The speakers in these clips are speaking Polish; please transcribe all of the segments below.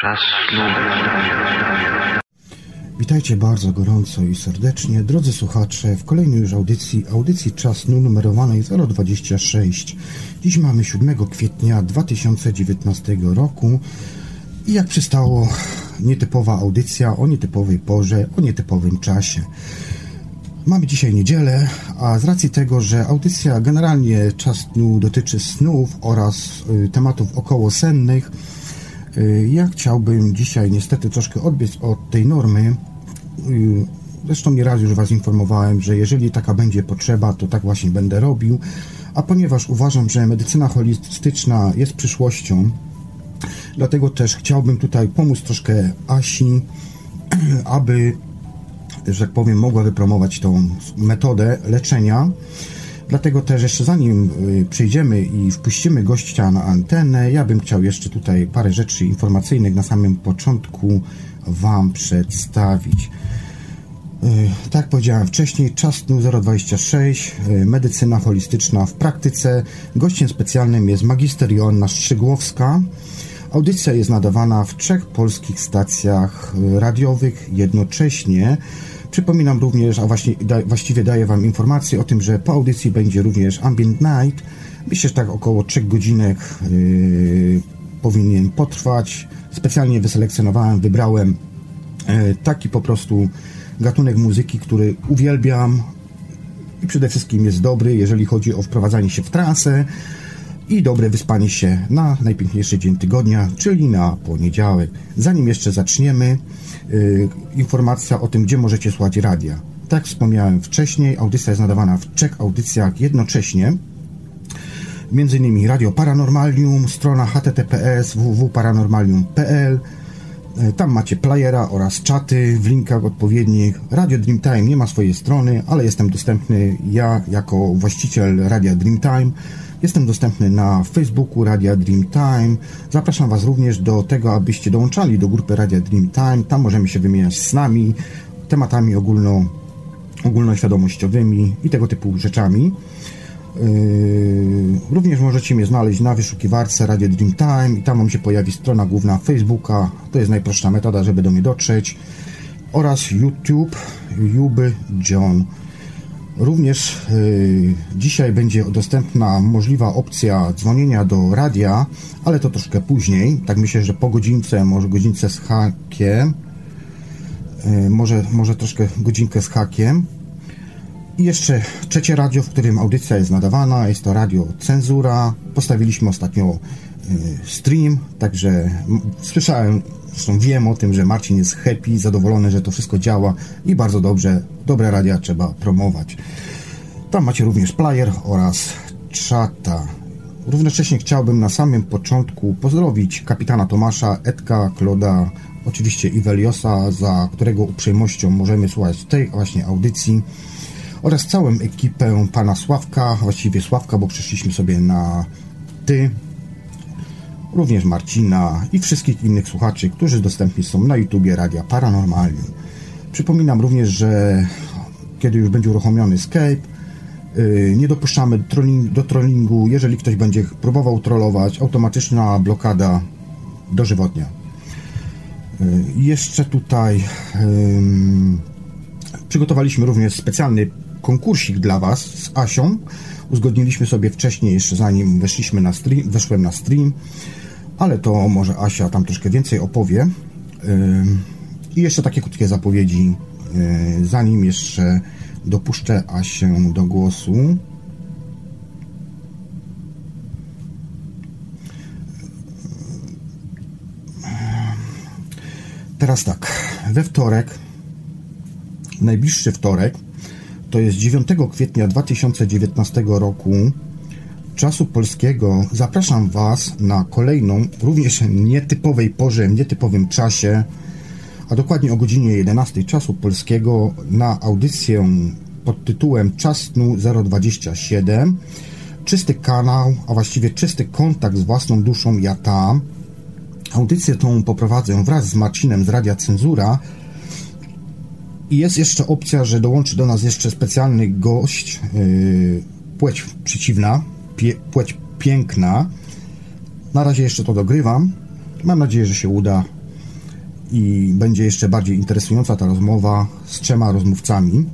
Czas. Witajcie bardzo gorąco i serdecznie, drodzy słuchacze, w kolejnej już audycji, audycji Czas numerowanej 026. Dziś mamy 7 kwietnia 2019 roku i jak przystało, nietypowa audycja o nietypowej porze, o nietypowym czasie. Mamy dzisiaj niedzielę, a z racji tego, że audycja generalnie czas snu dotyczy snów oraz y, tematów okołosennych, y, ja chciałbym dzisiaj niestety troszkę odbiec od tej normy. Y, Zresztą nieraz już Was informowałem, że jeżeli taka będzie potrzeba, to tak właśnie będę robił. A ponieważ uważam, że medycyna holistyczna jest przyszłością, dlatego też chciałbym tutaj pomóc troszkę Asi, aby że tak powiem, mogła wypromować tą metodę leczenia. Dlatego też jeszcze zanim y, przejdziemy i wpuścimy gościa na antenę, ja bym chciał jeszcze tutaj parę rzeczy informacyjnych na samym początku Wam przedstawić. Y, Tak jak powiedziałem wcześniej, czas snu 026, y, medycyna holistyczna w praktyce. Gościem specjalnym jest magister Joanna Strzygłowska. Audycja jest nadawana w trzech polskich stacjach radiowych jednocześnie. Przypominam również, a właśnie, da, właściwie daję Wam informację o tym, że po audycji będzie również Ambient Night. Myślę, że tak około 3 godzinek yy, powinien potrwać. Specjalnie wyselekcjonowałem, wybrałem e, taki po prostu gatunek muzyki, który uwielbiam i przede wszystkim jest dobry, jeżeli chodzi o wprowadzanie się w trasę i dobre wyspanie się na najpiękniejszy dzień tygodnia, czyli na poniedziałek. Zanim jeszcze zaczniemy, yy, informacja o tym, gdzie możecie słuchać radia. Tak wspomniałem wcześniej, audycja jest nadawana w trzech audycjach jednocześnie. Między innymi Radio Paranormalium, strona https www.paranormalium.pl E, tam macie playera oraz czaty w linkach odpowiednich. Radio Dreamtime nie ma swojej strony, ale jestem dostępny ja jako właściciel Radia Dreamtime. Jestem dostępny na Facebooku Radia Dreamtime. Zapraszam Was również do tego, abyście dołączali do grupy Radia Dreamtime. Tam możemy się wymieniać z nami tematami ogólno, ogólnoświadomościowymi i tego typu rzeczami. Yy, Również możecie mnie znaleźć na wyszukiwarce Radio Dreamtime i tam wam się pojawi strona główna Facebooka. To jest najprostsza metoda, żeby do mnie dotrzeć. Oraz YouTube, Juby John. Również yy, dzisiaj będzie dostępna możliwa opcja dzwonienia do radia, ale to troszkę później. Tak myślę, że po godzince, może godzince z hakiem. Yy, może, może troszkę godzinkę z hakiem. I jeszcze trzecie radio, w którym audycja jest nadawana, jest to radio Cenzura. Postawiliśmy ostatnio y, stream, także słyszałem, zresztą wiem o tym, że Marcin jest happy, zadowolony, że to wszystko działa i bardzo dobrze, dobre radia trzeba promować. Tam macie również player oraz czata. Równocześnie chciałbym na samym początku pozdrowić kapitana Tomasza, Edka, Kloda, oczywiście Iweliosa, za którego uprzejmością możemy słuchać tej właśnie audycji oraz całą ekipę pana Sławka, właściwie Sławka, bo przeszliśmy sobie na ty, również Marcina i wszystkich innych słuchaczy, którzy dostępni są na YouTubie Radia Paranormalium. Przypominam również, że kiedy już będzie uruchomiony Skype, yy, nie dopuszczamy do, trolling, do trollingu. Jeżeli ktoś będzie próbował trollować, automatyczna blokada dożywotnia. Yy, jeszcze tutaj przygotowaliśmy również specjalny konkursik dla Was z Asią. Uzgodniliśmy sobie wcześniej, jeszcze zanim weszliśmy na stream, weszłem na stream, ale to może Asia tam troszkę więcej opowie. I jeszcze takie krótkie zapowiedzi, yy, zanim jeszcze dopuszczę Asię do głosu. Teraz tak, we wtorek, najbliższy wtorek, to jest 9 kwietnia 2019 roku czasu polskiego. Zapraszam Was na kolejną, również nietypowej porze, nietypowym czasie, a dokładnie o godzinie 11 czasu polskiego na audycję pod tytułem Czas snu 027. Czysty kanał, a właściwie czysty kontakt z własną duszą ja tam. Audycję tą poprowadzę wraz z Marcinem z Radia Cenzura, i jest jeszcze opcja, że dołączy do nas jeszcze specjalny gość, yy, płeć przeciwna, pie, płeć piękna. Na razie jeszcze to dogrywam. Mam nadzieję, że się uda. i będzie jeszcze bardziej interesująca ta rozmowa z trzema rozmówcami.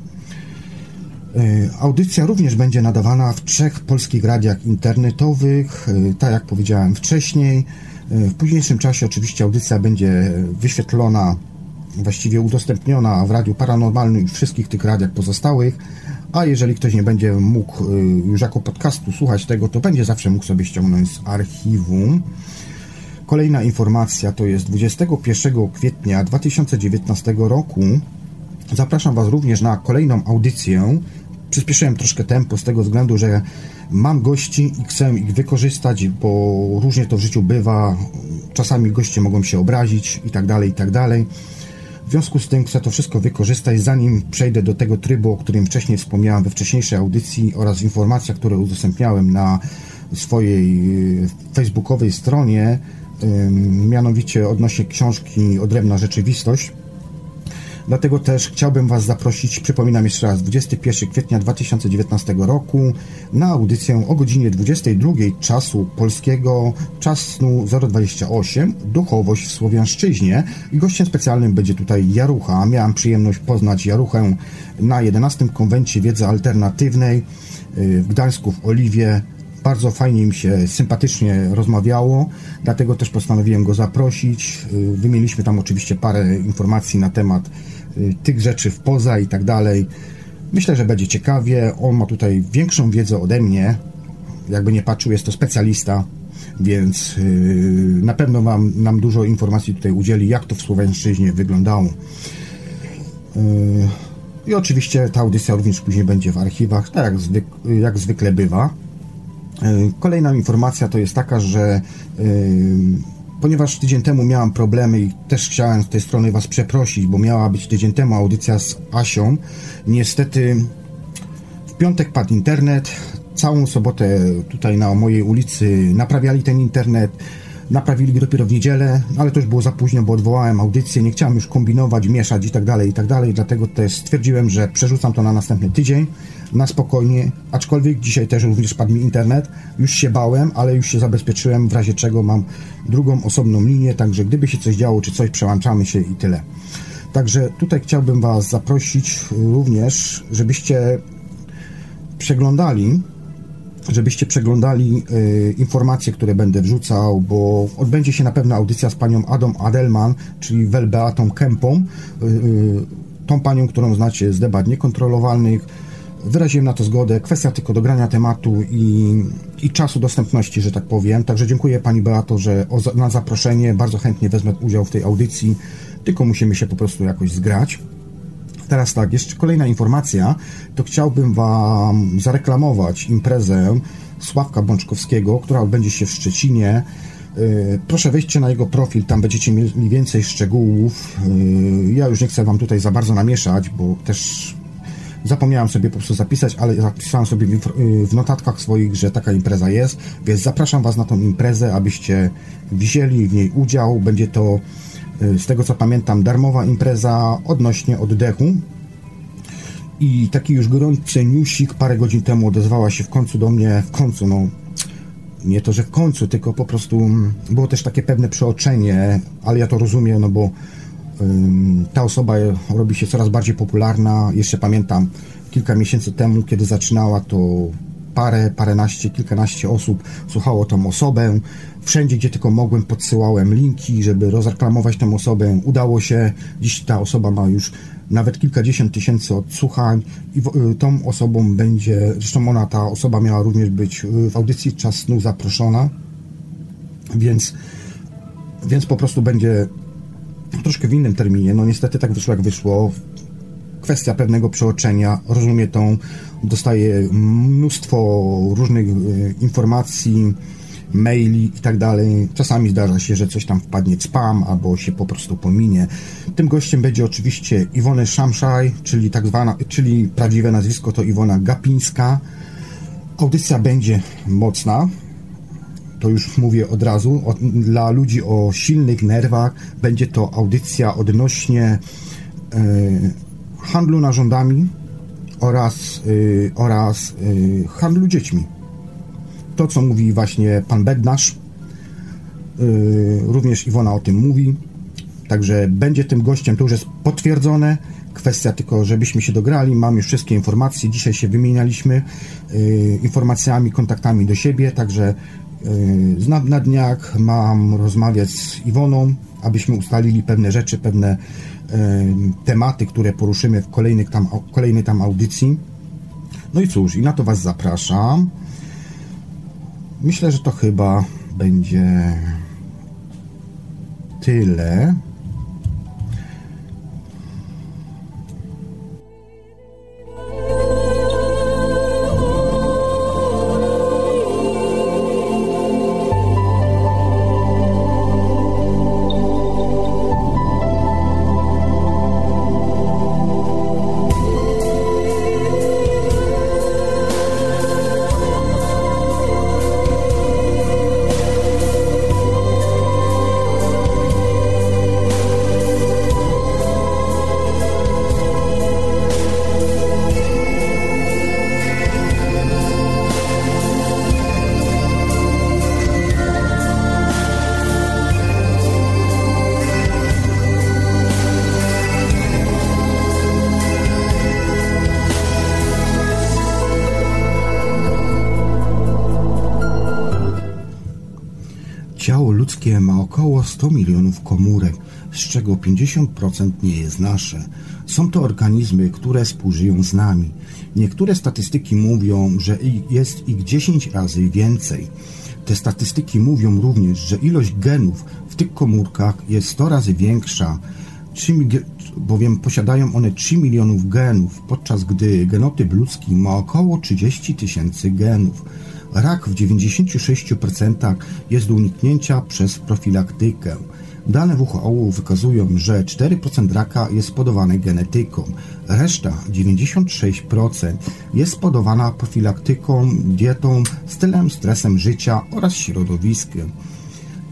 E, audycja również będzie nadawana w trzech polskich radiach internetowych, e, tak jak powiedziałem wcześniej. E, w późniejszym czasie oczywiście audycja będzie wyświetlona, właściwie udostępniona w Radiu Paranormalnym i wszystkich tych radiach pozostałych, a jeżeli ktoś nie będzie mógł już jako podcastu słuchać tego, to będzie zawsze mógł sobie ściągnąć z archiwum. Kolejna informacja to jest 21 kwietnia 2019 roku. Zapraszam Was również na kolejną audycję przyspieszyłem troszkę tempo z tego względu, że mam gości i chcę ich wykorzystać, bo różnie to w życiu bywa. Czasami goście mogą się obrazić i tak dalej, i tak dalej. W związku z tym chcę to wszystko wykorzystać, zanim przejdę do tego trybu, o którym wcześniej wspomniałem we wcześniejszej audycji oraz informacjach, które udostępniałem na swojej e, facebookowej stronie, mianowicie odnośnie książki Odrębna Rzeczywistość. Dlatego też chciałbym Was zaprosić, przypominam jeszcze raz, 21 kwietnia 2019 roku na audycję o godzinie 22 czasu polskiego, czas snu 028, duchowość w Słowiańszczyźnie i gościem specjalnym będzie tutaj Jarucha. Miałem przyjemność poznać Jaruchę na 11 konwencie wiedzy alternatywnej y, w Gdańsku w Oliwie bardzo fajnie mi się sympatycznie rozmawiało, dlatego też postanowiłem go zaprosić. Y, wymieniliśmy tam oczywiście parę informacji na temat y, tych rzeczy w poza i tak dalej. Myślę, że będzie ciekawie. On ma tutaj większą wiedzę ode mnie. Jakby nie patrzył, jest to specjalista, więc y, na pewno wam, nam dużo informacji tutaj udzieli, jak to w Słoweńszczyźnie wyglądało. I oczywiście ta audycja również później będzie w archiwach, tak jak, zwyk jak zwykle bywa. E, kolejna informacja to jest taka, że e, ponieważ tydzień temu miałam problemy i też chciałem z tej strony Was przeprosić, bo miała być tydzień temu audycja z Asią. Niestety w piątek padł internet. Całą sobotę tutaj na mojej ulicy naprawiali ten internet. Naprawili go dopiero w niedzielę, ale to już było za późno, bo odwołałem audycję, nie chciałem już kombinować, mieszać i tak dalej, i tak dalej, dlatego też stwierdziłem, że przerzucam to na następny tydzień, na spokojnie, aczkolwiek dzisiaj też również spadł mi internet, już się bałem, ale już się zabezpieczyłem, w razie czego mam drugą osobną linię, także gdyby się coś działo, czy coś, przełączamy się i tyle. Także tutaj chciałbym Was zaprosić również, żebyście przeglądali żebyście przeglądali y, informacje, które będę wrzucał, bo odbędzie się na pewno audycja z panią Adą Adelman, czyli Welbeatą Kempą, y, y, tą panią, którą znacie z debat niekontrolowalnych. Wyraziłem na to zgodę. Kwestia tylko dogrania tematu i, i czasu dostępności, że tak powiem. Także dziękuję Pani Beato, że o, na zaproszenie. Bardzo chętnie wezmę udział w tej audycji. Tylko musimy się po prostu jakoś zgrać. Teraz tak, jeszcze kolejna informacja, to chciałbym Wam zareklamować imprezę Sławka Bączkowskiego, która odbędzie się w Szczecinie. Y, proszę wejście na jego profil, tam będziecie mieli więcej szczegółów. Y, ja już nie chcę Wam tutaj za bardzo namieszać, bo też zapomniałem sobie po prostu zapisać, ale zapisałem sobie w notatkach swoich, że taka impreza jest, więc zapraszam Was na tą imprezę, abyście wzięli w niej udział. Będzie to Y, z tego co pamiętam, darmowa impreza odnośnie oddechu. I taki już gorący newsik parę godzin temu odezwała się w końcu do mnie, w końcu, no nie to, że w końcu, tylko po prostu mm, było też takie pewne przeoczenie, ale ja to rozumiem, no bo ta osoba robi się coraz bardziej popularna. Jeszcze pamiętam kilka miesięcy temu, kiedy zaczynała, to parę, paręnaście, kilkanaście osób słuchało tą osobę. Wszędzie, gdzie tylko mogłem, podsyłałem linki, żeby rozreklamować tę osobę. Udało się. Dziś ta osoba ma już nawet kilkadziesiąt tysięcy odsłuchań i y, tą osobą będzie, zresztą ona, ta osoba miała również być y, w audycji Czas Snu zaproszona, więc, więc po prostu będzie troszkę w innym terminie. No niestety tak wyszło, jak wyszło kwestia pewnego przeoczenia, rozumie tą, dostaje mnóstwo różnych e, informacji, maili i tak dalej. Czasami zdarza się, że coś tam wpadnie w spam albo się po prostu pominie. Tym gościem będzie oczywiście Iwona Szamszaj, czyli tak zwana, czyli prawdziwe nazwisko to Iwona Gapińska. Audycja będzie mocna, to już mówię od razu. dla ludzi o silnych nerwach będzie to audycja odnośnie handlu narządami oraz, y, oraz y, handlu dziećmi. To, co mówi właśnie pan Bednarz, y, również Iwona o tym mówi. Także będzie tym gościem, to już jest potwierdzone. Kwestia tylko, żebyśmy się dograli. Mam już wszystkie informacje. Dzisiaj się wymienialiśmy y, informacjami, kontaktami do siebie. Także y, na, na dniach mam rozmawiać z Iwoną, abyśmy ustalili pewne rzeczy, pewne y, tematy, które poruszymy w kolejnych tam, kolejnej tam audycji. No i cóż, i na to Was zapraszam. Myślę, że to chyba będzie tyle. 50% nie jest nasze. Są to organizmy, które współżyją z nami. Niektóre statystyki mówią, że jest ich 10 razy więcej. Te statystyki mówią również, że ilość genów w tych komórkach jest 100 razy większa, bowiem posiadają one 3 milionów genów, podczas gdy genotyp ludzki ma około 30 tysięcy genów. Rak w 96% jest do uniknięcia przez profilaktykę. Dane WHO wykazują, że 4% raka jest spowodowane genetyką, reszta 96% jest spowodowana profilaktyką, dietą, stylem, stresem życia oraz środowiskiem.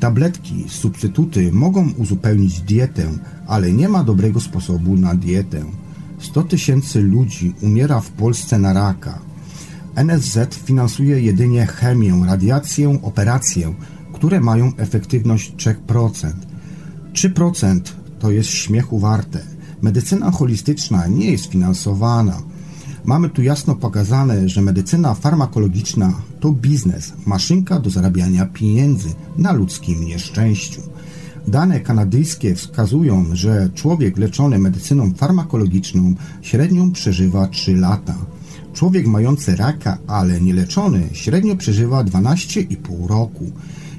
Tabletki, substytuty mogą uzupełnić dietę, ale nie ma dobrego sposobu na dietę. 100 tysięcy ludzi umiera w Polsce na raka. NSZ finansuje jedynie chemię, radiację, operację, które mają efektywność 3%. 3% to jest śmiechu warte. Medycyna holistyczna nie jest finansowana. Mamy tu jasno pokazane, że medycyna farmakologiczna to biznes, maszynka do zarabiania pieniędzy na ludzkim nieszczęściu. Dane kanadyjskie wskazują, że człowiek leczony medycyną farmakologiczną średnio przeżywa 3 lata. Człowiek mający raka, ale nieleczony, średnio przeżywa 12,5 roku.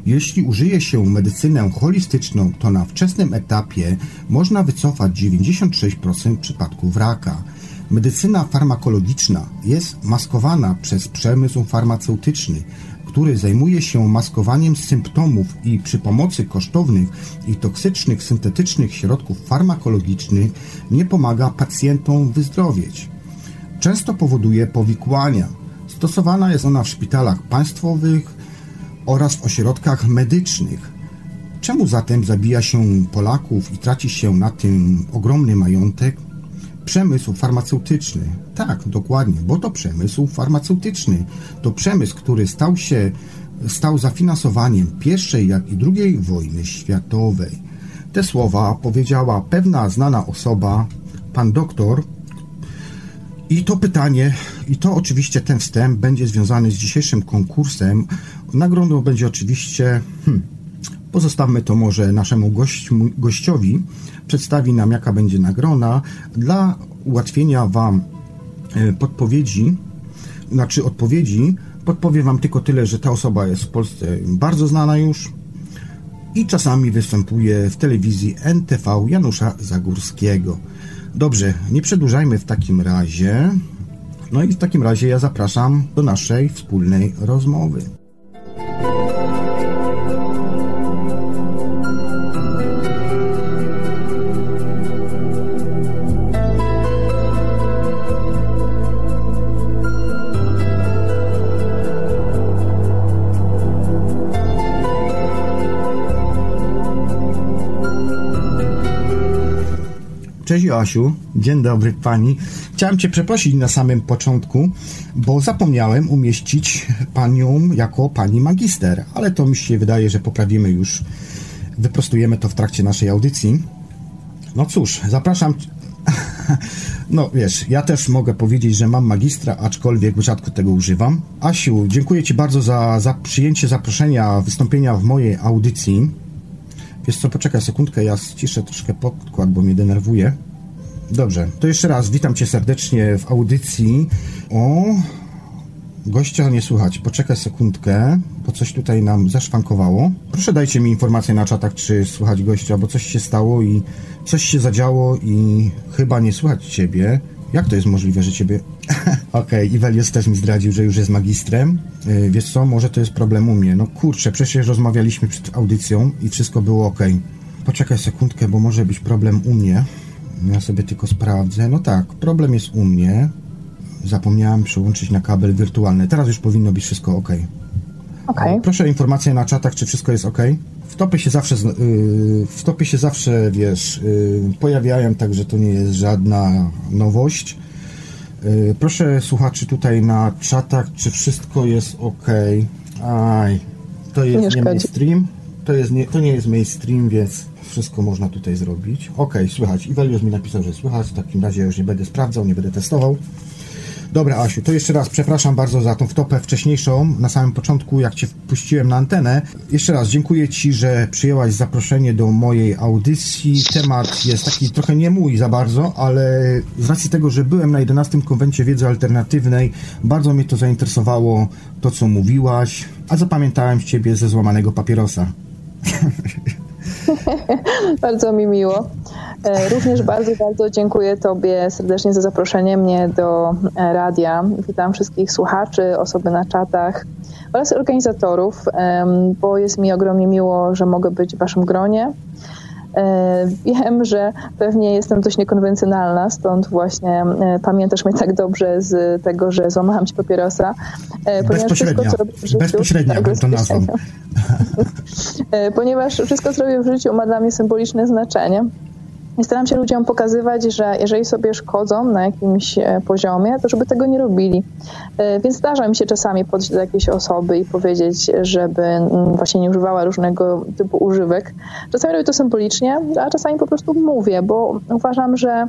Jeśli użyje się medycynę holistyczną, to na wczesnym etapie można wycofać 96% przypadków raka. Medycyna farmakologiczna jest maskowana przez przemysł farmaceutyczny, który zajmuje się maskowaniem symptomów i przy pomocy kosztownych i toksycznych syntetycznych środków farmakologicznych nie pomaga pacjentom wyzdrowieć. Często powoduje powikłania. Stosowana jest ona w szpitalach państwowych oraz w ośrodkach medycznych. Czemu zatem zabija się Polaków i traci się na tym ogromny majątek? Przemysł farmaceutyczny. Tak, dokładnie, bo to przemysł farmaceutyczny. To przemysł, który stał się stał za finansowaniem pierwszej jak i drugiej wojny światowej. Te słowa powiedziała pewna znana osoba, pan doktor i to pytanie, i to oczywiście ten wstęp będzie związany z dzisiejszym konkursem. Nagrodą będzie oczywiście, hmm, pozostawmy to może naszemu gość, gościowi, przedstawi nam jaka będzie nagroda. Dla ułatwienia Wam e, podpowiedzi, znaczy odpowiedzi, podpowiem Wam tylko tyle, że ta osoba jest w Polsce bardzo znana już i czasami występuje w telewizji NTV Janusza Zagórskiego. Dobrze, nie przedłużajmy w takim razie. No i w takim razie ja zapraszam do naszej wspólnej rozmowy. Bye. Cześć Joasiu, dzień dobry Pani. Chciałem Cię przeprosić na samym początku, bo zapomniałem umieścić Panią jako Pani magister, ale to mi się wydaje, że poprawimy już, wyprostujemy to w trakcie naszej audycji. No cóż, zapraszam. No wiesz, ja też mogę powiedzieć, że mam magistra, aczkolwiek rzadko tego używam. Asiu, dziękuję Ci bardzo za, za przyjęcie zaproszenia wystąpienia w mojej audycji. Wiesz co, poczekaj sekundkę, ja ściszę troszkę podkład, bo mnie denerwuje. Dobrze, to jeszcze raz witam Cię serdecznie w audycji o... Gościa nie słuchać. Poczekaj sekundkę, bo coś tutaj nam zaszwankowało. Proszę dajcie mi informację na czatach, czy słuchać gościa, bo coś się stało i coś się zadziało i chyba nie słuchać Ciebie. Jak to jest możliwe, że Ciebie... Okej, okay, Iwelius też mi zdradził, że już jest magistrem. Yy, wiesz co, może to jest problem u mnie. No kurczę, przecież rozmawialiśmy przed audycją i wszystko było ok. Poczekaj sekundkę, bo może być problem u mnie. Ja sobie tylko sprawdzę. No tak, problem jest u mnie. Zapomniałem przyłączyć na kabel wirtualny. Teraz już powinno być wszystko ok. Okay. Proszę o informację na czatach, czy wszystko jest ok. W topie się zawsze, yy, w topie się zawsze, wiesz, yy, pojawiają, także to nie jest żadna nowość. Yy, proszę słuchaczy tutaj na czatach, czy wszystko jest ok. Aj, to jest nie, nie mainstream. To, jest nie, to nie jest mainstream, więc wszystko można tutaj zrobić. Ok, słychać. Iwelius mi napisał, że słychać. W takim razie już nie będę sprawdzał, nie będę testował. Dobra, Asiu, to jeszcze raz przepraszam bardzo za tą wtopę wcześniejszą, na samym początku, jak Cię wpuściłem na antenę. Jeszcze raz dziękuję Ci, że przyjęłaś zaproszenie do mojej audycji. Temat jest taki trochę nie mój za bardzo, ale z racji tego, że byłem na 11 konwencie wiedzy alternatywnej, bardzo mnie to zainteresowało, to co mówiłaś, a zapamiętałem Ciebie ze złamanego papierosa. bardzo mi miło. E, również bardzo, bardzo dziękuję Tobie serdecznie za zaproszenie mnie do e, radia. Witam wszystkich słuchaczy, osoby na czatach oraz organizatorów, bo jest mi ogromnie miło, że mogę być w Waszym gronie. E, wiem, że pewnie jestem dość niekonwencjonalna, stąd właśnie pamiętasz mnie tak dobrze z tego, że złamałam ci papierosa. Ponieważ wszystko, życiu, bezpośrednio tak, to nazwą. ponieważ wszystko, co robię w życiu ma dla mnie symboliczne znaczenie. I staram się ludziom pokazywać, że jeżeli sobie szkodzą na jakimś e, poziomie, to żeby tego nie robili. E, więc zdarza mi się czasami podejść do jakiejś osoby i powiedzieć, żeby mm, właśnie nie używała różnego typu używek. Czasami robię to symbolicznie, a czasami po prostu mówię, bo uważam, że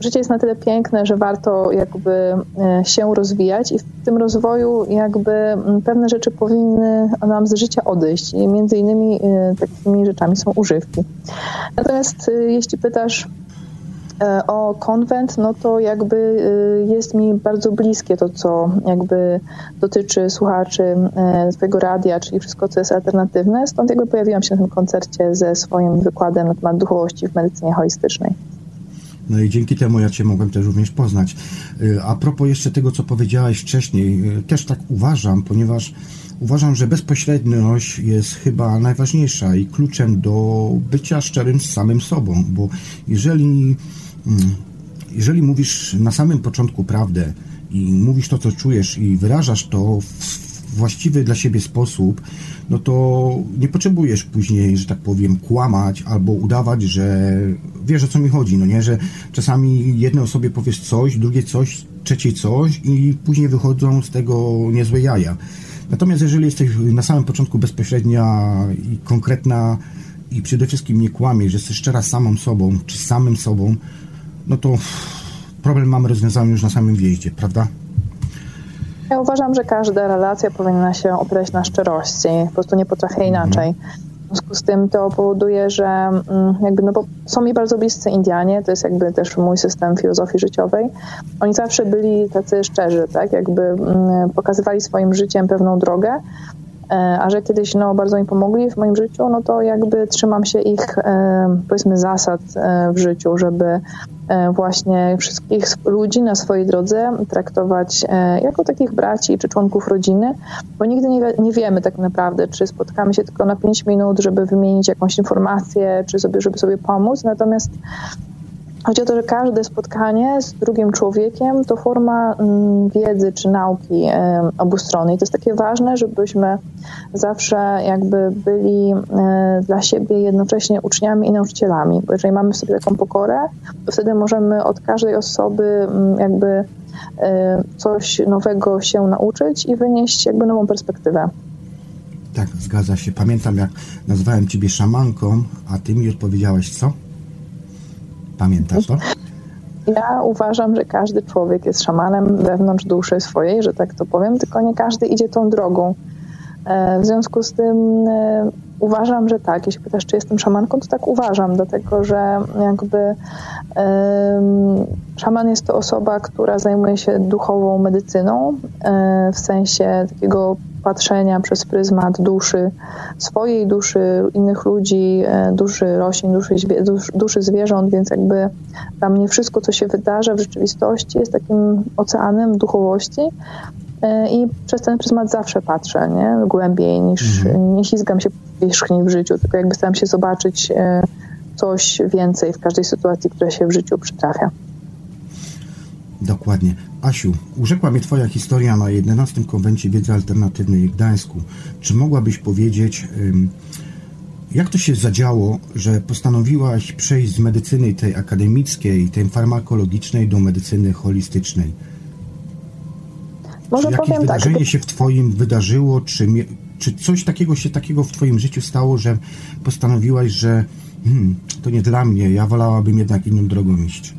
życie jest na tyle piękne, że warto jakby e, się rozwijać i w tym rozwoju jakby pewne rzeczy powinny nam z życia odejść i między innymi e, takimi rzeczami są używki. Natomiast e, jeśli pytasz o konwent, no to jakby jest mi bardzo bliskie to, co jakby dotyczy słuchaczy Twojego radia, czyli wszystko, co jest alternatywne. Stąd jakby pojawiłam się na tym koncercie ze swoim wykładem na temat duchowości w medycynie holistycznej. No i dzięki temu ja Cię mogłem też również poznać. Y, a propos jeszcze tego, co powiedziałaś wcześniej, y, też tak uważam, ponieważ uważam, że bezpośredniość jest chyba najważniejsza i kluczem do bycia szczerym z samym sobą, bo jeżeli, mm, jeżeli mówisz na samym początku prawdę i mówisz to, co czujesz i wyrażasz to w właściwy dla siebie sposób, no to nie potrzebujesz później, że tak powiem, kłamać albo udawać, że wiesz o co mi chodzi, no nie, że czasami jednej osobie powiesz coś, drugie coś, trzeciej coś i później wychodzą z tego niezłe jaja. Natomiast jeżeli jesteś na samym początku bezpośrednia i konkretna i przede wszystkim nie kłamiesz, że jesteś szczera samą sobą, czy samym sobą, no to problem mamy rozwiązany już na samym wjeździe, prawda? Ja uważam, że każda relacja powinna się opierać na szczerości. Po prostu nie potrafię mhm. inaczej. W związku z tym to powoduje, że mm, jakby, no bo są mi bardzo bliscy Indianie, to jest jakby też mój system filozofii życiowej. Oni zawsze byli tacy szczerzy, tak? Jakby mm, pokazywali swoim życiem pewną drogę, a że kiedyś no, bardzo mi pomogli w moim życiu, no to jakby trzymam się ich e, powiedzmy zasad e, w życiu, żeby E, właśnie wszystkich ludzi na swojej drodze traktować e, jako takich braci czy członków rodziny, bo nigdy nie, nie wiemy tak naprawdę, czy spotkamy się tylko na 5 minut, żeby wymienić jakąś informację, czy sobie, żeby sobie pomóc. Natomiast Chodzi o to, że każde spotkanie z drugim człowiekiem to forma mm, wiedzy czy nauki obustronnej. To jest takie ważne, żebyśmy zawsze jakby byli e, dla siebie jednocześnie uczniami i nauczycielami. Bo jeżeli mamy w sobie taką pokorę, to wtedy możemy od każdej osoby mm, jakby e, coś nowego się nauczyć i wynieść jakby nową perspektywę. Tak, zgadza się. Pamiętam, jak nazwałem ciebie szamanką, a ty mi odpowiedziałaś co? Pamiętasz to? Ja uważam, że każdy człowiek jest szamanem wewnątrz duszy swojej, że tak to powiem, tylko nie każdy idzie tą drogą. E, w związku z tym e, uważam, że tak. Jeśli pytasz, czy jestem szamanką, to tak uważam, dlatego że jakby um, szaman jest to osoba, która zajmuje się duchową medycyną, e, w sensie takiego patrzenia przez pryzmat duszy, swojej duszy, innych ludzi, duszy roślin, duszy, duszy zwierząt, więc jakby dla mnie wszystko, co się wydarza w rzeczywistości jest takim oceanem duchowości, E, i przez ten pryzmat zawsze patrzę, nie? Głębiej niż, mhm. nie ślizgam się po wierzchni w życiu, tylko jakby staram się zobaczyć e, coś więcej w każdej sytuacji, która się w życiu przytrafia. Dokładnie. Asiu, urzekła mnie Twoja historia na 11 konwencie wiedzy alternatywnej w Gdańsku. Czy mogłabyś powiedzieć, jak to się zadziało, że postanowiłaś przejść z medycyny tej akademickiej, tej farmakologicznej do medycyny holistycznej? Może czy jakieś powiem tak, wydarzenie się w Twoim wydarzyło, czy, czy coś takiego się takiego w Twoim życiu stało, że postanowiłaś, że hmm, to nie dla mnie, ja wolałabym jednak inną drogą iść?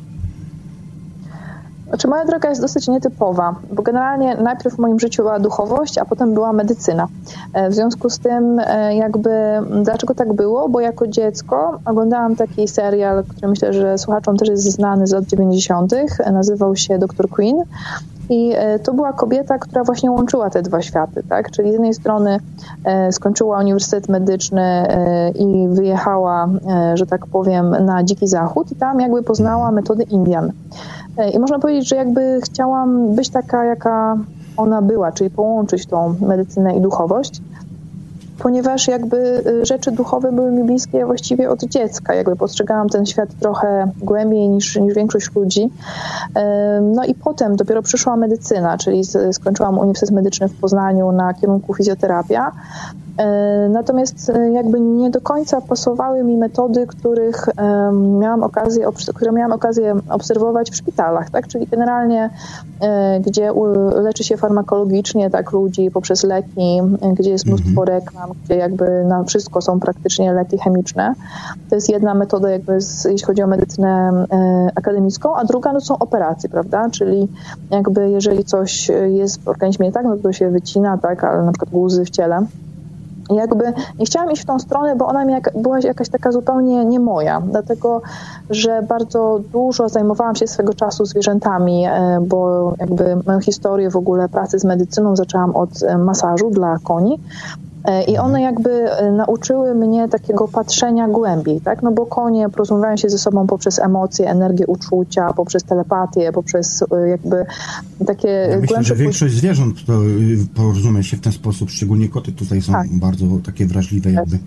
Znaczy moja droga jest dosyć nietypowa, bo generalnie najpierw w moim życiu była duchowość, a potem była medycyna. E, w związku z tym e, jakby dlaczego tak było? Bo jako dziecko oglądałam taki serial, który myślę, że słuchaczom też jest znany z lat 90. Nazywał się Dr. Queen i e, to była kobieta, która właśnie łączyła te dwa światy, tak? Czyli z jednej strony e, skończyła Uniwersytet Medyczny e, i wyjechała, że tak powiem, na Dziki Zachód i tam jakby poznała metody Indian. I można powiedzieć, że jakby chciałam być taka, jaka ona była, czyli połączyć tą medycynę i duchowość ponieważ jakby y, rzeczy duchowe były mi bliskie właściwie od dziecka. Jakby postrzegałam ten świat trochę głębiej niż, niż większość ludzi. No i potem dopiero przyszła medycyna, czyli skończyłam Uniwersytet Medyczny w Poznaniu na kierunku fizjoterapia. E, natomiast e, jakby nie do końca pasowały mi metody, których miałam okazję, które miałam okazję obserwować w szpitalach, tak? Czyli generalnie, e, gdzie leczy się farmakologicznie tak ludzi poprzez leki, gdzie jest mnóstwo mhm. reklam, gdzie jakby na wszystko są praktycznie leki chemiczne. To jest jedna metoda, jakby z, jeśli chodzi o medycynę akademicką, a druga no, są operacje, prawda? Czyli jakby jeżeli coś jest w organizmie tak, no to się wycina, tak, ale na przykład guzy w ciele jakby nie chciałam iść w tą stronę, bo ona mi jak, była jakaś taka zupełnie nie moja, dlatego że bardzo dużo zajmowałam się swego czasu zwierzętami, e, bo jakby moją historię w ogóle pracy z medycyną zaczęłam od e, masażu dla koni. E, I one jakby e, nauczyły mnie takiego patrzenia głębiej, tak? No bo konie porozumiewają się ze sobą poprzez emocje, energię uczucia, poprzez telepatię, poprzez e, jakby takie ja Myślę, że większość zwierząt porozumie się w ten sposób, szczególnie koty tutaj są tak. bardzo takie wrażliwe jakby.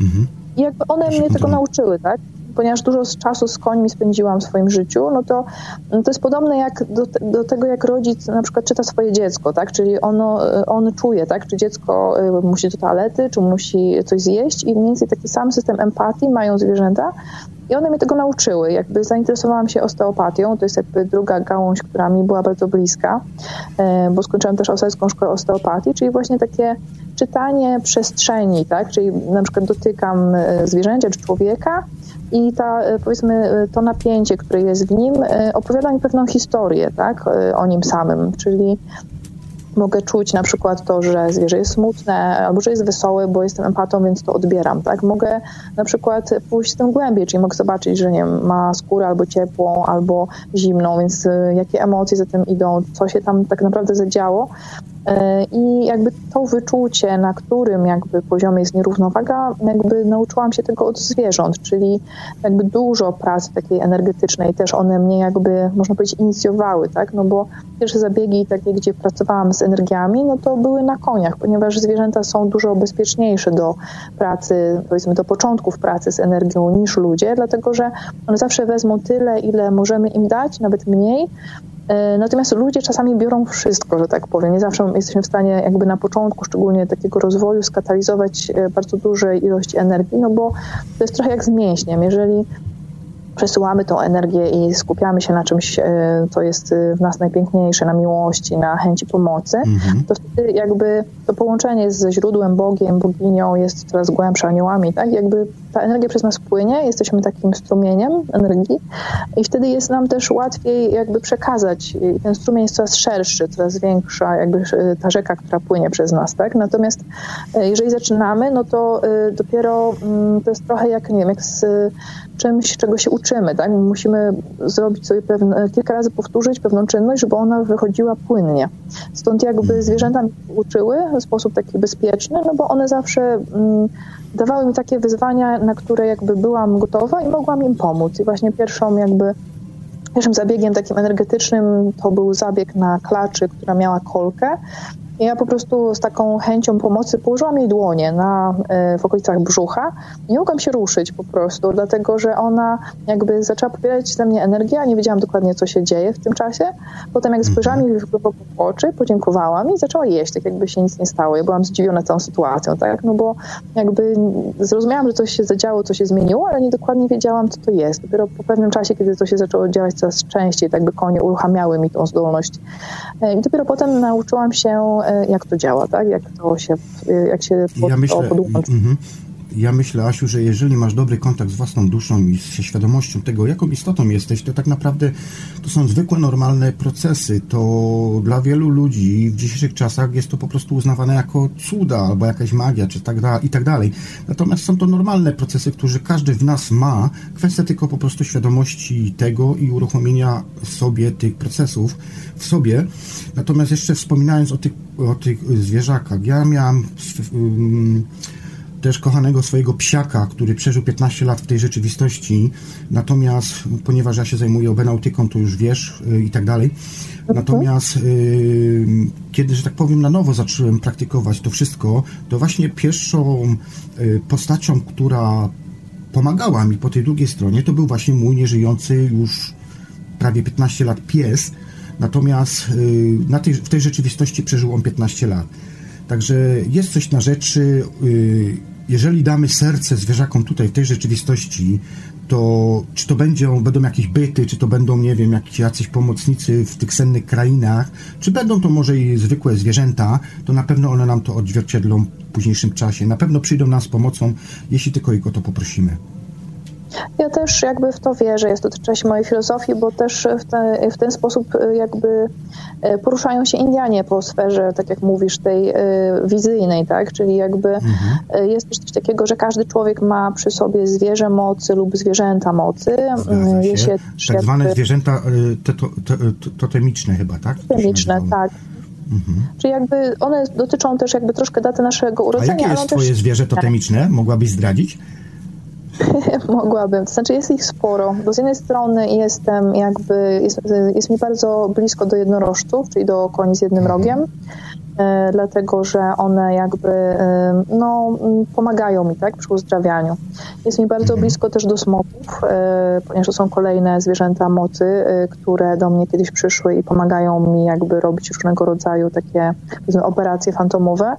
Mhm. I jakby one mnie tego nauczyły, tak? Ponieważ dużo czasu z końmi spędziłam w swoim życiu, no to, no to jest podobne jak do, do, tego, jak rodzic na przykład czyta swoje dziecko, tak? Czyli ono, on czuje, tak? Czy dziecko y, musi do toalety, czy musi coś zjeść i mniej więcej taki sam system empatii mają zwierzęta, i one mnie tego nauczyły. Jakby zainteresowałam się osteopatią, to jest jakby druga gałąź, która mi była bardzo bliska, y, bo skończyłam też Australijską Szkołę Osteopatii, czyli właśnie takie czytanie przestrzeni, tak? Czyli na przykład dotykam y, zwierzęcia czy człowieka i ta, e, powiedzmy, e, to napięcie, które jest w nim, e, opowiada mi pewną historię, tak, o nim samym, czyli mogę czuć na przykład to, że zwierzę jest smutne albo że jest wesołe, bo jestem empatą, więc to odbieram, tak? Mogę na przykład pójść z tym głębiej, czyli mogę zobaczyć, że nie ma skórę albo ciepłą, albo zimną, więc jakie emocje za tym idą, co się tam tak naprawdę zadziało I jakby to wyczucie, na którym jakby poziomie jest nierównowaga, jakby nauczyłam się tego od zwierząt, czyli jakby dużo pracy takiej energetycznej też one mnie jakby, można powiedzieć, inicjowały, tak? No bo pierwsze zabiegi takie, gdzie pracowałam z energiami, no to były na koniach, ponieważ zwierzęta są dużo bezpieczniejsze do pracy, powiedzmy do początków pracy z energią niż ludzie, dlatego że one zawsze wezmą tyle, ile możemy im dać, nawet mniej, E, natomiast ludzie czasami biorą wszystko, że tak powiem. Nie zawsze jesteśmy w stanie jakby na początku, szczególnie takiego rozwoju, skatalizować e, bardzo duże ilości energii, no bo to jest trochę jak z mięśniem. Jeżeli przesyłamy tą energię i skupiamy się na czymś, e, co jest e, w nas najpiękniejsze, na miłości, na chęci pomocy, mhm. to wtedy jakby to połączenie ze źródłem, Bogiem, boginią jest coraz głębsze, aniołami, tak? Jakby ta energia przez nas płynie, jesteśmy takim strumieniem energii i wtedy jest nam też łatwiej jakby przekazać. Ten strumień jest coraz szerszy, coraz większa, jakby e, ta rzeka, która płynie przez nas, tak? Natomiast jeżeli zaczynamy, no to dopiero mm, to jest trochę jak, nie wiem, jak z czymś, czego się uczymy, tak? Musimy zrobić sobie pewne, kilka razy powtórzyć pewną czynność, żeby ona wychodziła płynnie. Stąd jakby mhm. zwierzęta mi uczyły w sposób taki bezpieczny, no bo one zawsze mm, dawały mi takie wyzwania, na które jakby byłam gotowa i mogłam im pomóc. I właśnie pierwszą jakby Pierwszym zabiegiem takim energetycznym to był zabieg na klaczy, która miała kolkę ja po prostu z taką chęcią pomocy położyłam jej dłonie na, e, w okolicach brzucha i nie mogłam się ruszyć po prostu, dlatego że ona jakby zaczęła pobierać ze mnie energię, a nie wiedziałam dokładnie, co się dzieje w tym czasie. Potem jak spojrzałam jej w oczy, podziękowałam i zaczęła jeść, tak jakby się nic nie stało. Ja byłam zdziwiona całą sytuacją, tak? No bo jakby zrozumiałam, że coś się zadziało, coś się zmieniło, ale nie dokładnie wiedziałam, co to jest. Dopiero po pewnym czasie, kiedy to się zaczęło działać coraz częściej, tak by konie uruchamiały mi tą zdolność. E, I dopiero potem nauczyłam się jak to działa, tak? Jak to się, jak się pod, ja myślę, to podłączy. Mm, ja myślę, Asiu, że jeżeli masz dobry kontakt z własną duszą i z świadomością tego, jaką istotą jesteś, to tak naprawdę to są zwykłe, normalne procesy. To dla wielu ludzi w dzisiejszych czasach jest to po prostu uznawane jako cuda albo jakaś magia, czy tak da, i tak dalej. Natomiast są to normalne procesy, które każdy w nas ma. Kwestia tylko po prostu świadomości tego i uruchomienia sobie tych procesów w sobie. Natomiast jeszcze wspominając o tych, o tych zwierzakach, ja miałem też kochanego swojego psiaka, który przeżył 15 lat w tej rzeczywistości. Natomiast, ponieważ ja się zajmuję obenautyką, to już wiesz y, i tak dalej. Natomiast y, kiedy, że tak powiem, na nowo zacząłem praktykować to wszystko, to właśnie pierwszą y, postacią, która pomagała mi po tej drugiej stronie, to był właśnie mój nieżyjący już prawie 15 lat pies. Natomiast na tej, w tej rzeczywistości przeżył on 15 lat. Także jest coś na rzeczy jeżeli damy serce zwierzakom tutaj w tej rzeczywistości, to czy to będzie, będą jakieś byty, czy to będą, nie wiem, jakieś, jacyś pomocnicy w tych sennych krainach, czy będą to może i zwykłe zwierzęta, to na pewno one nam to odzwierciedlą w późniejszym czasie. Na pewno przyjdą nam z pomocą, jeśli tylko ich o to poprosimy. Ja też jakby w to wierzę, jest to część mojej filozofii, bo też w, te, w ten sposób y, jakby y, poruszają się Indianie po sferze, tak jak mówisz, tej y, wizyjnej, tak? Czyli jakby mhm. jest też coś takiego, że każdy człowiek ma przy sobie zwierzę mocy lub zwierzęta mocy. Je się. tak jakby... zwane zwierzęta totemiczne chyba, tak? Totemiczne, tak. Mhm. Czyli jakby one dotyczą też jakby troszkę daty naszego urodzenia. A jakie jest twoje też... zwierzę totemiczne? Mogłabyś zdradzić? Mogłabym. To znaczy jest ich sporo, bo z jednej strony jestem jakby, jest, jest mi bardzo blisko do jednorożców, czyli do koni z jednym mhm. rogiem, dlatego że one jakby e, no, pomagają mi tak, przy uzdrawianiu. Jest mi bardzo mhm. blisko też do smoków, e, ponieważ to są kolejne zwierzęta mocy, które do mnie kiedyś przyszły i pomagają mi jakby robić różnego rodzaju takie operacje fantomowe.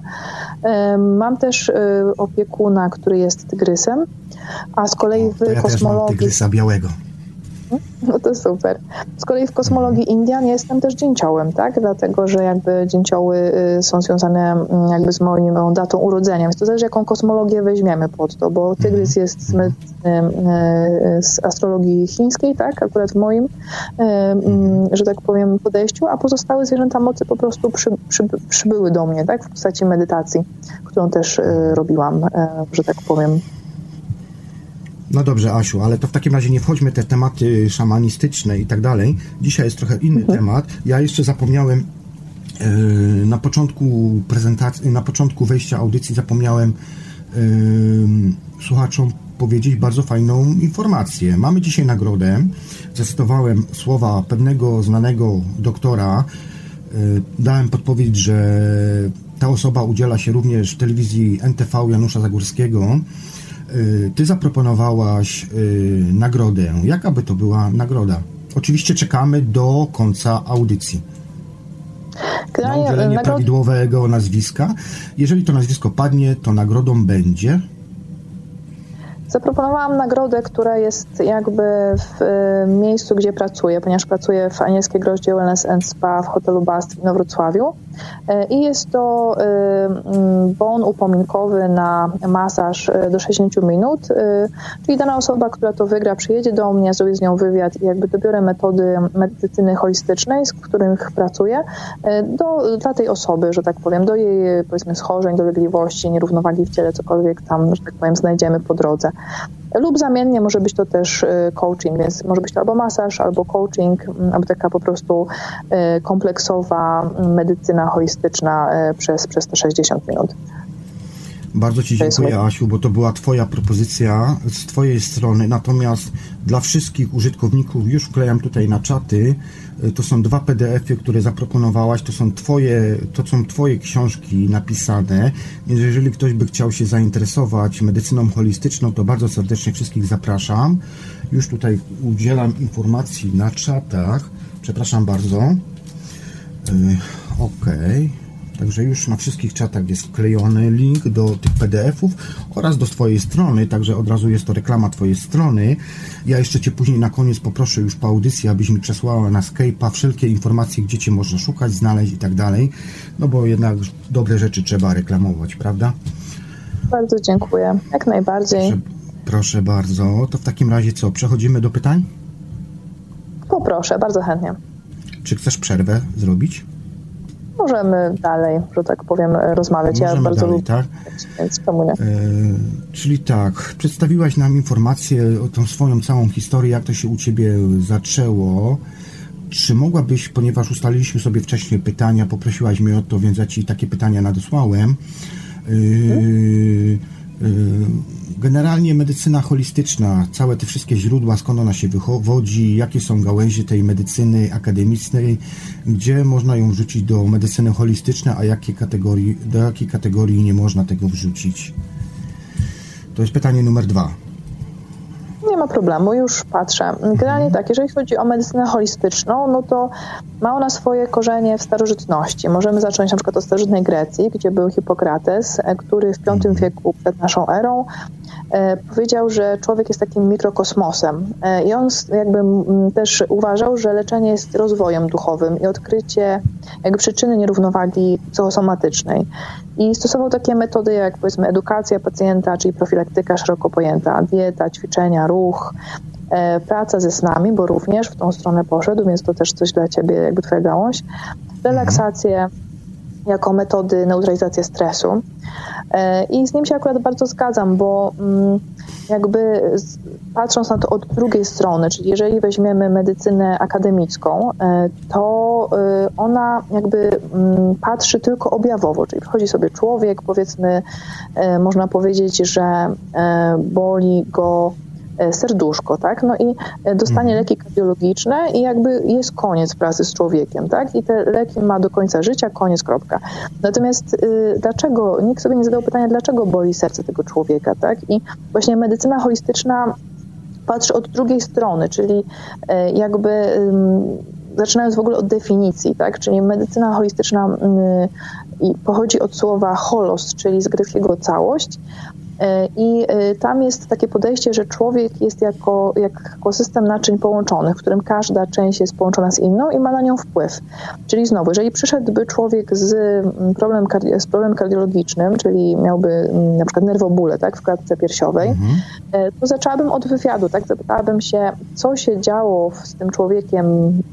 Mam też opiekuna, który jest tygrysem, a z kolei w ja kosmologii... Też białego. No to super. Z kolei w kosmologii Indian jestem też dzięciołem, tak? Dlatego, że jakby dzięcioły y, są związane mm, jakby z moją datą urodzenia. Więc to zależy, jaką kosmologię weźmiemy pod to, bo tygrys mhm. jest z, y, z astrologii chińskiej, tak? Akurat w moim, y, mm, że tak powiem, podejściu, a pozostałe zwierzęta mocy po prostu przy, przy, przybyły do mnie, tak? W postaci medytacji, którą też robiłam, że tak powiem, no dobrze, Asiu, ale to w takim razie nie wchodźmy te tematy szamanistyczne i tak dalej. Dzisiaj jest trochę inny mhm. temat. Ja jeszcze zapomniałem yy, na początku prezentacji, na początku wejścia audycji zapomniałem yy, słuchaczom powiedzieć bardzo fajną informację. Mamy dzisiaj nagrodę. Zacytowałem słowa pewnego znanego doktora. Yy, dałem podpowiedź, że ta osoba udziela się również w telewizji NTV Janusza Zagórskiego ty zaproponowałaś y, nagrodę. Jaka by to była nagroda? Oczywiście czekamy do końca audycji. Na udzielenie prawidłowego nazwiska. Jeżeli to nazwisko padnie, to nagrodą będzie Zaproponowałam nagrodę, która jest jakby w y, miejscu, gdzie pracuję, ponieważ pracuję w Anielskiej Groździe Wellness and Spa w hotelu Bast w Wrocławiu. Y, I jest to y, mm, bon upominkowy na masaż do 60 minut, czyli dana osoba, która to wygra, przyjedzie do mnie, zrobię z nią wywiad i jakby dobiorę metody medycyny holistycznej, z których pracuję, do, dla tej osoby, że tak powiem, do jej powiedzmy schorzeń, dolegliwości, nierównowagi w ciele, cokolwiek tam, że tak powiem, znajdziemy po drodze. Lub zamiennie może być to też y, coaching, więc może być to albo masaż, albo coaching, albo taka po prostu y, kompleksowa medycyna holistyczna y, przez, przez te 60 minut. Bardzo Ci dziękuję, Asiu, bo to była Twoja propozycja z Twojej strony. Natomiast dla wszystkich użytkowników już wklejam tutaj na czaty. To są dwa PDF-y, które zaproponowałaś. To są Twoje, to są Twoje książki napisane. Więc jeżeli ktoś by chciał się zainteresować medycyną holistyczną, to bardzo serdecznie wszystkich zapraszam. Już tutaj udzielam informacji na czatach. Przepraszam bardzo. Yy, Okej. Okay. Także już na wszystkich czatach jest wklejony link do tych PDF-ów oraz do Twojej strony, także od razu jest to reklama Twojej strony. Ja jeszcze Cię później na koniec poproszę już po audycji, abyś mi przesłała na Skype'a wszelkie informacje, gdzie Cię można szukać, znaleźć i tak dalej, no bo jednak dobre rzeczy trzeba reklamować, prawda? Bardzo dziękuję, jak najbardziej. Proszę, proszę bardzo. To w takim razie co, przechodzimy do pytań? Poproszę, bardzo chętnie. Czy chcesz przerwę zrobić? Możemy dalej, że tak powiem, rozmawiać. Możemy ja bardzo dalej, lubię, tak? więc czemu nie? E, czyli tak, przedstawiłaś nam informację o tą swoją całą historię, jak to się u Ciebie zaczęło. Czy mogłabyś, ponieważ ustaliliśmy sobie wcześniej pytania, poprosiłaś mnie o to, więc ja Ci takie pytania nadesłałem. Yy, Generalnie medycyna holistyczna, całe te wszystkie źródła, skąd ona się wywodzi, jakie są gałęzie tej medycyny akademickiej, gdzie można ją wrzucić do medycyny holistycznej, a jakie kategorii, do jakiej kategorii nie można tego wrzucić. To jest pytanie numer dwa. Nie ma problemu, już patrzę. Generalnie tak, jeżeli chodzi o medycynę holistyczną, no to ma ona swoje korzenie w starożytności. Możemy zacząć na przykład od starożytnej Grecji, gdzie był Hipokrates, e, który w V mhm. wieku przed naszą erą powiedział, że człowiek jest takim mikrokosmosem e, i on jakby też uważał, że leczenie jest rozwojem duchowym i odkrycie jakby przyczyny nierównowagi psychosomatycznej. I stosował takie metody jak powiedzmy edukacja pacjenta, czyli profilaktyka szeroko pojęta, dieta, ćwiczenia, ruch, e, praca ze snami, bo również w tą stronę poszedł, więc to też coś dla ciebie, jakby twoja gałąź, relaksację jako metody neutralizacji stresu. E, I z nim się akurat bardzo zgadzam, bo mm, jakby patrząc na to od drugiej strony, czyli jeżeli weźmiemy medycynę akademicką, e, to e, ona jakby mm, patrzy tylko objawowo, czyli przychodzi sobie człowiek, powiedzmy, można powiedzieć, że boli go serduszko, tak? No i e, dostanie mhm. leki kardiologiczne i jakby jest koniec pracy z człowiekiem, tak? I te leki ma do końca życia, koniec, kropka. Natomiast y, dlaczego, nikt sobie nie zadał pytania, dlaczego boli serce tego człowieka, tak? I właśnie medycyna holistyczna patrzy od drugiej strony, czyli y, jakby zaczynając w ogóle od definicji, tak? Czyli medycyna holistyczna y, pochodzi od słowa holos, czyli z greckiego całość, E, I e, tam jest takie podejście, że człowiek jest jako, jako system naczyń połączonych, w którym każda część jest połączona z inną i ma na nią wpływ. Czyli znowu, jeżeli przyszedłby człowiek z, mm, problem, z problemem kardiologicznym, czyli miałby mm, na przykład nerwobóle tak, w klatce piersiowej, mhm. E, to zaczęłabym od wywiadu, tak? Zapytałabym się, co się działo z tym człowiekiem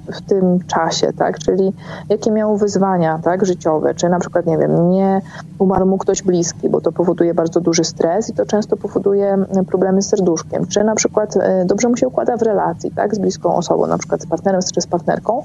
w tym czasie, tak? Czyli jakie miał wyzwania tak, życiowe, czy na przykład, nie wiem, nie umarł mu ktoś bliski, bo to powoduje bardzo duży stres, stres i to często powoduje problemy z serduszkiem. Czy na przykład e, dobrze mu się układa w relacji tak, z bliską osobą, na przykład z partnerem czy z partnerką,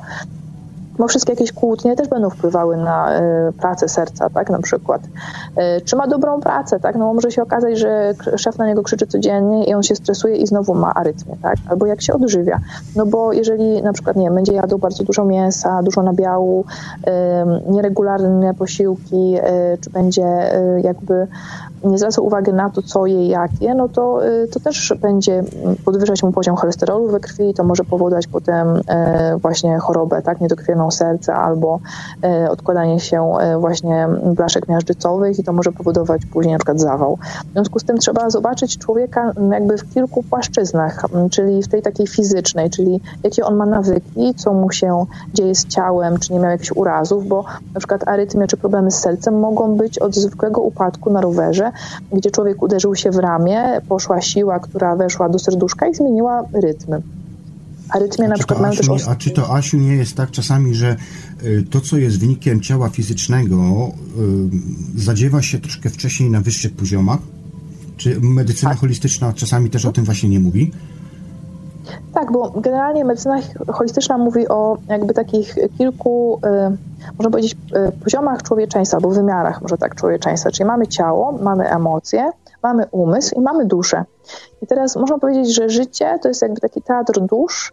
bo wszystkie jakieś kłótnie też będą wpływały na y, pracę serca, tak, na przykład. Y, czy ma dobrą pracę, tak, no może się okazać, że szef na niego krzyczy codziennie i on się stresuje i znowu ma arytmię, tak, albo jak się odżywia, no bo jeżeli na przykład, nie będzie jadł bardzo dużo mięsa, dużo nabiału, y, nieregularne posiłki, czy będzie jakby nie zwraca uwagi na to, co je, jak je, no to, y, to też będzie podwyższać mu poziom cholesterolu we krwi i to może powodować potem e, właśnie chorobę, tak, niedokrwioną urywają serce albo odkładanie się właśnie blaszek miażdżycowych i to może powodować później na przykład zawał. W związku z tym trzeba zobaczyć człowieka jakby w kilku płaszczyznach, czyli w tej takiej fizycznej, czyli jakie on ma nawyki, co mu się dzieje z ciałem, czy nie miał jakichś urazów, bo na przykład arytmia czy problemy z sercem mogą być od zwykłego upadku na rowerze, gdzie człowiek uderzył się w ramię, poszła siła, która weszła do serduszka i zmieniła rytmy. Arytmie na przykład mają też... Nie, a czy to, Asiu, nie jest tak czasami, że y, to, co jest wynikiem ciała fizycznego, y, zadziewa się troszkę wcześniej na wyższych poziomach? Czy medycyna tak. holistyczna czasami też o tym właśnie nie mówi? Tak, bo generalnie medycyna holistyczna mówi o jakby takich kilku, y, można powiedzieć, poziomach człowieczeństwa, albo wymiarach, może tak, człowieczeństwa. Czyli mamy ciało, mamy emocje, mamy umysł i mamy duszę. I teraz można powiedzieć, że życie to jest jakby taki teatr dusz,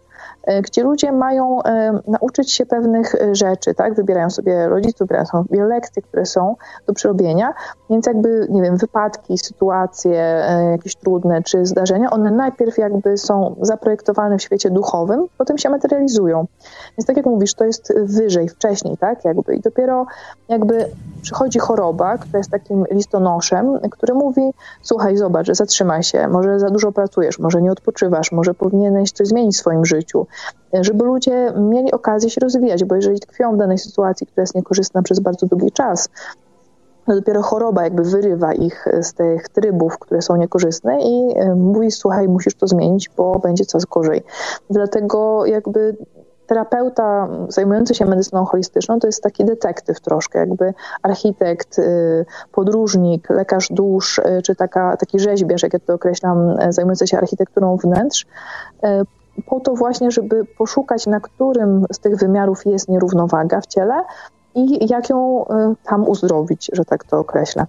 gdzie ludzie mają e, nauczyć się pewnych e, rzeczy, tak? Wybierają sobie rodziców, wybierają sobie lekcje, które są do przerobienia, więc jakby, nie wiem, wypadki, sytuacje jakieś trudne czy zdarzenia, one najpierw jakby są zaprojektowane w świecie duchowym, potem się materializują. Więc tak jak mówisz, to jest wyżej, wcześniej, tak? Jakby i dopiero jakby przychodzi choroba, która jest takim listonoszem, który mówi, słuchaj, zobacz, zatrzymaj się, może za dużo pracujesz, może nie odpoczywasz, może powinieneś coś zmienić w swoim życiu, żeby ludzie mieli okazję się rozwijać, bo jeżeli tkwią w danej sytuacji, która jest niekorzystna przez bardzo długi czas, to dopiero choroba jakby wyrywa ich z tych trybów, które są niekorzystne i mówi, słuchaj, musisz to zmienić, bo będzie coraz gorzej. Dlatego jakby terapeuta zajmujący się medycyną holistyczną to jest taki detektyw troszkę, jakby architekt, y, podróżnik, lekarz dusz, czy taka, taki rzeźbiarz, jak ja to określam, zajmujący się architekturą wnętrz, po to właśnie, żeby poszukać, na którym z tych wymiarów jest nierównowaga w ciele i jak ją tam uzdrowić, że tak to określę.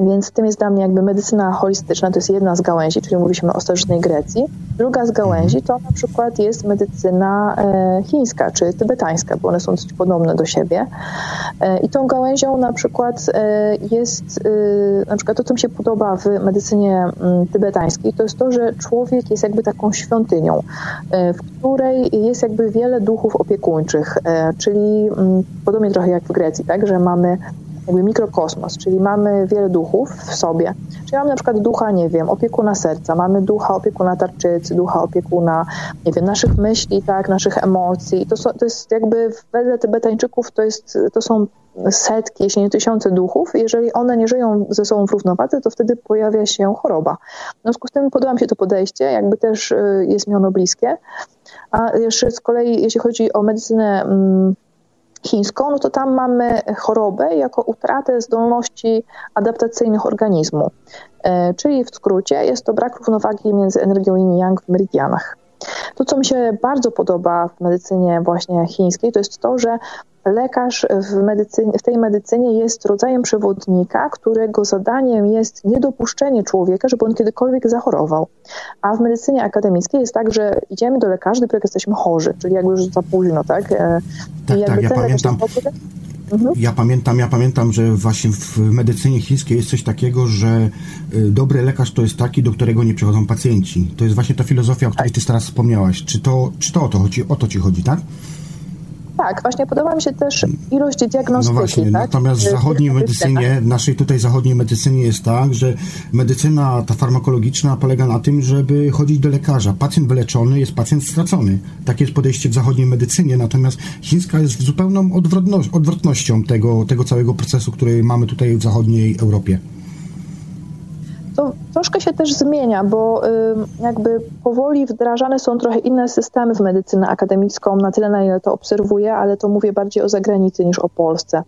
Więc tym jest dla mnie jakby medycyna holistyczna, to jest jedna z gałęzi, czyli mówiliśmy o starożytnej Grecji. Druga z gałęzi to na przykład jest medycyna e, chińska czy tybetańska, bo one są dość podobne do siebie. E, I tą gałęzią na przykład e, jest, na przykład to, co mi się podoba w medycynie mm, tybetańskiej, to jest to, że człowiek jest jakby taką świątynią, w której jest jakby wiele duchów opiekuńczych, czyli mm, podobnie trochę jak w Grecji, tak, że mamy jakby mikrokosmos, czyli mamy wiele duchów w sobie. Czyli mamy na przykład ducha, nie wiem, opiekuna serca, mamy ducha opiekuna tarczycy, ducha opiekuna, nie wiem, naszych myśli, tak, naszych emocji. To, są, to jest jakby wedle Tybetańczyków to, jest, to są setki, jeśli nie tysiące duchów. Jeżeli one nie żyją ze sobą w równowadze, to wtedy pojawia się choroba. W związku z tym podoba mi się to podejście, jakby też y, jest mi ono bliskie. A jeszcze z kolei, jeśli chodzi o medycynę mm, chińską, no to tam mamy chorobę jako utratę zdolności adaptacyjnych organizmu. E, czyli w skrócie jest to brak równowagi między energią yin i yang w meridianach. To, co mi się bardzo podoba w medycynie właśnie chińskiej, to jest to, że lekarz w, medycynie, w tej medycynie jest rodzajem przewodnika, którego zadaniem jest niedopuszczenie człowieka, żeby on kiedykolwiek zachorował. A w medycynie akademickiej jest tak, że idziemy do lekarzy, dopiero jak jesteśmy chorzy, czyli jakby już za późno, tak? E, tak, I tak, ja pamiętam. Mhm. Ja pamiętam, ja pamiętam, że właśnie w medycynie chińskiej jest coś takiego, że y, dobry lekarz to jest taki, do którego nie przychodzą pacjenci. To jest właśnie ta filozofia, o której ty teraz wspomniałaś. Czy to, czy to o to chodzi? O to ci chodzi, tak? Tak, właśnie podoba mi się też ilość diagnostyki. No właśnie, tak? natomiast w zachodniej medycynie, w naszej tutaj zachodniej medycynie jest tak, że medycyna ta farmakologiczna polega na tym, żeby chodzić do lekarza. Pacjent wyleczony jest pacjent stracony. Takie jest podejście w zachodniej medycynie, natomiast chińska jest zupełną odwrotnością tego, tego całego procesu, który mamy tutaj w zachodniej Europie to troszkę się też zmienia, bo jakby powoli wdrażane są trochę inne systemy w medycynę akademicką, na tyle na ile to obserwuję, ale to mówię bardziej o zagranicy niż o Polsce.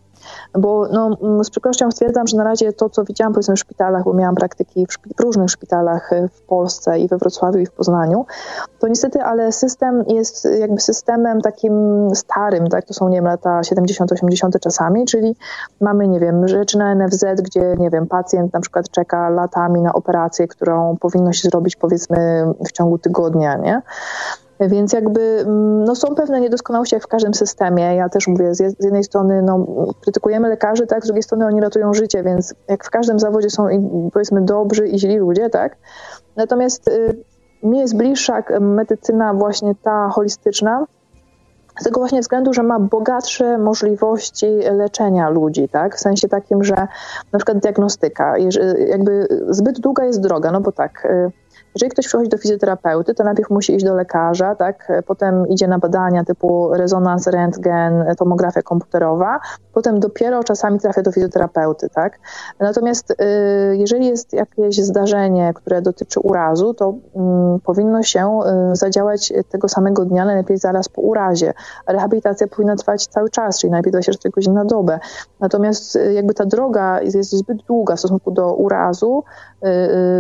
Bo no, mm, z przykrością stwierdzam, że na razie to, co widziałam powiedzmy w szpitalach, bo miałam praktyki w, szpi- w różnych szpitalach e, w Polsce i we Wrocławiu i w Poznaniu, to niestety, ale system jest jakby systemem takim starym, tak? To są, nie wiem, lata 70, 80 czasami, czyli mamy, nie wiem, rzeczy na NFZ, gdzie, nie wiem, pacjent na przykład czeka latami na operację, którą powinno się zrobić powiedzmy w ciągu tygodnia, nie? Więc jakby mm, no, są pewne niedoskonałości jak w każdym systemie. Ja też mówię, z jednej strony no, krytykujemy lekarzy, tak, z drugiej strony oni ratują życie, więc jak w każdym zawodzie są powiedzmy dobrzy i źli ludzie, tak. Natomiast y, mi jest bliższa medycyna właśnie ta holistyczna, z tego właśnie względu, że ma bogatsze możliwości leczenia ludzi, tak? W sensie takim, że na przykład diagnostyka, jakby zbyt długa jest droga, no bo tak, y, jeżeli ktoś przychodzi do fizjoterapeuty, to najpierw musi iść do lekarza, tak? potem idzie na badania typu rezonans, rentgen, tomografia komputerowa, potem dopiero czasami trafia do fizjoterapeuty. Tak? Natomiast y, jeżeli jest jakieś zdarzenie, które dotyczy urazu, to mm, powinno się y, zadziałać tego samego dnia, najlepiej zaraz po urazie. Rehabilitacja powinna trwać cały czas, czyli najlepiej 24 godziny na dobę. Natomiast y, jakby ta droga jest zbyt długa w stosunku do urazu,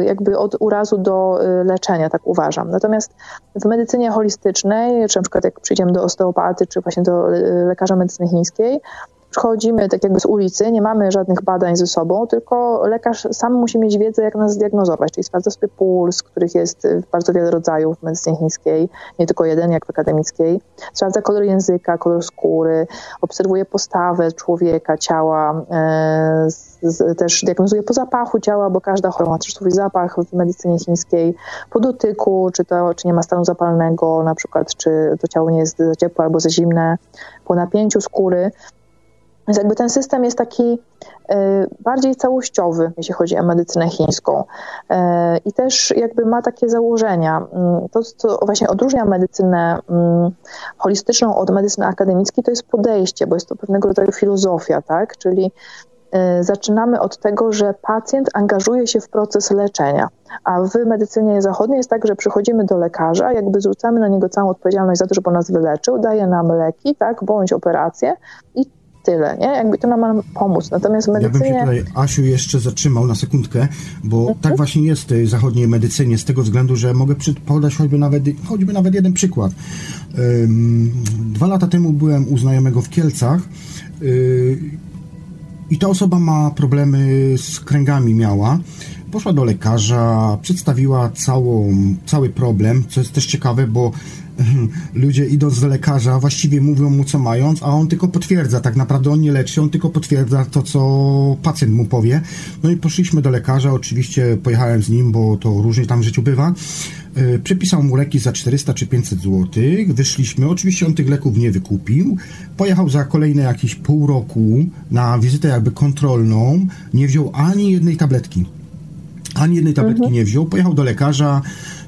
jakby od urazu do leczenia, tak uważam. Natomiast w medycynie holistycznej, czy na przykład jak przyjdziemy do osteopaty, czy właśnie do lekarza medycyny chińskiej, przychodzimy tak jakby z ulicy, nie mamy żadnych badań ze sobą, tylko lekarz sam musi mieć wiedzę, jak nas zdiagnozować, czyli sprawdza sobie puls, których jest bardzo wiele rodzajów w medycynie chińskiej, nie tylko jeden jak w akademickiej, sprawdza kolor języka, kolor skóry, obserwuje postawę człowieka, ciała, e, z, też diagnozuje po zapachu ciała, bo każda choroba ma też swój zapach w medycynie chińskiej, po dotyku, czy, to, czy nie ma stanu zapalnego, na przykład, czy to ciało nie jest za ciepłe albo za zimne, po napięciu skóry. Więc jakby ten system jest taki e, bardziej całościowy, jeśli chodzi o medycynę chińską. E, I też jakby ma takie założenia. Mm, to, co właśnie odróżnia medycynę mm, holistyczną od medycyny akademickiej, to jest podejście, bo jest to pewnego rodzaju filozofia, tak? Czyli e, zaczynamy od tego, że pacjent angażuje się w proces leczenia. A w medycynie zachodniej jest tak, że przychodzimy do lekarza, jakby zrzucamy na niego całą odpowiedzialność za to, żeby on nas wyleczył, daje nam leki, tak, bądź operację i tyle, nie? Jakby to nam ma pomóc. Natomiast w medycynie... Ja bym się tutaj, Asiu, jeszcze zatrzymał na sekundkę, bo mhm. tak właśnie jest w zachodniej medycynie, z tego względu, że mogę podać choćby nawet, choćby nawet jeden przykład. Dwa lata temu byłem u znajomego w Kielcach yy, i ta osoba ma problemy z kręgami miała. Poszła do lekarza, przedstawiła całą, cały problem, co jest też ciekawe, bo ludzie idąc do lekarza właściwie mówią mu co mają, a on tylko potwierdza, tak naprawdę on nie leczy, on tylko potwierdza to, co pacjent mu powie. No i poszliśmy do lekarza, oczywiście pojechałem z nim, bo to różnie tam w życiu bywa. E, przepisał mu leki za 400 czy 500 zł. Wyszliśmy. Oczywiście on tych leków nie wykupił. Pojechał za kolejne jakieś pół roku na wizytę jakby kontrolną. Nie wziął ani jednej tabletki. Ani jednej tabletki mhm. nie wziął. Pojechał do lekarza.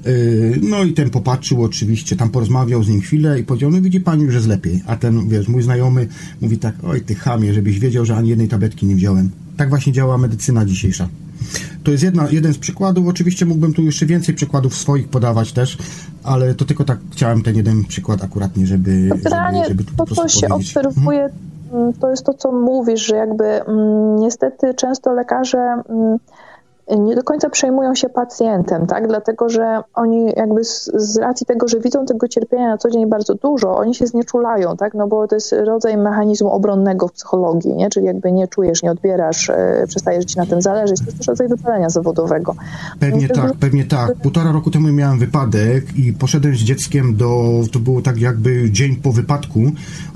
Yy, no i ten popatrzył oczywiście, tam porozmawiał z nim chwilę i powiedział, no widzi pani, że jest lepiej. A ten, wiesz, mój znajomy mówi tak, oj ty chamie, żebyś wiedział, że ani jednej tabletki nie wziąłem. Tak właśnie działa medycyna dzisiejsza. To jest jedna, jeden z przykładów. Oczywiście mógłbym tu jeszcze więcej przykładów swoich podawać też, ale to tylko tak chciałem ten jeden przykład akuratnie, żeby, Generalnie żeby, żeby to, co się obserwuje, mhm. to jest to, co mówisz, że jakby mm, niestety często lekarze mm, nie do końca przejmują się pacjentem, tak? Dlatego, że oni jakby z, z, racji tego, że widzą tego cierpienia na co dzień bardzo dużo, oni się znieczulają, tak? No bo to jest rodzaj mechanizmu obronnego w psychologii, nie? Czyli jakby nie czujesz, nie odbierasz, e, przestajesz ci na tym zależeć. To jest też rodzaj wypalenia zawodowego. Pewnie tak, pewnie tak. Półtora roku temu miałem wypadek i poszedłem z dzieckiem do, to było tak jakby dzień po wypadku,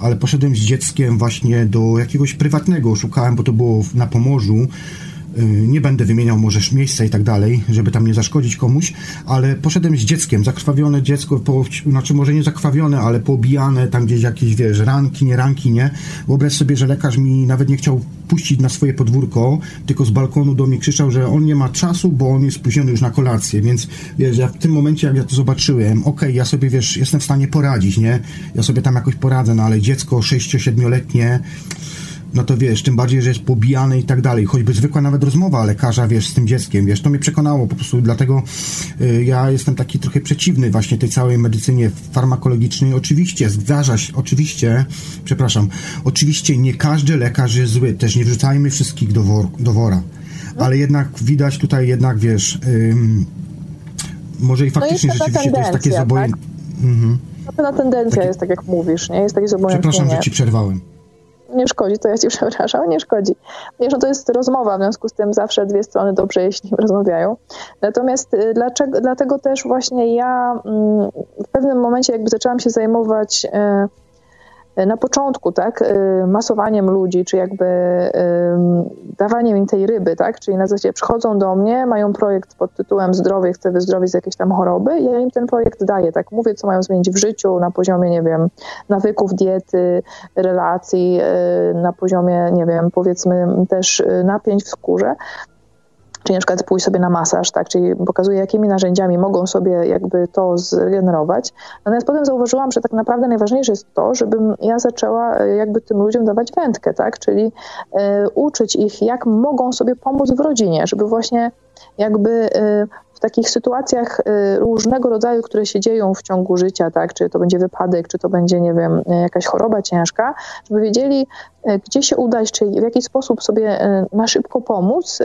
ale poszedłem z dzieckiem właśnie do jakiegoś prywatnego, szukałem, bo to było na Pomorzu, nie będę wymieniał możesz miejsca i tak dalej, żeby tam nie zaszkodzić komuś, ale poszedłem z dzieckiem, zakrwawione dziecko, po, znaczy może nie zakrwawione, ale poobijane, tam gdzieś jakieś, wiesz, ranki, nie ranki, nie. Wyobraź sobie, że lekarz mi nawet nie chciał puścić na swoje podwórko, tylko z balkonu do mnie krzyczał, że on nie ma czasu, bo on jest spóźniony już na kolację, więc wiesz, ja w tym momencie, jak ja to zobaczyłem, okej, okay, ja sobie, wiesz, jestem w stanie poradzić, nie? Ja sobie tam jakoś poradzę, no ale dziecko 6-7-letnie, no to wiesz, tym bardziej, że jest pobijany i tak dalej. Choćby zwykła nawet rozmowa lekarza, wiesz, z tym dzieckiem, wiesz, to mnie przekonało po prostu, dlatego y, ja jestem taki trochę przeciwny właśnie tej całej medycynie farmakologicznej. Oczywiście, zdarza się, oczywiście, przepraszam, oczywiście nie każdy lekarz jest zły, też nie wrzucajmy wszystkich do, wor, do wora, ale jednak widać tutaj jednak, wiesz, ym, może i no faktycznie no rzeczywiście to jest takie zobojętne. Tak? Mhm. Pewna tendencja takie... jest, tak jak mówisz, nie? Jest takie zobojętnienie. Przepraszam, że ci przerwałem nie szkodzi, to ja ci przepraszam, nie szkodzi. Wiesz, no to jest rozmowa, w związku z tym zawsze dwie strony dobrze, jeśli rozmawiają. Natomiast y, dlaczego, dlatego też właśnie ja mm, w pewnym momencie jakby zaczęłam się zajmować y, na początku, tak, masowaniem ludzi, czy jakby dawaniem im tej ryby, tak, czyli na zasadzie przychodzą do mnie, mają projekt pod tytułem zdrowie, chcę wyzdrowić z jakiejś tam choroby, ja im ten projekt daję, tak, mówię, co mają zmienić w życiu na poziomie, nie wiem, nawyków, diety, relacji, na poziomie, nie wiem, powiedzmy też napięć w skórze, czyli na przykład pójść sobie na masaż, tak, czyli pokazuje, jakimi narzędziami mogą sobie jakby to zregenerować. Natomiast potem zauważyłam, że tak naprawdę najważniejsze jest to, żebym ja zaczęła e, jakby tym ludziom dawać wędkę, tak, czyli y, uczyć ich, jak mogą sobie pomóc w rodzinie, żeby właśnie jakby y, takich sytuacjach y, różnego rodzaju, które się dzieją w ciągu życia, tak, czy to będzie wypadek, czy to będzie, nie wiem, jakaś choroba ciężka, żeby wiedzieli, y, gdzie się udać, czy w jaki sposób sobie y, na szybko pomóc,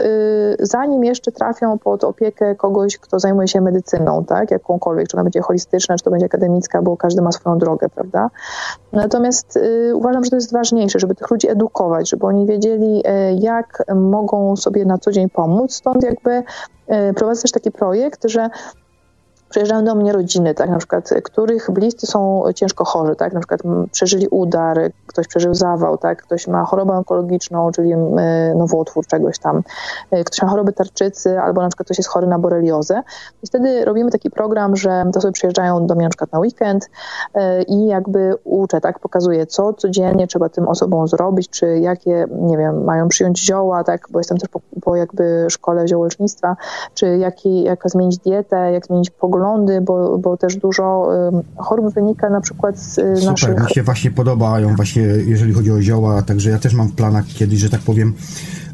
zanim jeszcze trafią pod opiekę kogoś, kto zajmuje się medycyną, tak, jakąkolwiek, czy ona będzie holistyczna, czy to będzie akademicka, bo każdy ma swoją drogę, prawda. Natomiast uważam, że to jest ważniejsze, żeby tych ludzi edukować, żeby oni wiedzieli, jak mogą sobie na co dzień pomóc, stąd jakby prowadzę też taki projekt, że przyjeżdżają do mnie rodziny, tak, na przykład, których bliscy są ciężko chorzy, tak, na przykład przeżyli udar, ktoś przeżył zawał, tak, ktoś ma chorobę onkologiczną, czyli nowotwór czegoś tam, e, ktoś ma chorobę tarczycy, albo na przykład ktoś jest chory na boreliozę. I wtedy robimy taki program, że to sobie przyjeżdżają do mnie na przykład na weekend e, i jakby uczę, tak, pokazuję, co codziennie trzeba tym osobom zrobić, czy jakie, nie wiem, mają przyjąć zioła, tak, bo jestem też po, po jakby szkole ziołecznictwa, czy jaki, jaka zmienić dietę, jak zmienić pogodę, poglądy, bo, bo też dużo chorób wynika na przykład z y, Super, naszych... mi się właśnie podobają właśnie, jeżeli chodzi o zioła, także ja też mam w planach kiedyś, że tak powiem,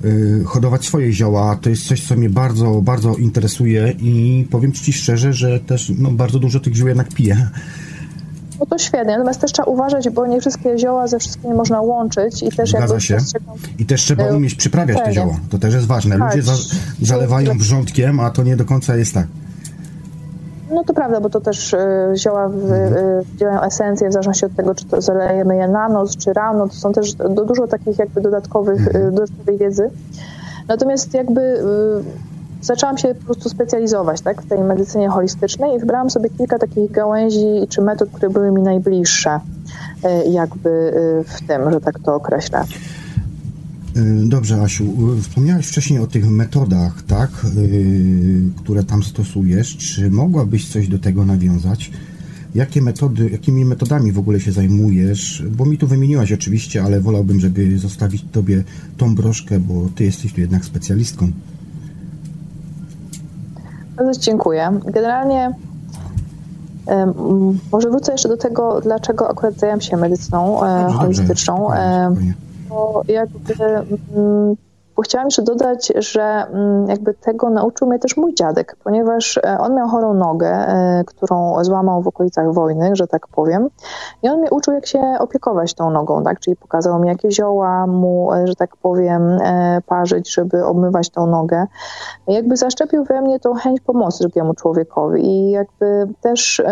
y, hodować swoje zioła. To jest coś, co mnie bardzo, bardzo interesuje i powiem Ci szczerze, że też no, bardzo dużo tych ziół jednak piję. No to świetnie, natomiast też trzeba uważać, bo nie wszystkie zioła ze wszystkimi można łączyć i też Zgadza się. I też trzeba y, umieć przyprawiać te zioła. To też jest ważne. Ludzie tak. za, zalewają wrzątkiem, a to nie do końca jest tak. No to prawda, bo to też y, zioła w, y, działają esencje w zależności od tego, czy to zalejemy je na noc, czy rano. To są też do, dużo takich jakby dodatkowych, y, dodatkowej wiedzy. Natomiast jakby zaczęłam się po prostu specjalizować tak, w tej medycynie holistycznej i wybrałam sobie kilka takich gałęzi czy metod, które były mi najbliższe jakby w tym, że tak to określę. Y, dobrze, Asiu. Y, wspomniałeś wcześniej o tych metodach, tak, y, które tam stosujesz. Czy mogłabyś coś do tego nawiązać? Jakie metody, jakimi metodami w ogóle się zajmujesz? Bo mi tu wymieniłaś oczywiście, ale wolałbym, żeby zostawić Tobie tą broszkę, bo Ty jesteś tu jednak specjalistką. Bardzo dziękuję. Generalnie może wrócę jeszcze do tego, dlaczego akurat zajęłam się medycyną e, dobrze, holistyczną. Dobrze, bo jakby mm, bo chciałam jeszcze dodać, że mm, jakby tego nauczył mnie też mój dziadek, ponieważ e, on miał chorą nogę, e, którą złamał w okolicach wojny, że tak powiem. I on mnie uczył, jak się opiekować tą nogą, tak? Czyli pokazał mi, jakie zioła mu, e, że tak powiem, parzyć, żeby obmywać tą nogę. Jakby zaszczepił we mnie tą chęć pomocy drugiemu człowiekowi i jakby też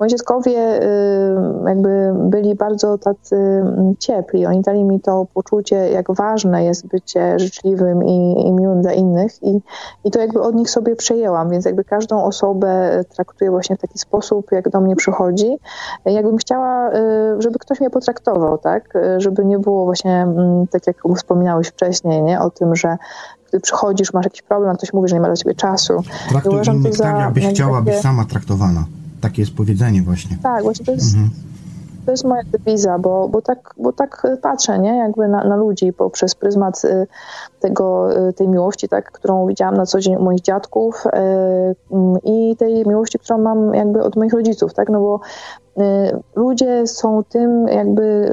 Moi dziadkowie y, jakby byli bardzo tacy mm, ciepli. Oni dali mi to poczucie, jak ważne jest bycie życzliwym i, i miłym dla innych i, i to jakby od nich sobie przejęłam, więc jakby każdą osobę traktuję właśnie w taki sposób, jak do mnie przychodzi. Jakbym chciała, y, żeby ktoś mnie potraktował, tak? Żeby nie było właśnie, mm, tak jak wspominałeś wcześniej, nie? o tym, że gdy przychodzisz, masz jakiś problem, a ktoś mówi, że nie ma dla ciebie czasu. Traktuj innych tak, jakbyś chciała być sama traktowana. Takie jest powiedzenie właśnie. Tak, właśnie to jest, mhm. to jest moja dewiza, bo, bo, tak, bo tak patrzę, nie? Jakby na, na ludzi poprzez pryzmat y, tego, y, tej miłości, tak? którą widziałam na co dzień u moich dziadków y, i tej miłości, którą mam jakby od moich rodziców, tak? No bo ludzie są tym jakby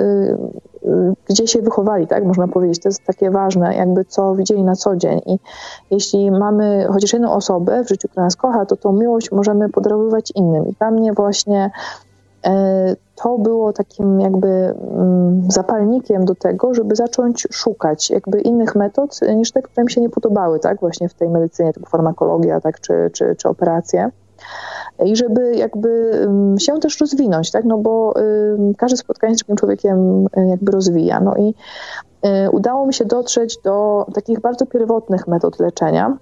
gdzie się wychowali, tak można powiedzieć. To jest takie ważne, jakby co widzieli na co dzień. I jeśli mamy chociaż jedną osobę w życiu, która nas kocha, to tą miłość możemy podarowywać innym. I dla mnie właśnie e, to było takim jakby mm, zapalnikiem do tego, żeby zacząć szukać jakby innych metod niż te, które mi się nie podobały, tak, właśnie w tej medycynie, typu farmakologia, tak, czy, czy, czy operacje i żeby jakby się też rozwinąć, tak? No bo każde spotkanie z drugim człowiekiem y, jakby rozwija. No i y, udało mi się dotrzeć do takich bardzo pierwotnych metod leczenia,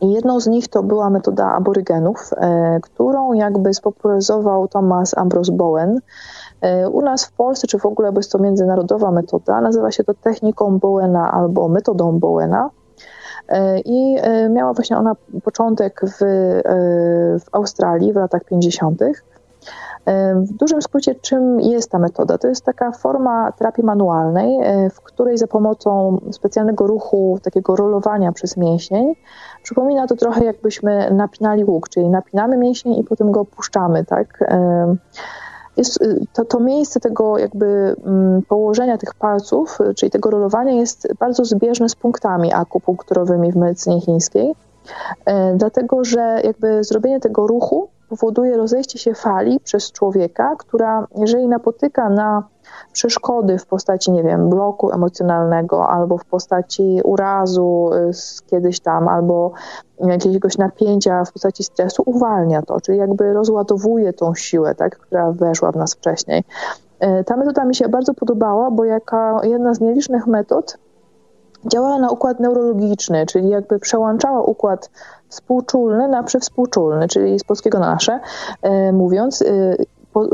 I jedną z nich to była metoda aborygenów, którą jakby spopularyzował Thomas Ambrose Bowen. U nas w Polsce, czy w ogóle, bo jest to międzynarodowa metoda, nazywa się to techniką Bowena albo metodą Bowena. E, I e, miała właśnie ona początek w, e, w Australii w latach 50. W dużym skrócie, czym jest ta metoda? To jest taka forma terapii manualnej, w której za pomocą specjalnego ruchu, takiego rolowania przez mięsień, przypomina to trochę jakbyśmy napinali łuk, czyli napinamy mięsień i potem go opuszczamy, tak? Jest, y, to, to miejsce tego jakby mm, położenia tych palców, y, czyli tego rolowania jest bardzo zbieżne z punktami akupunkturowymi w medycynie chińskiej, e, dlatego że jakby zrobienie tego ruchu powoduje rozejście się fali przez człowieka, która jeżeli napotyka na przeszkody w postaci, nie wiem, bloku emocjonalnego albo w postaci urazu y, kiedyś tam, albo jakiegoś napięcia w postaci stresu, uwalnia to, czyli jakby rozładowuje tą siłę, tak, która weszła w nas wcześniej. Y, ta metoda mi się bardzo podobała, bo jaka jedna z nielicznych metod działała na układ neurologiczny, czyli jakby przełączała układ współczulny na przywspółczulny, czyli z polskiego na nasze, y, mówiąc,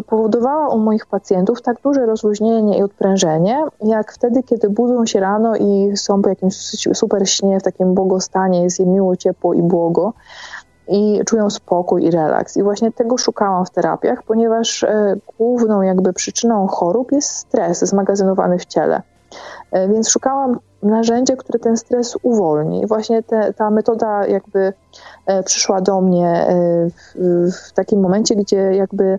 powodowała u moich pacjentów tak duże rozluźnienie i odprężenie, jak wtedy, kiedy budzą się rano i są po jakimś super śnie, w takim błogostanie, jest im miło, ciepło i błogo i czują spokój i relaks. I właśnie tego szukałam w terapiach, ponieważ e, główną jakby przyczyną chorób jest stres zmagazynowany w ciele. E, więc szukałam narzędzia, które ten stres uwolni. Właśnie te, ta metoda jakby e, przyszła do mnie w, w takim momencie, gdzie jakby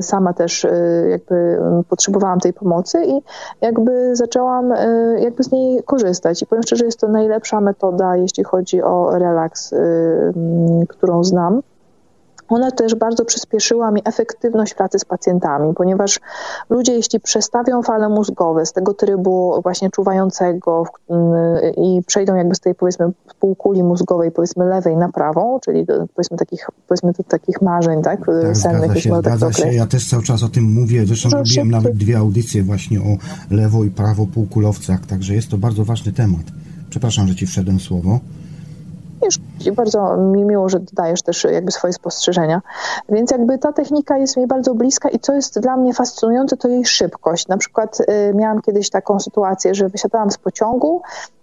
sama też e, jakby potrzebowałam tej pomocy i jakby zaczęłam e, jakby z niej korzystać. I powiem szczerze, jest to najlepsza metoda, jeśli chodzi o relaks, którą znam. Ona też bardzo przyspieszyła mi efektywność pracy z pacjentami, ponieważ ludzie, jeśli przestawią fale mózgowe z tego trybu właśnie czuwającego i przejdą jakby z tej powiedzmy półkuli mózgowej, powiedzmy lewej na prawą, czyli do, powiedzmy takich, powiedzmy do takich marzeń, tak? tak sennych, zgadza się, zgadza się. Ja też cały czas o tym mówię. Zresztą to robiłem nawet dwie audycje właśnie o lewo i prawo półkulowcach, także jest to bardzo ważny temat. Przepraszam, że ci wszedłem słowo i bardzo mi miło, że dodajesz też jakby swoje spostrzeżenia. Więc jakby ta technika jest mi bardzo bliska i co jest dla mnie fascynujące, to jej szybkość. Na przykład y, miałam kiedyś taką sytuację, że wysiadałam z pociągu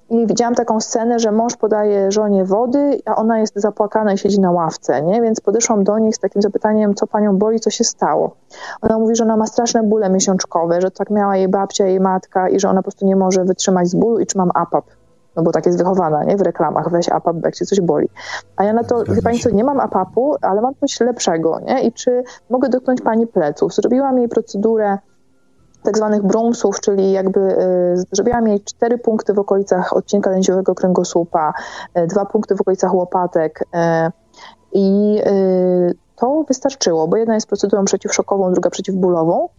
i widziałam taką scenę, że mąż podaje żonie wody, a ona jest zapłakana i siedzi na ławce, nie? Więc podeszłam do nich z takim zapytaniem, co panią boli, co się stało. Ona mówi, że ona ma straszne bóle miesiączkowe, że tak miała jej babcia, jej matka i że ona po prostu nie może wytrzymać z bólu i czy mam APAP no bo tak jest wychowana, nie? W reklamach, weź APAP, jak cię coś boli. A ja na to, wie pani co, nie mam APAP-u, ale mam coś lepszego, nie? I czy mogę dotknąć pani pleców? Zrobiłam jej procedurę tak zwanych brumsów, czyli jakby y, zrobiłam jej cztery punkty w okolicach odcinka lędziowego kręgosłupa, y, dwa punkty w okolicach łopatek y, i y, to wystarczyło, bo jedna jest procedurą przeciwszokową, druga przeciwbólową.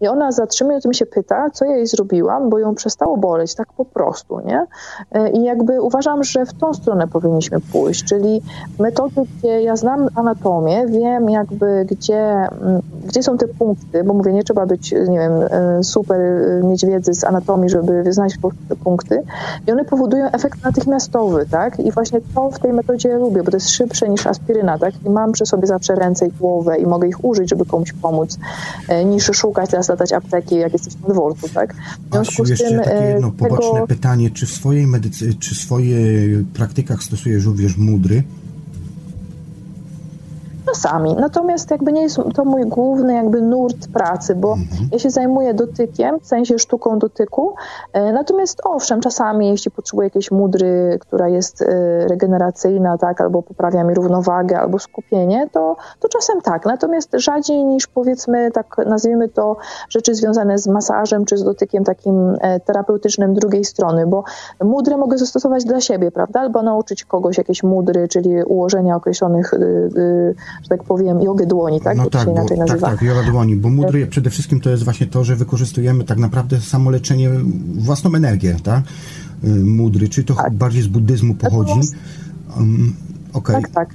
I ona za trzy minuty mi się pyta, co ja jej zrobiłam, bo ją przestało boleć, tak po prostu, nie? E, I jakby uważam, że w tą stronę powinniśmy pójść, czyli metody, gdzie ja znam anatomię, wiem jakby gdzie, mm, gdzie są te punkty, bo mówię, nie trzeba być, nie wiem, e, super, e, mieć wiedzy z anatomii, żeby znać te punkty i one powodują efekt natychmiastowy, tak? I właśnie to w tej metodzie lubię, bo to jest szybsze niż aspiryna, tak? I mam przy sobie zawsze ręce i głowę i mogę ich użyć, żeby komuś pomóc, niż szukać teraz latać apteki, jak jesteśmy na dworcu, tak? W Asiu, jeszcze tym, takie jedno e, poboczne tego... pytanie, czy w swojej medycy... czy w swojej praktykach stosujesz również mudry? Czasami. Natomiast jakby nie jest to mój główny jakby nurt pracy, bo mhm. ja się zajmuję dotykiem, w sensie sztuką dotyku. E, natomiast owszem, czasami jeśli potrzebuję jakiejś mudry, która jest e, regeneracyjna, tak, albo poprawia mi równowagę, albo skupienie, to, to czasem tak. Natomiast rzadziej niż powiedzmy, tak nazwijmy to, rzeczy związane z masażem czy z dotykiem takim e, terapeutycznym drugiej strony, bo mudrę mogę zastosować dla siebie, prawda? Albo nauczyć kogoś jakieś mudry, czyli ułożenia określonych że tak powiem, jogę dłoni, tak? No tak, bo, inaczej tak, nazywa. tak, yoga dłoni, bo mudry przede wszystkim to jest właśnie to, że wykorzystujemy tak naprawdę samoleczenie, własną energię, tak? Y, mudry, czy to tak. bardziej z buddyzmu pochodzi? Um, Okay. Tak, tak.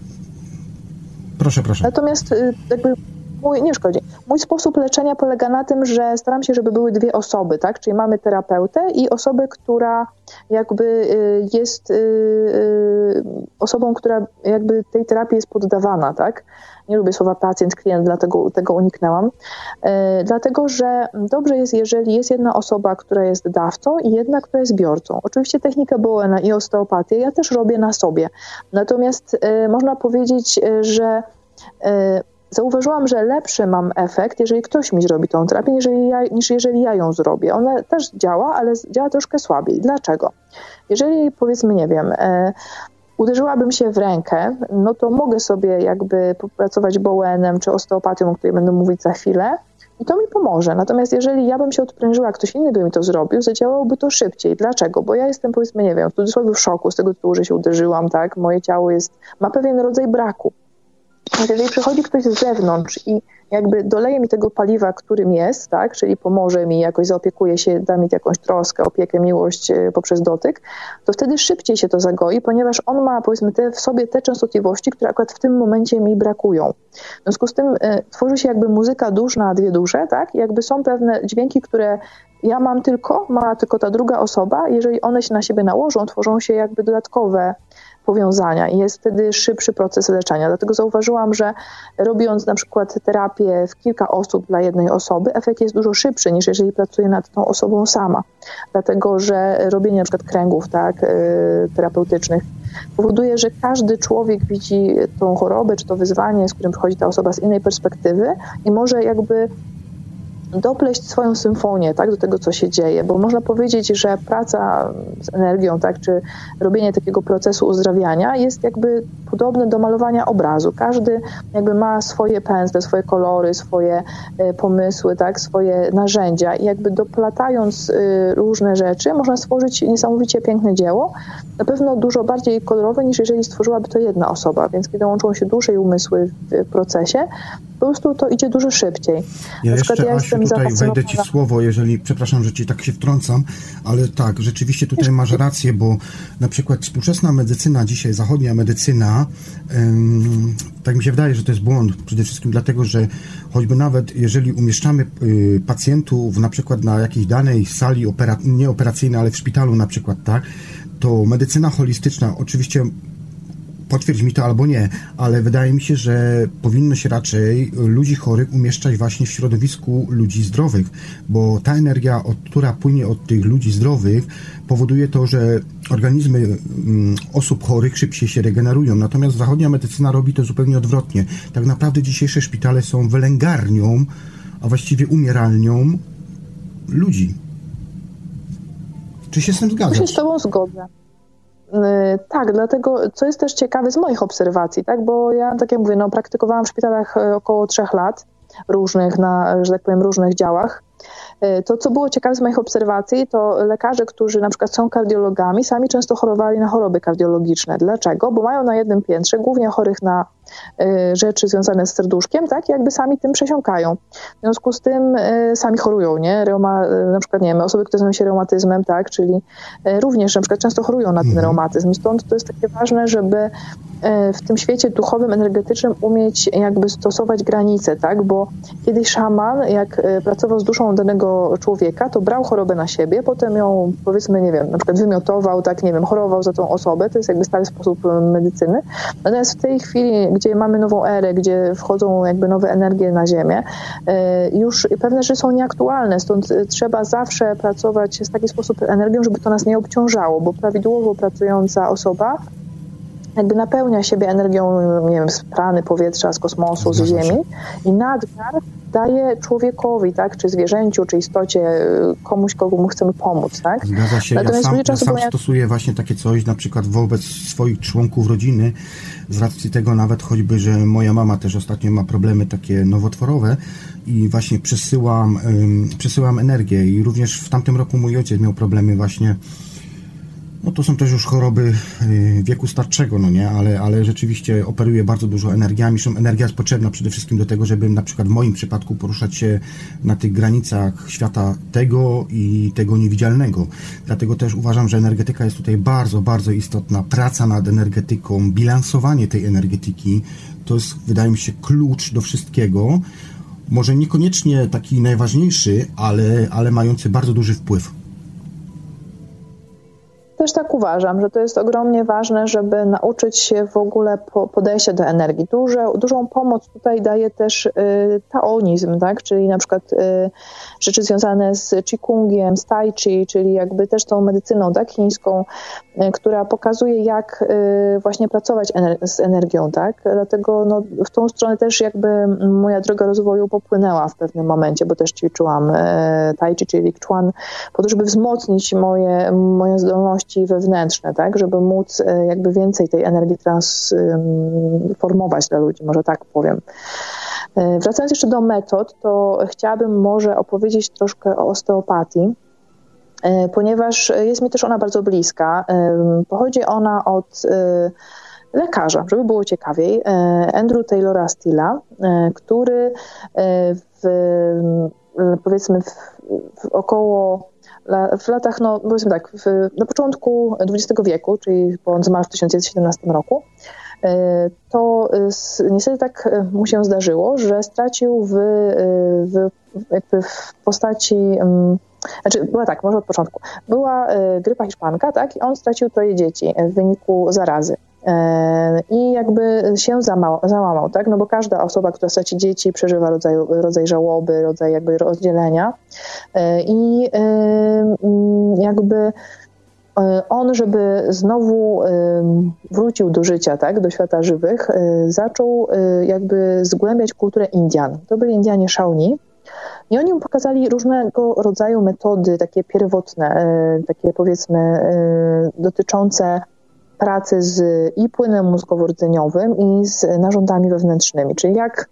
Proszę, proszę. Natomiast jakby mój, nie szkodzi. Mój sposób leczenia polega na tym, że staram się, żeby były dwie osoby, tak? Czyli mamy terapeutę i osobę, która jakby y, jest y, y, osobą, która jakby tej terapii jest poddawana, tak? Nie lubię słowa pacjent, klient, dlatego tego uniknęłam. Dlatego, że dobrze jest, jeżeli jest jedna osoba, która jest dawcą i jedna, która jest biorcą. Oczywiście technikę Bowena i osteopatię ja też robię na sobie. Natomiast można powiedzieć, że zauważyłam, że lepszy mam efekt, jeżeli ktoś mi zrobi tą terapię, jeżeli ja, niż jeżeli ja ją zrobię. Ona też działa, ale działa troszkę słabiej. Dlaczego? Jeżeli powiedzmy, nie wiem, e, uderzyłabym się w rękę, no to mogę sobie jakby popracować bowenem czy osteopatią, o której będę mówić za chwilę, i to mi pomoże. Natomiast jeżeli ja bym się odprężyła, ktoś inny by mi to zrobił, zadziałałoby to szybciej. Dlaczego? Bo ja jestem, powiedzmy, nie wiem, w cudzysłowie w szoku z tego tytułu, że się uderzyłam, tak? Moje ciało jest, ma pewien rodzaj braku. Jeżeli przychodzi ktoś z zewnątrz i jakby doleje mi tego paliwa, którym jest, tak, czyli pomoże mi, jakoś zaopiekuje się, da mi jakąś troskę, opiekę, miłość e, poprzez dotyk, to wtedy szybciej się to zagoi, ponieważ on ma powiedzmy te, w sobie te częstotliwości, które akurat w tym momencie mi brakują. W związku z tym y, tworzy się jakby muzyka dusz na dwie dusze, tak, I jakby są pewne dźwięki, które ja mam tylko, ma tylko ta druga osoba, jeżeli one się na siebie nałożą, tworzą się jakby dodatkowe powiązania i jest wtedy szybszy proces leczenia. Dlatego zauważyłam, że robiąc na przykład terapię w kilka osób dla jednej osoby, efekt jest dużo szybszy niż jeżeli pracuję nad tą osobą sama. Dlatego, że robienie na przykład kręgów tak, y, terapeutycznych powoduje, że każdy człowiek widzi tą chorobę czy to wyzwanie, z którym przychodzi ta osoba z innej perspektywy i może jakby dopleść swoją symfonię tak, do tego, co się dzieje, bo można powiedzieć, że praca z energią, tak, czy robienie takiego procesu uzdrawiania jest jakby podobne do malowania obrazu. Każdy jakby ma swoje pędzle, swoje kolory, swoje e, pomysły, tak, swoje narzędzia i jakby doplatając e, różne rzeczy można stworzyć niesamowicie piękne dzieło, na pewno dużo bardziej kolorowe niż jeżeli stworzyłaby to jedna osoba, więc kiedy łączą się dusze i umysły w procesie, prostu to idzie dużo szybciej. Ja na jeszcze, ja Asiu, tutaj wejdę Ci w słowo, jeżeli, przepraszam, że Ci tak się wtrącam, ale tak, rzeczywiście tutaj masz rację, bo na przykład współczesna medycyna dzisiaj, zachodnia medycyna, ym, tak mi się wydaje, że to jest błąd, przede wszystkim dlatego, że choćby nawet jeżeli umieszczamy y, pacjentów na przykład na jakiejś danej sali opera, nie operacyjnej, ale w szpitalu na przykład, tak, to medycyna holistyczna oczywiście potwierdź mi to albo nie, ale wydaje mi się, że powinno się raczej ludzi chorych umieszczać właśnie w środowisku ludzi zdrowych, bo ta energia, która płynie od tych ludzi zdrowych, powoduje to, że organizmy mm, osób chorych szybciej się regenerują. Natomiast zachodnia medycyna robi to zupełnie odwrotnie. Tak naprawdę dzisiejsze szpitale są wylęgarnią, a właściwie umieralnią ludzi. Czy się z tym zgadzasz? Ja się z Tobą zgodzę. Y, tak, dlatego, co jest też ciekawe z moich obserwacji, tak, bo ja, tak jak mówię, no, praktykowałam w szpitalach y, około trzech lat, różnych, na, że tak powiem, różnych działach. Y, to, co było ciekawe z moich obserwacji, to lekarze, którzy na przykład są kardiologami, sami często chorowali na choroby kardiologiczne. Dlaczego? Bo mają na jednym piętrze głównie chorych na rzeczy związane z serduszkiem, tak, jakby sami tym przesiąkają. W związku z tym y, sami chorują, nie? Reuma, y, na przykład, nie wiem, osoby, które zajmują się reumatyzmem, tak, czyli również na przykład często chorują na ten mhm. reumatyzm. Stąd to jest takie ważne, żeby w tym świecie duchowym, energetycznym umieć jakby stosować granice, tak, bo kiedyś szaman, jak pracował z duszą danego człowieka, to brał chorobę na siebie, potem ją, powiedzmy, nie wiem, na przykład wymiotował, tak, nie wiem, chorował za tą osobę, to jest jakby stary sposób medycyny. Natomiast w tej chwili, gdzie mamy nową erę, gdzie wchodzą jakby nowe energie na Ziemię, e, już pewne rzeczy są nieaktualne, stąd trzeba zawsze pracować w taki sposób energią, żeby to nas nie obciążało, bo prawidłowo pracująca osoba jakby napełnia siebie energią, nie wiem, z prany powietrza, z kosmosu, z Ziemi i nadmiar daje człowiekowi, tak, czy zwierzęciu, czy istocie, komuś, kogo mu chcemy pomóc, tak? Zgadza się. Natomiast ja sam, ja sam stosuję właśnie takie coś, na przykład wobec swoich członków rodziny, z racji tego nawet choćby, że moja mama też ostatnio ma problemy takie nowotworowe i właśnie przesyłam, przesyłam energię i również w tamtym roku mój ojciec miał problemy właśnie no to są też już choroby y, wieku starczego, no nie, ale, ale rzeczywiście operuje bardzo dużo energiami. Zresztą energia jest potrzebna przede wszystkim do tego, żeby na przykład w moim przypadku poruszać się na tych granicach świata tego i tego niewidzialnego. Dlatego też uważam, że energetyka jest tutaj bardzo, bardzo istotna. Praca nad energetyką, bilansowanie tej energetyki, to jest, wydaje mi się, klucz do wszystkiego. Może niekoniecznie taki najważniejszy, ale, ale mający bardzo duży wpływ. Też tak uważam, że to jest ogromnie ważne, żeby nauczyć się w ogóle podejścia do energii. Duże, dużą pomoc tutaj daje też y, taonizm, tak? czyli na przykład y, rzeczy związane z Qigongiem, z Tai Chi, czyli jakby też tą medycyną tak, chińską, y, która pokazuje, jak y, właśnie pracować ener z energią. Tak? Dlatego no, w tą stronę też jakby moja droga rozwoju popłynęła w pewnym momencie, bo też ćwiczyłam y, Tai Chi, czyli Chuan, po to, żeby wzmocnić moje, moje zdolności wewnętrzne, tak, żeby móc e, jakby więcej tej energii transformować dla ludzi, może tak powiem. E, wracając jeszcze do metod, to chciałabym może opowiedzieć troszkę o osteopatii, e, ponieważ jest mi też ona bardzo bliska. Pochodzi ona od lekarza, żeby było ciekawiej, Andrew Taylora Steela, który w, powiedzmy w, w około w latach, no powiedzmy tak, w, na początku XX wieku, czyli po zmarł w 1917 roku, e, to niestety tak e, mu się zdarzyło, że stracił w, e, w, jakby w postaci znaczy, była tak, może od początku. Była grypa hiszpanka, tak, i on stracił troje dzieci w wyniku zarazy. E, i jakby się załamał, tak? No bo każda osoba, która straci dzieci, przeżywa rodzaj, rodzaj żałoby, rodzaj jakby rozdzielenia e, i e, jakby on, żeby znowu wrócił do życia, tak, do świata żywych, zaczął jakby zgłębiać kulturę Indian. To byli Indianie Shawnee. I oni mu pokazali różnego rodzaju metody, takie pierwotne, takie powiedzmy dotyczące pracy z i płynem mózgowo-rdzeniowym i z narządami wewnętrznymi, czyli jak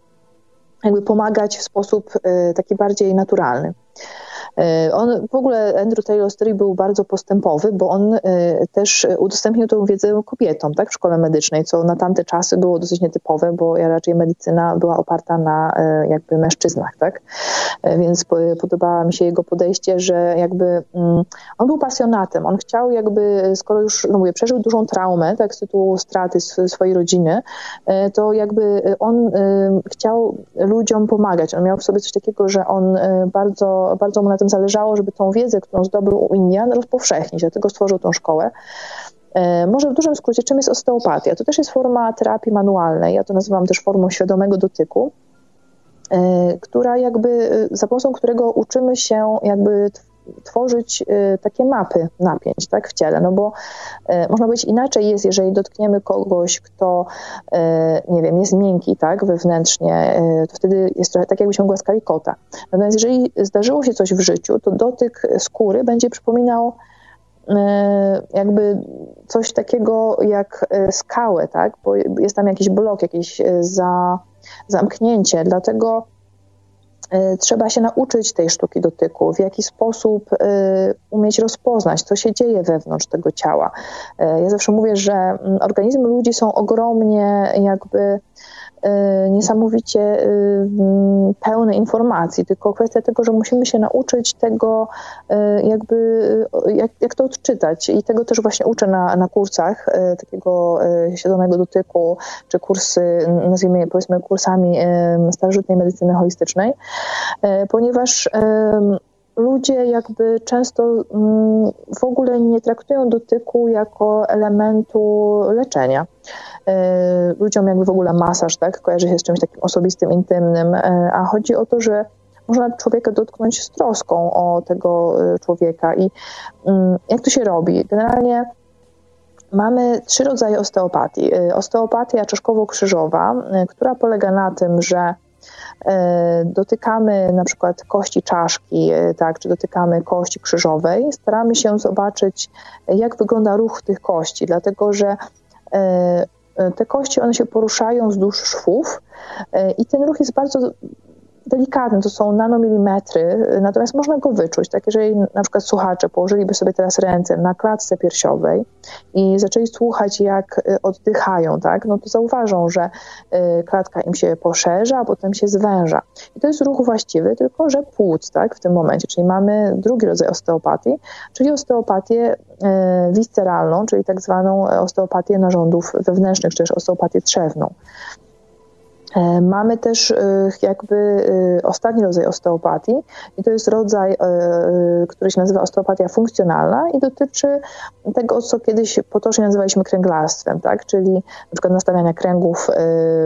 jakby pomagać w sposób e, taki bardziej naturalny. E, on w ogóle Andrew Taylor Story był bardzo postępowy, bo on e, też udostępnił tę wiedzę kobietom tak, w szkole medycznej, co na tamte czasy było dosyć nietypowe, bo raczej medycyna była oparta na e, jakby mężczyznach, tak? Więc podobało mi się jego podejście, że jakby mm, on był pasjonatem, on chciał jakby, skoro już, no mówię, przeżył dużą traumę, tak, z tytułu straty swojej rodziny, to jakby on chciał ludziom pomagać. On miał w sobie coś takiego, że on bardzo, bardzo mu na tym zależało, żeby tą wiedzę, którą zdobył u Indian, rozpowszechnić, dlatego stworzył tą szkołę. E, może w dużym skrócie, czym jest osteopatia? To też jest forma terapii manualnej, ja to nazywam też formą świadomego dotyku, e, która jakby, za pomocą którego uczymy się jakby tworzyć y, takie mapy napięć tak, w ciele, no bo y, można powiedzieć inaczej jest, jeżeli dotkniemy kogoś, kto y, nie wiem, jest miękki tak, wewnętrznie, to wtedy jest trochę tak, jakbyśmy głaskali kota. Natomiast jeżeli zdarzyło się coś w życiu, to dotyk skóry będzie przypominał jakby coś takiego jak skałę, tak? bo jest tam jakiś blok, jakieś za, zamknięcie, dlatego trzeba się nauczyć tej sztuki dotyku, w jaki sposób e, umieć rozpoznać, co się dzieje wewnątrz tego ciała. E, ja zawsze mówię, że mm, organizmy ludzi są ogromnie jakby niesamowicie y, pełne informacji, tylko kwestia tego, że musimy się nauczyć tego, y, jakby, jak, jak to odczytać. I tego też właśnie uczę na, na kursach takiego świadomego dotyku, czy kursy, nazwijmy powiedzmy kursami starożytnej medycyny holistycznej, ponieważ ludzie jakby często mm, w ogóle nie traktują dotyku jako elementu leczenia. E, ludziom jakby w ogóle masaż, tak, kojarzy się z czymś takim osobistym, intymnym, e, a chodzi o to, że można człowieka dotknąć z troską o tego e, człowieka i mm, jak to się robi? Generalnie mamy trzy rodzaje osteopatii. Osteopatia czaszkowo-krzyżowa, która polega na tym, że dotykamy na przykład kości czaszki, tak, czy dotykamy kości krzyżowej, staramy się zobaczyć, jak wygląda ruch tych kości, dlatego że te kości one się poruszają wzdłuż szwów i ten ruch jest bardzo delikatny, to są nanomilimetry, natomiast można go wyczuć. Tak, jeżeli na przykład słuchacze położyliby sobie teraz ręce na klatce piersiowej i zaczęli słuchać, jak y, oddychają, tak, no to zauważą, że y, klatka im się poszerza, a potem się zwęża. I to jest ruch właściwy, tylko że płuc, tak, w tym momencie, czyli mamy drugi rodzaj osteopatii, czyli osteopatię y, visceralną, czyli tak zwaną osteopatię narządów wewnętrznych, czy też osteopatię trzewną. E, mamy też e, jakby e, ostatni rodzaj osteopatii i to jest rodzaj, który się nazywa osteopatia funkcjonalna i dotyczy tego, co kiedyś potocznie nazywaliśmy kręglarstwem, tak? czyli na przykład nastawiania kręgów,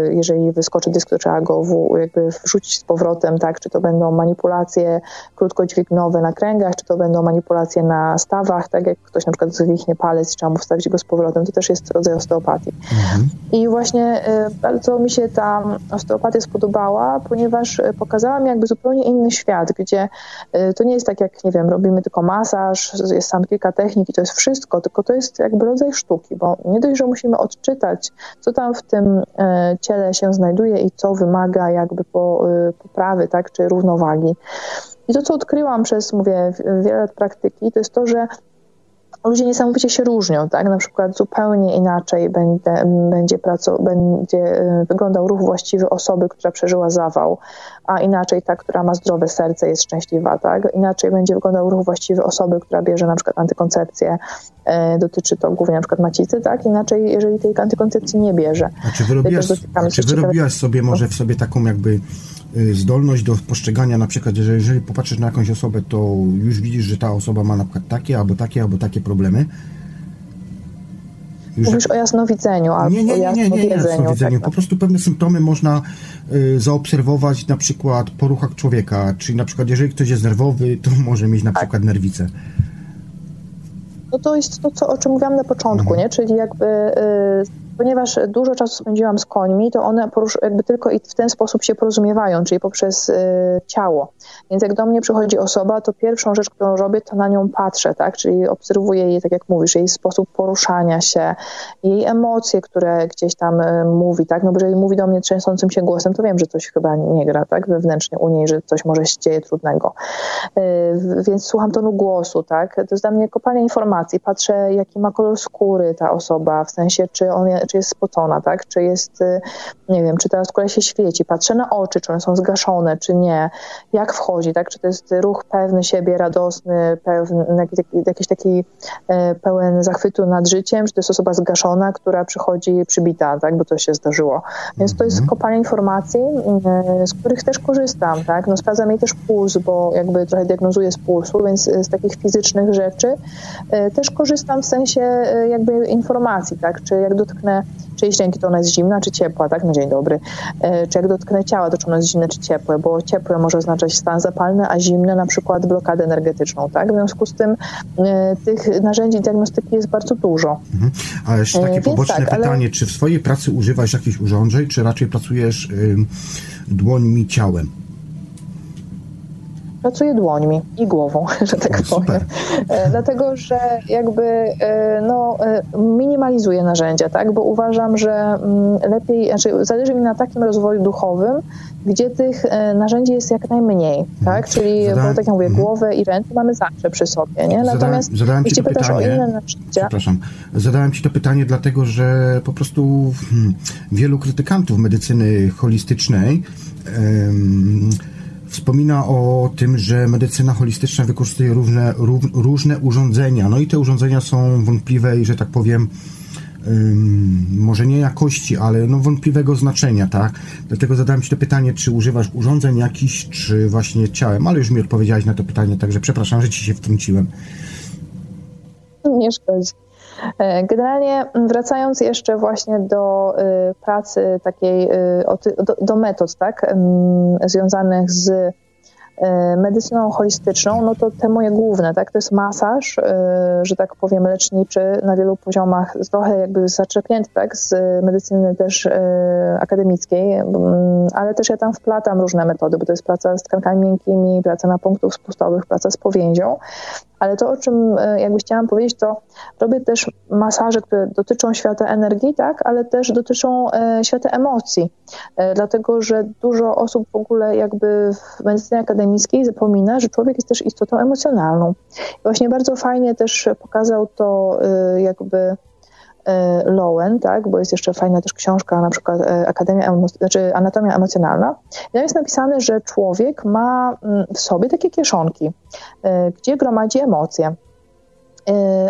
jeżeli wyskoczy dysk, to trzeba go jakby wrzucić z powrotem, tak? czy to będą manipulacje krótkodźwignowe na kręgach, czy to będą manipulacje na stawach, tak jak ktoś na przykład zwichnie palec, trzeba mu wstawić go z powrotem, to też jest rodzaj osteopatii. Mhm. I właśnie bardzo mi się ta osteopatia spodobała, ponieważ e, pokazała mi jakby zupełnie inny świat, gdzie e, to nie jest tak jak, nie wiem, robimy tylko masaż, jest tam kilka technik i to jest wszystko, tylko to jest jakby rodzaj sztuki, bo nie dość, że musimy odczytać, co tam w tym e, ciele się znajduje i co wymaga jakby poprawy, tak, czy równowagi. I to, co odkryłam przez, mówię, wiele lat praktyki, to jest to, że ludzie niesamowicie się różnią, tak? Na przykład zupełnie inaczej będzie, będzie, praco, będzie e, wyglądał ruch właściwy osoby, która przeżyła zawał, a inaczej ta, która ma zdrowe serce, jest szczęśliwa, tak? Inaczej będzie wyglądał ruch właściwy osoby, która bierze na przykład antykoncepcję, e, dotyczy to głównie na przykład macicy, tak? Inaczej, jeżeli tej antykoncepcji nie bierze. A czy wyrobiłaś, czy wyrobiłaś sobie może w sobie taką jakby Y, zdolność do postrzegania, na przykład, że jeżeli popatrzysz na jakąś osobę, to już widzisz, że ta osoba ma na przykład takie, albo takie, albo takie problemy. Już Mówisz o jasnowidzeniu albo nie, nie, nie, nie, nie, nie, jasnowidzeniu. Tak. Po prostu pewne symptomy można y, zaobserwować na przykład po ruchach człowieka, czyli na przykład jeżeli ktoś jest nerwowy, to może mieć na tak. przykład nerwicę. No to jest to, co, o czym mówiłam na początku, mhm. nie? czyli jakby y, ponieważ dużo czasu spędziłam z końmi, to one jakby tylko i w ten sposób się porozumiewają, czyli poprzez y, ciało. Więc jak do mnie przychodzi osoba, to pierwszą rzecz, którą robię, to na nią patrzę, tak? Czyli obserwuję jej, tak jak mówisz, jej sposób poruszania się, jej emocje, które gdzieś tam y, mówi, tak? No bo jeżeli mówi do mnie trzęsącym się głosem, to wiem, że coś chyba nie gra, tak? Wewnętrznie u niej, że coś może się dzieje trudnego. Y, więc słucham tonu głosu, tak? To jest dla mnie kopanie informacji. Patrzę, jaki ma kolor skóry ta osoba, w sensie, czy on czy jest spocona, tak? Czy jest, y, nie wiem, czy ta skóra się świeci. Patrzę na oczy, czy one są zgaszone, czy nie. Jak wchodzi, tak? Czy to jest ruch pewny siebie, radosny, pewny, jakiś taki e, pełen zachwytu nad życiem, czy to jest osoba zgaszona, która przychodzi przybita, tak? Bo to się zdarzyło. Więc to jest mhm. kopanie informacji, e, z których też korzystam, tak? No sprawdzam jej też puls, bo jakby trochę diagnozuję z pulsu, więc z takich fizycznych rzeczy też korzystam w sensie jakby informacji, tak? Czy jak dotknę czyjejś ręki, to ona jest zimna czy ciepła, tak? Na dzień dobry. E, czy jak dotknę ciała, to czy ono jest zimne czy ciepłe, bo ciepłe może oznaczać stan zapalny, a zimne na przykład blokadę energetyczną, tak? W związku z tym e, tych narzędzi diagnostyki jest bardzo dużo. Mhm. A jeszcze takie e, poboczne tak, pytanie, ale... czy w swojej pracy używasz jakichś urządzeń, czy raczej pracujesz dłońmi, ciałem? Pracuję dłońmi i głową, że tak powiem. E, dlatego, że jakby e, no, e, minimalizuję narzędzia, tak? bo uważam, że mm, lepiej, znaczy zależy mi na takim rozwoju duchowym, gdzie tych narzędzi jest jak najmniej, tak? Mhm. Czyli, zadałem, bo tak jak mówię, mhm. głowę i ręce mamy zawsze przy sobie, nie? Natomiast zadałem, zadałem jeśli pytasz pytanie, o inne narzędzia... Przepraszam, zadałem Ci to pytanie dlatego, że po prostu hmm, wielu krytykantów medycyny holistycznej Wspomina o tym, że medycyna holistyczna wykorzystuje różne, różne urządzenia. No i te urządzenia są wątpliwej, że tak powiem, może nie jakości, ale no wątpliwego znaczenia, tak? Dlatego zadałem Ci to pytanie, czy używasz urządzeń jakichś, czy właśnie ciałem, ale już mi odpowiedziałeś na to pytanie, także przepraszam, że Ci się wtrąciłem. Nie szkodzi. E, generalnie wracając jeszcze właśnie do y, pracy takiej, y, do, metod, tak, związanych z E, medycyną holistyczną, no to te moje główne, tak, to jest masaż, e, że tak powiem, leczniczy na wielu poziomach, trochę jakby zaczepnięty, tak, z medycyny też e, akademickiej, ale też ja tam wplatam różne metody, bo to jest praca z tkankami miękkimi, praca na punktów spustowych, praca z powięzią, ale to, o czym jakby chciałam powiedzieć, to robię też masaże, które dotyczą świata energii, tak, ale też dotyczą świata emocji, dlatego, że dużo osób w ogóle jakby w medycynie akademickiej zapomina, że człowiek jest też istotą emocjonalną. I właśnie bardzo fajnie też pokazał to jakby Lowen, tak, bo jest jeszcze fajna też książka, na przykład y, Akademia, znaczy Anatomia Emocjonalna. I tam jest napisane, że człowiek ma mm, w sobie takie kieszonki, gdzie gromadzi emocje.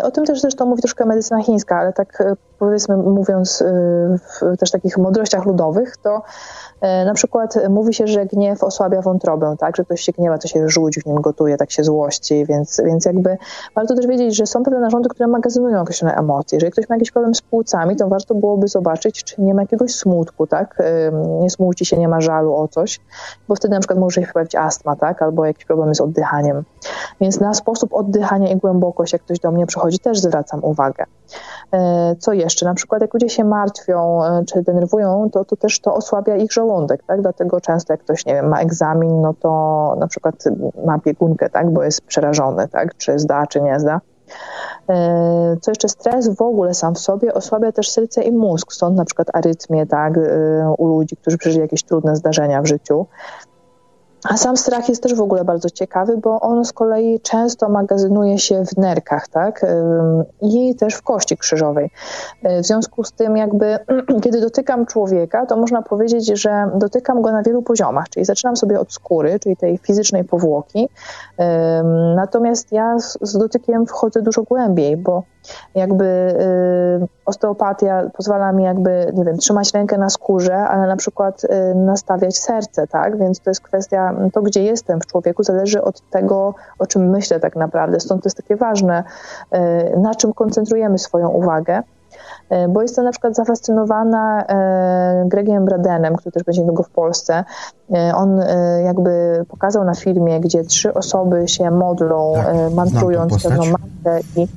O tym też zresztą mówi troszkę medycyna chińska, ale tak powiedzmy mówiąc w też takich mądrościach ludowych, to E, na przykład mówi się, że gniew osłabia wątrobę, tak? Że ktoś się gniewa, to się żółć w nim gotuje, tak się złości, więc, więc jakby warto też wiedzieć, że są pewne narządy, które magazynują określone emocje. Jeżeli ktoś ma jakiś problem z płucami, to warto byłoby zobaczyć, czy nie ma jakiegoś smutku, tak? Nie smuci się, nie ma żalu o coś, bo wtedy na przykład może się pojawić astma, tak? Albo jakiś problem z oddychaniem. Więc na sposób oddychania i głębokość, jak ktoś do mnie przychodzi, też zwracam uwagę. E, co jeszcze? Na przykład jak ludzie się martwią e, czy denerwują, to, to też to osłabia ich żołądek, tak? Dlatego często jak ktoś, nie wiem, ma egzamin, no to na przykład ma biegunkę, tak? Bo jest przerażony, tak? Czy zda, czy nie zda. E, co jeszcze stres w ogóle sam w sobie osłabia też serce i mózg, stąd na przykład arytmie tak, u ludzi, którzy przeżyli jakieś trudne zdarzenia w życiu. A sam strach jest też w ogóle bardzo ciekawy, bo on z kolei często magazynuje się w nerkach, tak? I też w kości krzyżowej. W związku z tym, jakby, kiedy dotykam człowieka, to można powiedzieć, że dotykam go na wielu poziomach, czyli zaczynam sobie od skóry, czyli tej fizycznej powłoki. Natomiast ja z dotykiem wchodzę dużo głębiej, bo jakby y, osteopatia pozwala mi jakby, nie wiem, trzymać rękę na skórze, ale na przykład y, nastawiać serce, tak? Więc to jest kwestia, to gdzie jestem w człowieku zależy od tego, o czym myślę tak naprawdę. Stąd to jest takie ważne, y, na czym koncentrujemy swoją uwagę. Bo jestem na przykład zafascynowana Gregiem Bradenem, który też będzie niedługo w Polsce. On jakby pokazał na filmie, gdzie trzy osoby się modlą, tak, mantrując pewną mantrę i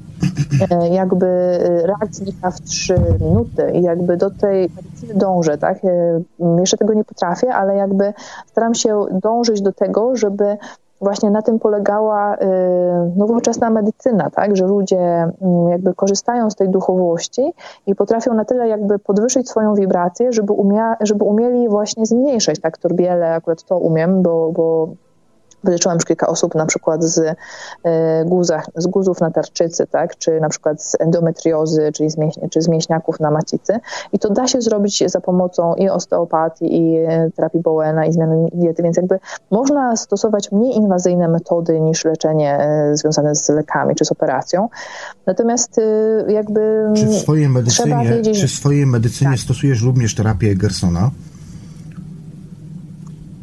E, jakby e, reakcja w trzy minuty i jakby do tej medycyny dążę, tak? E, jeszcze tego nie potrafię, ale jakby staram się dążyć do tego, żeby właśnie na tym polegała nowoczesna medycyna, tak, że ludzie mm, jakby korzystają z tej duchowości i potrafią na tyle jakby podwyższyć swoją wibrację, żeby, umia, żeby umieli właśnie zmniejszyć, tak, torbiele, akurat to umiem, bo, bo Wyleczyłam już kilka osób na przykład z, e, guzach, z guzów na tarczycy, tak? czy na przykład z endometriozy, czyli z, mięśnie, czy z mięśniaków na macicy. I to da się zrobić za pomocą i osteopatii, i e, terapii Bowena, i zmiany diety, więc jakby można stosować mniej inwazyjne metody niż leczenie e, związane z lekami czy z operacją. Natomiast jakby czy w swojej medycynie, wiedzieć, czy w swojej medycynie tak. stosujesz również terapię Gersona?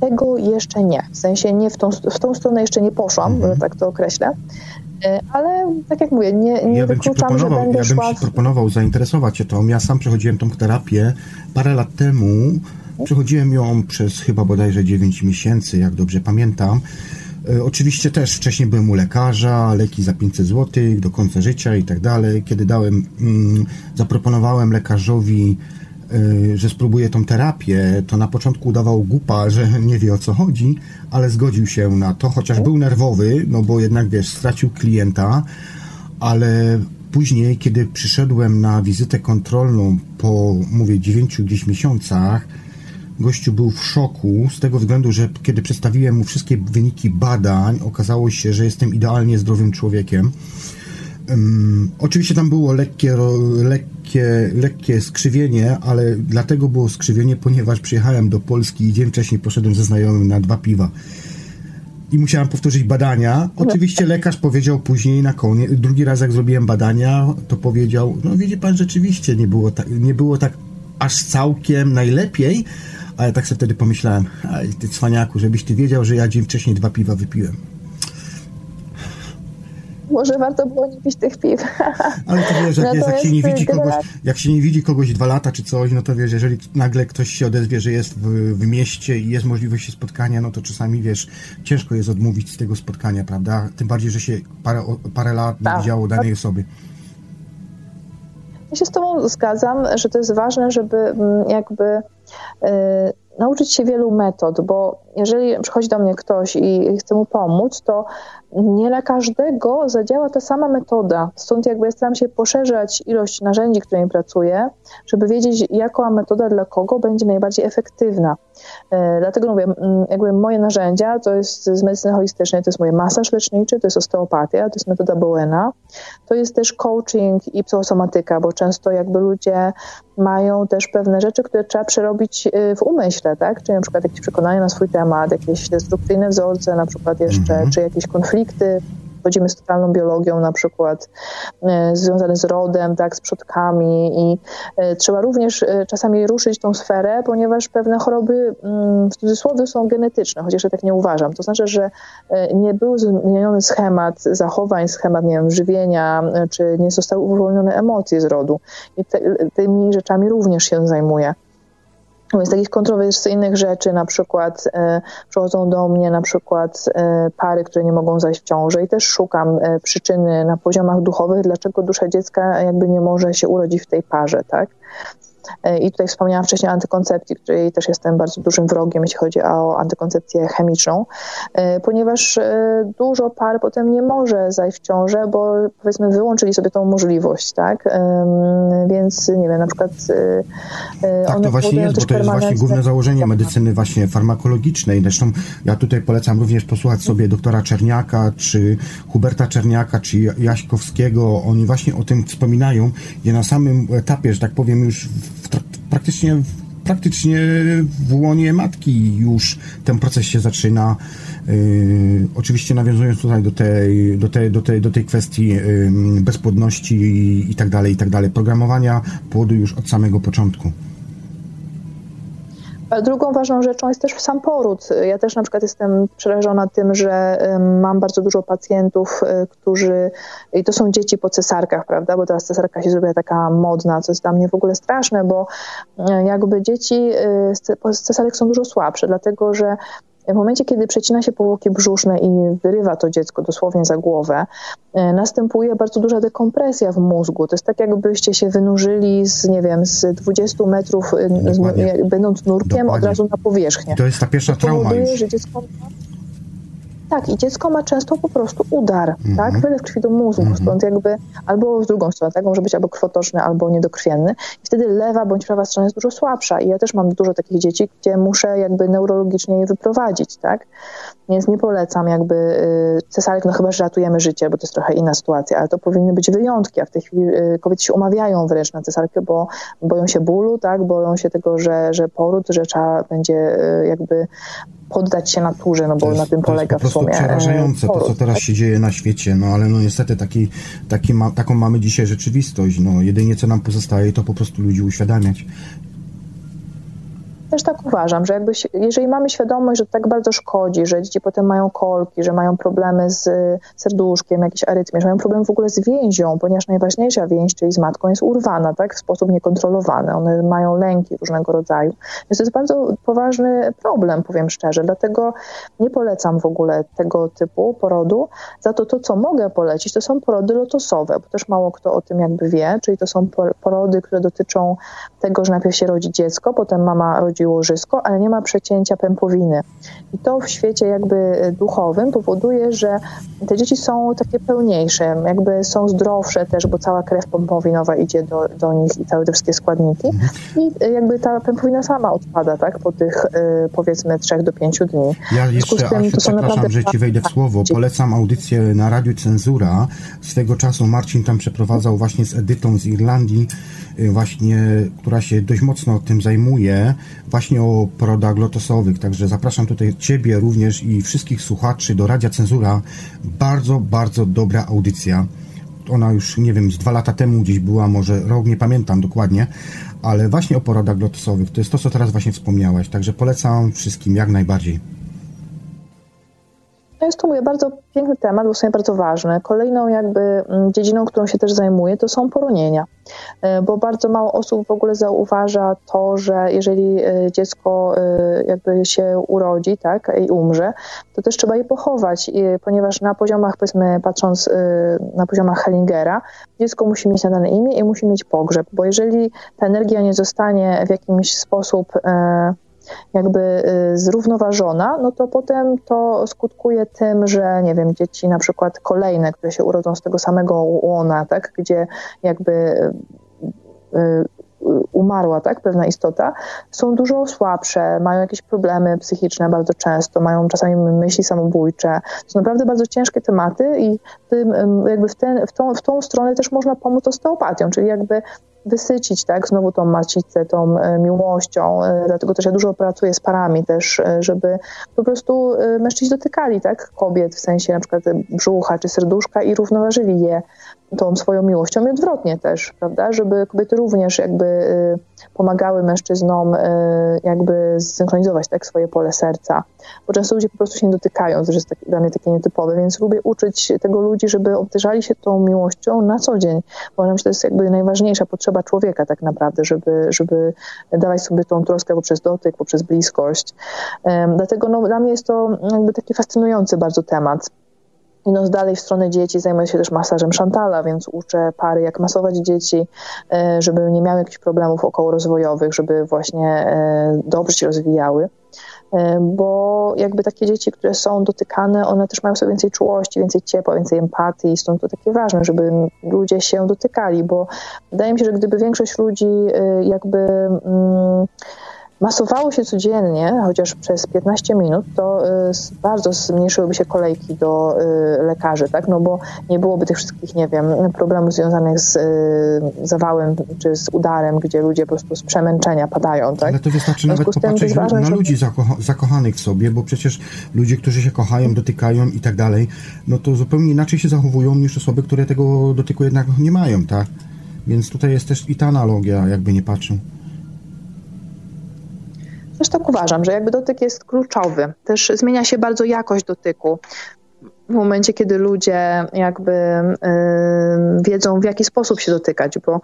Tego jeszcze nie. W sensie nie w tą, w tą stronę jeszcze nie poszłam, mhm. tak to określę. E, ale tak jak mówię, nie, nie ja bym ci proponował, Ja bym ci proponował zainteresować się tą. Ja sam przechodziłem tą terapię parę lat temu. Przechodziłem ją przez chyba bodajże 9 miesięcy, jak dobrze pamiętam. E, oczywiście też wcześniej byłem u lekarza, leki za 500 zł do końca życia i tak dalej. Kiedy dałem, mm, zaproponowałem lekarzowi że spróbuje tą terapię, to na początku udawał głupa, że nie wie o co chodzi, ale zgodził się na to, chociaż był nerwowy, no bo jednak wiesz, stracił klienta, ale później, kiedy przyszedłem na wizytę kontrolną po, mówię, 9 gdzieś miesiącach, gościu był w szoku z tego względu, że kiedy przedstawiłem mu wszystkie wyniki badań, okazało się, że jestem idealnie zdrowym człowiekiem. Um, oczywiście tam było lekkie, lekkie, lekkie skrzywienie, ale dlatego było skrzywienie, ponieważ przyjechałem do Polski i dzień wcześniej poszedłem ze znajomym na dwa piwa. I musiałem powtórzyć badania. Oczywiście lekarz powiedział później na koniec, drugi raz jak zrobiłem badania, to powiedział, no widzi pan, rzeczywiście nie było tak, nie było tak aż całkiem najlepiej, ale tak sobie wtedy pomyślałem, ty cwaniaku, żebyś ty wiedział, że ja dzień wcześniej dwa piwa wypiłem może warto było nie pić tych piw. Ale to wiesz, jak, jest, jak, się nie widzi kogoś, jak się nie widzi kogoś dwa lata czy coś, no to wiesz, jeżeli nagle ktoś się odezwie, że jest w, w mieście i jest możliwość spotkania, no to czasami wiesz, ciężko jest odmówić z tego spotkania, prawda? Tym bardziej, że się parę, parę lat nie tak. widziało danej osoby. Ja się z Tobą zgadzam, że to jest ważne, żeby mm, jakby. Yy, nauczyć się wielu metod, bo jeżeli przychodzi do mnie ktoś i chce mu pomóc, to nie dla każdego zadziała ta sama metoda. Stąd jakby ja staram się poszerzać ilość narzędzi, którymi pracuję, żeby wiedzieć, jaka metoda dla kogo będzie najbardziej efektywna. E, dlatego mówię, jakby moje narzędzia to jest z medycyny holistycznej, to jest mój masaż leczniczy, to jest osteopatia, to jest metoda Bowena, to jest też coaching i psychosomatyka, bo często jakby ludzie mają też pewne rzeczy, które trzeba przerobić y, w umyśle, tak? Czyli na przykład jakieś przekonania na swój temat, jakieś destrukcyjne wzorce, na przykład jeszcze, mm -hmm. czy jakieś konflikty wchodzimy z totalną biologią na przykład, związane z rodem, tak, z przodkami i trzeba również czasami ruszyć tą sferę, ponieważ pewne choroby mm, w cudzysłowie są genetyczne, chociaż ja tak nie uważam. To znaczy, że nie był zmieniony schemat zachowań, schemat, nie wiem, żywienia, czy nie zostały uwolnione emocje z rodu. I te, tymi rzeczami również się zajmuję. Z takich kontrowersyjnych rzeczy na przykład e, przychodzą do mnie na przykład e, pary, które nie mogą zajść w ciąży i też szukam e, przyczyny na poziomach duchowych, dlaczego dusza dziecka jakby nie może się urodzić w tej parze, tak? E, I tutaj wspomniałam wcześniej o antykoncepcji, której też jestem bardzo dużym wrogiem, jeśli chodzi o antykoncepcję chemiczną, e, ponieważ e, dużo par potem nie może zajść w ciążę, bo powiedzmy wyłączyli sobie tą możliwość, tak? Więc nie wiem, na przykład. Tak, to właśnie jest, bo to jest właśnie główne założenie medycyny właśnie farmakologicznej. Zresztą ja tutaj polecam również posłuchać sobie doktora Czerniaka, czy Huberta Czerniaka, czy Jaśkowskiego. Oni właśnie o tym wspominają, gdzie na samym etapie, że tak powiem, już praktycznie praktycznie w łonie matki już ten proces się zaczyna. Yy, oczywiście nawiązując tutaj do tej, do tej, do tej, do tej kwestii yy, bezpłodności i, i tak dalej, i tak dalej, programowania płodu już od samego początku. Drugą ważną rzeczą jest też sam poród. Ja też na przykład jestem przerażona tym, że mam bardzo dużo pacjentów, y, którzy, i to są dzieci po cesarkach, prawda, bo teraz cesarka się zrobiła taka modna, co jest dla mnie w ogóle straszne, bo y, jakby dzieci y, z cesarek są dużo słabsze, dlatego że w momencie, kiedy przecina się powłoki brzuszne i wyrywa to dziecko dosłownie za głowę, e, następuje bardzo duża dekompresja w mózgu. To jest tak, jakbyście się wynurzyli z, nie wiem, z 20 metrów, e, z, będąc nurkiem Dokładnie. od razu na powierzchnię. I to jest ta pierwsza to trauma powoduje, już. że dziecko tak, i dziecko ma często po prostu udar, mm -hmm. tak? Wylew krwi do mózgu, mm -hmm. stąd jakby albo w drugą stronę, tak? Może być albo krwotoczny, albo niedokrwienny. I wtedy lewa bądź prawa strona jest dużo słabsza. I ja też mam dużo takich dzieci, gdzie muszę jakby neurologicznie je wyprowadzić, tak? Więc nie polecam jakby y, cesarek, no chyba, że ratujemy życie, bo to jest trochę inna sytuacja, ale to powinny być wyjątki, a w tej chwili y, kobiety się umawiają wręcz na cesarkę, bo boją się bólu, tak? Boją się tego, że, że poród, że trzeba będzie y, jakby poddać się naturze, no bo jest, na tym polega w sumie. To jest przerażające, to co teraz się dzieje na świecie, no ale no niestety taki, taki ma, taką mamy dzisiaj rzeczywistość, no jedynie co nam pozostaje to po prostu ludzi uświadamiać też tak uważam, że jakby, jeżeli mamy świadomość, że tak bardzo szkodzi, że dzieci potem mają kolki, że mają problemy z serduszkiem, jakieś arytmie, że mają problem w ogóle z więzią, ponieważ najważniejsza więź, czyli z matką, jest urwana, tak, w sposób niekontrolowany. One mają lęki różnego rodzaju. Więc to jest bardzo poważny problem, powiem szczerze, dlatego nie polecam w ogóle tego typu porodu. Za to to, co mogę polecić, to są porody lotosowe, bo też mało kto o tym jakby wie, czyli to są porody, które dotyczą tego, że najpierw się rodzi dziecko, potem mama rodzi łożysko, ale nie ma przecięcia pępowiny. I to w świecie jakby duchowym powoduje, że te dzieci są takie pełniejsze, jakby są zdrowsze też, bo cała krew pępowinowa idzie do, do nich i całe te wszystkie składniki. I jakby ta pępowina sama odpada, tak, po tych y, powiedzmy 3 do 5 dni. Ja jeszcze, tym, Asiu, to przepraszam, że ci wejdę w słowo. Polecam audycję na Radiu Cenzura. Swego czasu Marcin tam przeprowadzał właśnie z Edytą z Irlandii właśnie, która się dość mocno tym zajmuje, właśnie o porodach lotosowych. Także zapraszam tutaj Ciebie również i wszystkich słuchaczy do Radia Cenzura. Bardzo, bardzo dobra audycja. Ona już, nie wiem, z dwa lata temu gdzieś była, może rok, nie pamiętam dokładnie, ale właśnie o porodach lotosowych. To jest to, co teraz właśnie wspomniałeś. Także polecam wszystkim jak najbardziej. To jest to mówię, bardzo piękny temat, bo są bardzo ważny. Kolejną jakby mm, dziedziną, którą się też zajmuję, to są poronienia. E, bo bardzo mało osób w ogóle zauważa to, że jeżeli e, dziecko e, jakby się urodzi, tak, i umrze, to też trzeba je pochować, ponieważ na poziomach, powiedzmy, patrząc na poziomach Hellingera, dziecko musi mieć nadane imię i musi mieć pogrzeb, bo jeżeli ta energia nie zostanie w jakimś sposób jakby y, zrównoważona, no to potem to skutkuje tym, że nie wiem, dzieci na przykład kolejne, które się urodzą z tego samego łona, tak, gdzie jakby y, y, umarła, tak, pewna istota, są dużo słabsze, mają jakieś problemy psychiczne bardzo często, mają czasami myśli samobójcze. To są naprawdę bardzo ciężkie tematy i jakby w, ten, w, tą, w tą stronę też można pomóc osteopatią, czyli jakby wysycić, tak, znowu tą macicę, tą miłością, dlatego też ja dużo pracuję z parami też, żeby po prostu mężczyźni dotykali, tak, kobiet, w sensie na przykład brzucha czy serduszka i równoważyli je tą swoją miłością i odwrotnie też, prawda, żeby kobiety również jakby y, pomagały mężczyznom y, jakby zsynchronizować tak swoje pole serca, bo często ludzie po prostu się nie dotykają, to jest tak, dla mnie takie nietypowe, więc lubię uczyć tego ludzi, żeby obdarzali się tą miłością na co dzień, bo uważam, że to jest jakby najważniejsza potrzeba człowieka tak naprawdę, żeby, żeby dawać sobie tą troskę poprzez dotyk, poprzez bliskość. Dlatego no, dla mnie jest to jakby taki fascynujący bardzo temat. Idąc dalej w stronę dzieci, zajmuję się też masażem Chantala, więc uczę pary, jak masować dzieci, e, żeby nie miały jakichś problemów okołorozwojowych, żeby właśnie e, dobrze się rozwijały. E, bo jakby takie dzieci, które są dotykane, one też mają sobie więcej czułości, więcej ciepła, więcej empatii, stąd to takie ważne, żeby ludzie się dotykali, bo wydaje mi się, że gdyby większość ludzi jakby. Mm, masowało się codziennie, chociaż przez 15 minut, to y, bardzo zmniejszyłyby się kolejki do y, lekarzy, tak? No bo nie byłoby tych wszystkich, nie wiem, problemów związanych z y, zawałem czy z udarem, gdzie ludzie po prostu z przemęczenia padają, tak? Ale to wystarczy nawet popatrzeć ważne, na ludzi zakocha zakochanych w sobie, bo przecież ludzie, którzy się kochają, dotykają i tak dalej, no to zupełnie inaczej się zachowują niż osoby, które tego dotyku jednak nie mają, tak? Więc tutaj jest też i ta analogia, jakby nie patrzą. Też tak uważam, że jakby dotyk jest kluczowy. Też zmienia się bardzo jakość dotyku w momencie, kiedy ludzie jakby y, wiedzą, w jaki sposób się dotykać, bo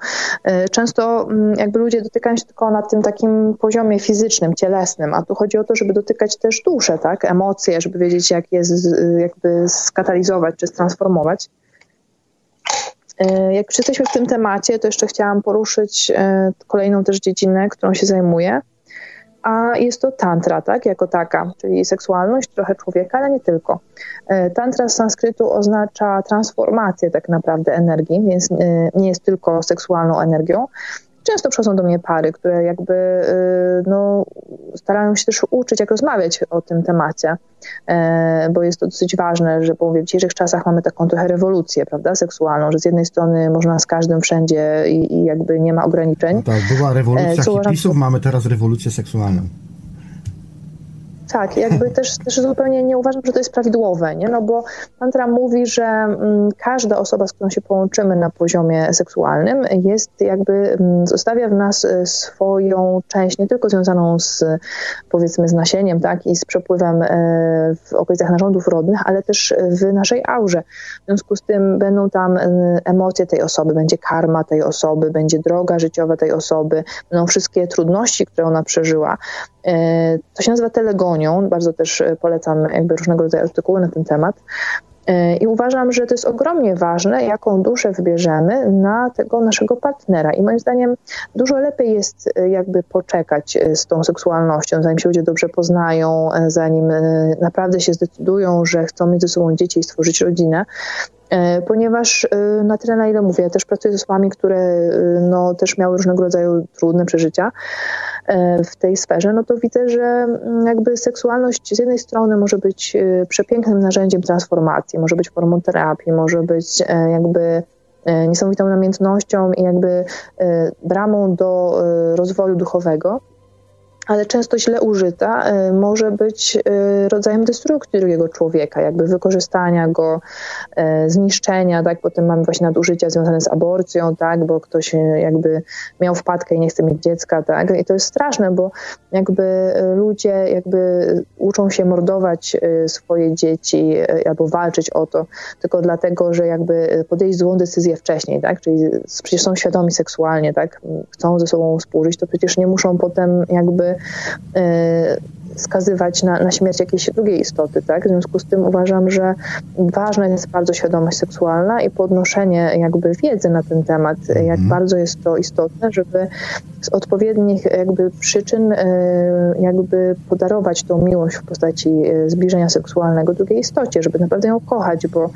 y, często y, jakby ludzie dotykają się tylko na tym takim poziomie fizycznym, cielesnym, a tu chodzi o to, żeby dotykać też duszę, tak, emocje, żeby wiedzieć, jak je jakby skatalizować czy transformować. Jak już jesteśmy w tym temacie, to jeszcze chciałam poruszyć kolejną też dziedzinę, którą się zajmuję, a jest to tantra, tak, jako taka, czyli seksualność trochę człowieka, ale nie tylko. E, tantra z sanskrytu oznacza transformację tak naprawdę energii, więc e, nie jest tylko seksualną energią, często przychodzą do mnie pary, które jakby y, no, starają się też uczyć, jak rozmawiać o tym temacie, e, bo jest to dosyć ważne, że w dzisiejszych czasach mamy taką trochę rewolucję, prawda, seksualną, że z jednej strony można z każdym wszędzie i, i jakby nie ma ograniczeń. No tak, była rewolucja e, hipisów, mamy teraz rewolucję seksualną. Tak, jakby też, też zupełnie nie uważam, że to jest prawidłowe, nie? No bo Tantra mówi, że mm, każda osoba, z którą się połączymy na poziomie seksualnym, jest jakby, mm, zostawia w nas e, swoją część, nie tylko związaną z powiedzmy z nasieniem, tak, i z przepływem e, w okolicach narządów rodnych, ale też w naszej aurze. W związku z tym będą tam e, emocje tej osoby, będzie karma tej osoby, będzie droga życiowa tej osoby, będą wszystkie trudności, które ona przeżyła. To się nazywa telegonią, bardzo też e, polecam jakby różnego rodzaju artykuły na ten temat. E, I uważam, że to jest ogromnie ważne, jaką duszę wybierzemy na tego naszego partnera. I moim zdaniem dużo lepiej jest e, jakby poczekać z tą seksualnością, zanim się ludzie dobrze poznają, zanim naprawdę się zdecydują, że chcą mieć ze sobą dzieci i stworzyć rodzinę, ponieważ na tyle, na ile mówię, też pracuję z osobami, które no, też miały różnego rodzaju trudne przeżycia E, w tej sferze, no to widzę, że mm, jakby seksualność z jednej strony może być e, przepięknym narzędziem transformacji, może być formą terapii, może być e, jakby niesamowitą namiętnością i jakby bramą do rozwoju duchowego ale często źle użyta y, może być y, rodzajem destrukcji drugiego człowieka, jakby wykorzystania go, y, zniszczenia, tak? Potem mamy właśnie nadużycia związane z aborcją, tak? Bo ktoś jakby miał wpadkę i nie chce mieć dziecka, tak? I to jest straszne, bo jakby ludzie jakby uczą się mordować swoje dzieci albo walczyć o to, tylko dlatego, że jakby podjęli złą decyzję wcześniej, tak? Czyli przecież są świadomi seksualnie, tak? Chcą ze sobą współżyć, to przecież nie muszą potem jakby Y, skazywać na, na śmierć jakiejś drugiej istoty. Tak? W związku z tym uważam, że ważna jest bardzo świadomość seksualna i podnoszenie jakby wiedzy na ten temat, jak mhm. bardzo jest to istotne, żeby z odpowiednich jakby przyczyn y, jakby podarować tą miłość w postaci y, zbliżenia seksualnego drugiej istocie, żeby naprawdę ją kochać, bo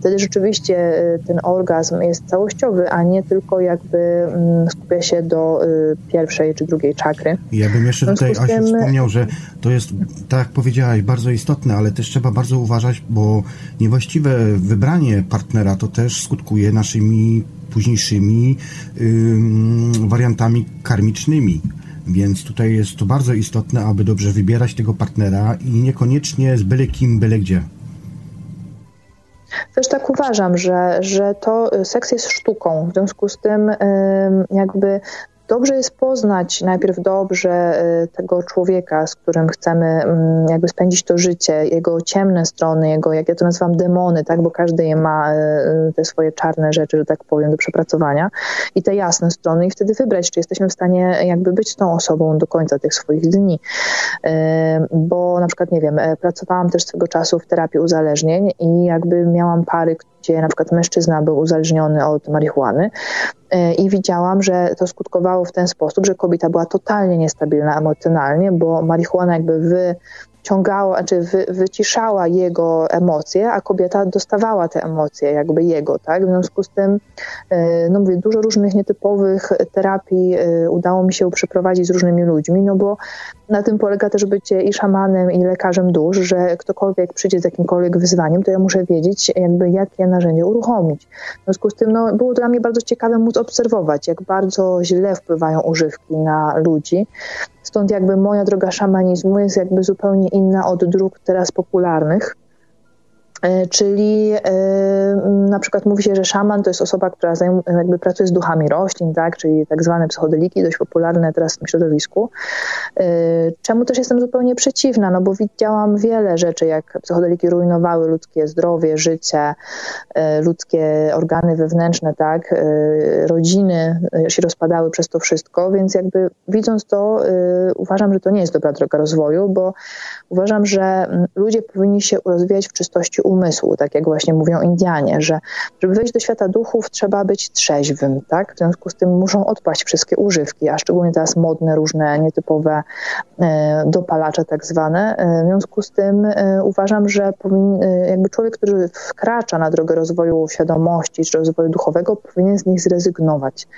wtedy rzeczywiście ten orgazm jest całościowy, a nie tylko jakby mm, skupia się do pierwszej czy drugiej czakry. Ja bym jeszcze tutaj Asiu wspomniał, że To jest, tak jak powiedziałaś, bardzo istotne, ale też trzeba bardzo uważać, bo niewłaściwe wybranie partnera to też skutkuje naszymi późniejszymi yy, wariantami karmicznymi. Więc tutaj jest to bardzo istotne, aby dobrze wybierać tego partnera i niekoniecznie z byle kim, byle gdzie. Też tak uważam, że, że to seks jest sztuką. W związku z tym jakby dobrze jest poznać najpierw dobrze y, tego człowieka, z którym chcemy mm, jakby spędzić to życie, jego ciemne strony, jego, jak ja to nazywam, demony, tak, bo każdy je ma y, y, te swoje czarne rzeczy, że tak powiem, do przepracowania i te jasne strony i wtedy wybrać, czy jesteśmy w stanie jakby być tą osobą do końca tych swoich dni. Bo na przykład, nie wiem, pracowałam też swego czasu w terapii uzależnień i jakby miałam pary, gdzie na przykład mężczyzna był uzależniony od marihuany e, i widziałam, że to skutkowało w ten sposób, że kobieta była totalnie niestabilna emocjonalnie, bo marihuana jakby wy ciągała, znaczy wy, wyciszała jego emocje, a kobieta dostawała te emocje jakby jego, tak? W związku z tym, e, no mówię, dużo różnych nietypowych terapii e, udało mi się przeprowadzić z różnymi ludźmi, no bo na tym polega też bycie i szamanem, i lekarzem dusz, że ktokolwiek przyjdzie z jakimkolwiek wyzwaniem, to ja muszę wiedzieć jakby jakie narzędzie uruchomić. W związku z tym, no, było dla mnie bardzo ciekawe móc obserwować, jak bardzo źle wpływają używki na ludzi, Stąd jakby moja droga szamanizmu jest jakby zupełnie inna od dróg teraz popularnych. E, czyli e, na przykład mówi się, że szaman to jest osoba, która jakby pracuje z duchami roślin, tak? czyli tak zwane psychodeliki, dość popularne teraz w tym środowisku. E, czemu też jestem zupełnie przeciwna, no bo widziałam wiele rzeczy, jak psychodeliki rujnowały ludzkie zdrowie, życie, ludzkie organy wewnętrzne, tak? rodziny się rozpadały przez to wszystko, więc jakby widząc to uważam, że to nie jest dobra droga rozwoju, bo uważam, że ludzie powinni się rozwijać w czystości umysłu, tak jak właśnie mówią Indianie, że żeby wejść do świata duchów trzeba być trzeźwym, tak? W związku z tym muszą odpaść wszystkie używki, a szczególnie teraz modne, różne nietypowe e, dopalacze tak zwane. E, w związku z tym e, uważam, że jakby człowiek, który wkracza na drogę rozwoju świadomości czy rozwoju duchowego, powinien z nich zrezygnować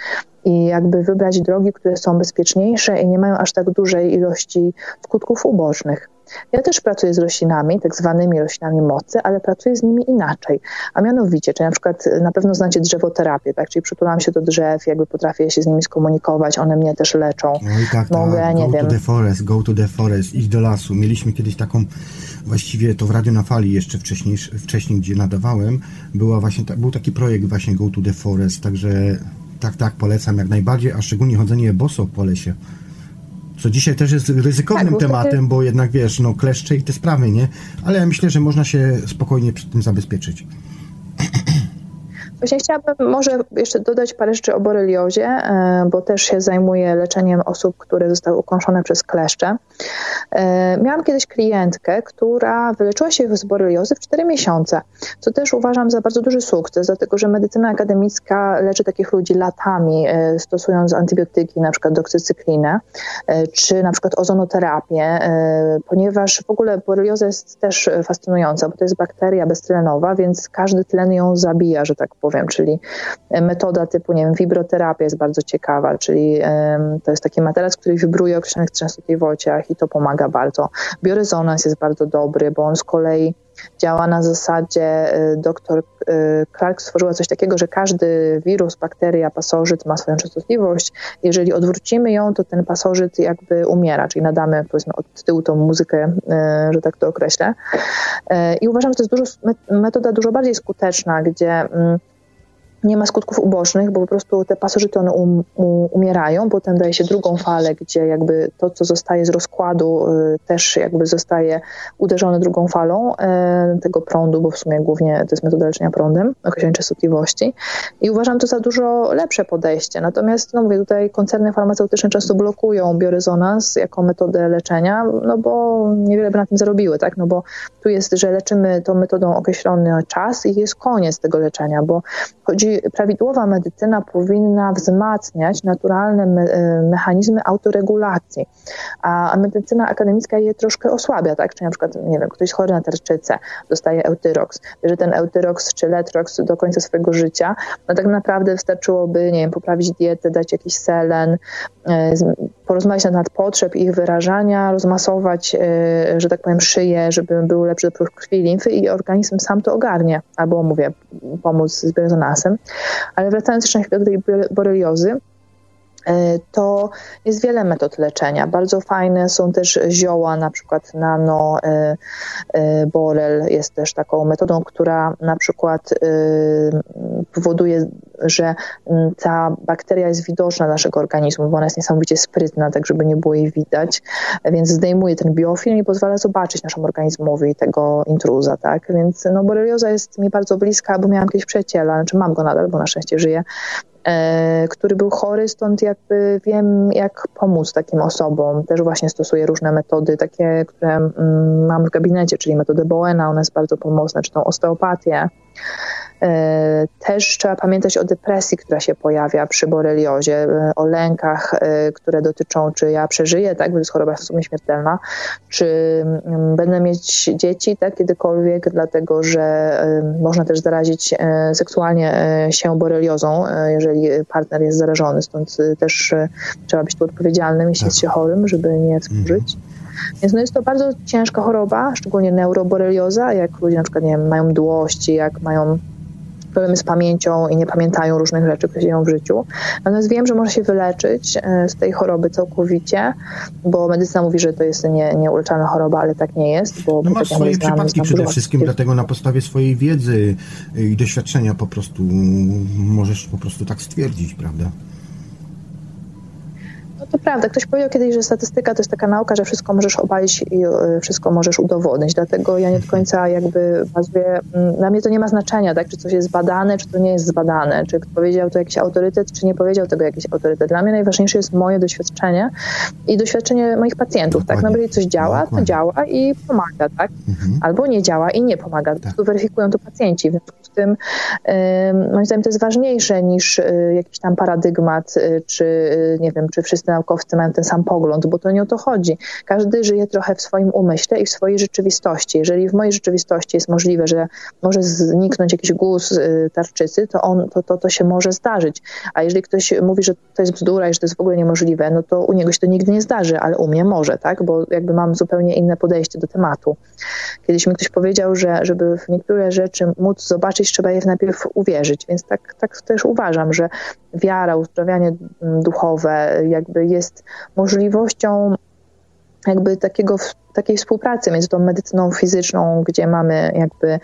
i jakby wybrać drogi, które są bezpieczniejsze i nie mają aż tak dużej ilości skutków ubocznych. Ja też pracuję z roślinami, tak zwanymi roślinami mocy, ale pracuję z nimi inaczej. A mianowicie, czy na przykład na pewno znacie drzewoterapię, tak? Czyli przytulam się do drzew, jakby potrafię się z nimi skomunikować, one mnie też leczą. No i tak, Mogę, tak. nie go wiem. to the forest, go to the forest, idź do lasu. Mieliśmy kiedyś taką, właściwie to w Radio na Fali jeszcze wcześniej, wcześniej gdzie nadawałem, była właśnie, był taki projekt właśnie go to the forest, także tak, tak, polecam jak najbardziej, a szczególnie chodzenie boso po lesie. Co dzisiaj też jest ryzykownym tak, tematem, bo jednak wiesz, no kleszcze i te sprawy, nie? Ale ja myślę, że można się spokojnie przed tym zabezpieczyć. Właśnie chciałabym może jeszcze dodać parę rzeczy o boreliozie, e, bo też się zajmuję leczeniem osób, które zostały ukąszone przez kleszcze. E, miałam kiedyś klientkę, która wyleczyła się z boreliozy w 4 miesiące, co też uważam za bardzo duży sukces, dlatego że medycyna akademicka leczy takich ludzi latami, e, stosując antybiotyki, na przykład doksycyklinę, czy na przykład ozonoterapię, ponieważ w ogóle borelioza jest też fascynująca, bo to jest bakteria beztlenowa, więc każdy tlen ją zabija, że tak powiem powiem, czyli metoda typu, nie wiem, wibroterapia jest bardzo ciekawa, czyli to jest taki materac, który wibruje o określonych częstotliwościach i to pomaga bardzo. Biorezonans jest bardzo dobry, bo on z kolei działa na zasadzie, y, doktor y, Clark stworzyła coś takiego, że każdy wirus, bakteria, pasożyt ma swoją częstotliwość. Jeżeli odwrócimy ją, to ten pasożyt jakby umiera, czyli nadamy powiedzmy od tyłu tą muzykę, że tak to określę. I uważam, że to jest dużo, metoda dużo bardziej skuteczna, gdzie mm, nie ma skutków ubocznych, bo po prostu te pasożyty one um, um, umierają, potem daje się drugą falę, gdzie jakby to, co zostaje z rozkładu, y, też jakby zostaje uderzone drugą falą y, tego prądu, bo w sumie głównie to jest metoda leczenia prądem, określenia częstotliwości i uważam to za dużo lepsze podejście. Natomiast, no mówię, tutaj koncerny farmaceutyczne często blokują biorezonans jako metodę leczenia, no bo niewiele by na tym zarobiły, tak, no bo tu jest, że leczymy tą metodą określony czas i jest koniec tego leczenia, bo chodzi prawidłowa medycyna powinna wzmacniać naturalne me mechanizmy autoregulacji, a medycyna akademicka je troszkę osłabia, tak? Czyli na przykład, nie wiem, ktoś chory na tarczycę, dostaje eutyrox, bierze ten eutyrox czy letrox do końca swojego życia, no tak naprawdę wystarczyłoby, nie wiem, poprawić dietę, dać jakiś selen, e, porozmawiać na temat potrzeb ich wyrażania, rozmasować, e, że tak powiem, szyję, żeby był lepszy dopływ krwi, limfy i organizm sam to ogarnie, albo mówię, pomóc z biorezonasem. Ale wracając jeszcze do tej boreliozy, to jest wiele metod leczenia. Bardzo fajne są też zioła, na przykład nano e, e, borel jest też taką metodą, która na przykład powoduje, że ta bakteria jest widoczna naszego organizmu, bo ona jest niesamowicie sprytna, tak żeby nie było jej widać, więc zdejmuje ten biofilm i pozwala zobaczyć naszemu organizmowi tego intruza, tak? Więc no, borelioza jest mi bardzo bliska, bo miałam kiedyś przyjaciela, znaczy mam go nadal, bo na szczęście żyje, E, który był chory, stąd jakby wiem, jak pomóc takim osobom. Też właśnie stosuję różne metody, takie, które mm, mam w gabinecie, czyli metodę Bowena, ona jest bardzo pomocna, czy tą osteopatię. E, też trzeba pamiętać o depresji, która się pojawia przy boreliozie, e, o lękach, e, które dotyczą, czy ja przeżyję, tak, bo to jest choroba w sumie śmiertelna, czy mm, będę mieć dzieci, tak, kiedykolwiek, dlatego że można też zarazić seksualnie się boreliozą, jeżeli partner jest zarażony, stąd też trzeba być tu odpowiedzialnym, jeśli jest się chorym, żeby nie współżyć. Mhm. Więc no jest to bardzo ciężka choroba, szczególnie neuroborelioza, jak ludzie na przykład nie wiem, mają mdłości, jak mają problemy z pamięcią i nie pamiętają różnych rzeczy, które się dzieją w życiu. Natomiast wiem, że można się wyleczyć e, z tej choroby całkowicie, bo medycyna mówi, że to jest nie, nieuleczalna choroba, ale tak nie jest. Bo no masz swoje znam, przypadki znam przede wszystkim, dlatego na podstawie swojej wiedzy i doświadczenia po prostu możesz po prostu tak stwierdzić, prawda? To prawda. Ktoś powiedział kiedyś, że statystyka to jest taka nauka, że wszystko możesz obalić i e, wszystko możesz udowodnić. Dlatego ja nie do końca jakby bazuję. Mm, dla mnie to nie ma znaczenia, tak? Czy coś jest zbadane, czy to nie jest zbadane. Czy powiedział to jakiś autorytet, czy nie powiedział tego jakiś autorytet. Dla mnie najważniejsze jest moje doświadczenie i doświadczenie moich pacjentów, Dokładnie. tak? No, jeżeli coś działa, Dokładnie. to działa i pomaga, tak? Mhm. Albo nie działa i nie pomaga. Po tak. prostu weryfikują to pacjenci. W związku z tym moim zdaniem to jest ważniejsze niż e, jakiś tam paradygmat, e, czy nie wiem, czy wszyscy naukowcy mają ten sam pogląd, bo to nie o to chodzi. Każdy żyje trochę w swoim umyśle i w swojej rzeczywistości. Jeżeli w mojej rzeczywistości jest możliwe, że może zniknąć jakiś guz y, tarczycy, to, on, to, to, to się może zdarzyć. A jeżeli ktoś mówi, że to jest bzdura i że to jest w ogóle niemożliwe, no to u niego się to nigdy nie zdarzy, ale u mnie może, tak? Bo jakby mam zupełnie inne podejście do tematu. Kiedyś mi ktoś powiedział, że żeby w niektóre rzeczy móc zobaczyć, trzeba je najpierw uwierzyć, więc tak, tak też uważam, że wiara, uzdrawianie duchowe jakby jest możliwością jakby takiego, takiej współpracy między tą medycyną fizyczną, gdzie mamy jakby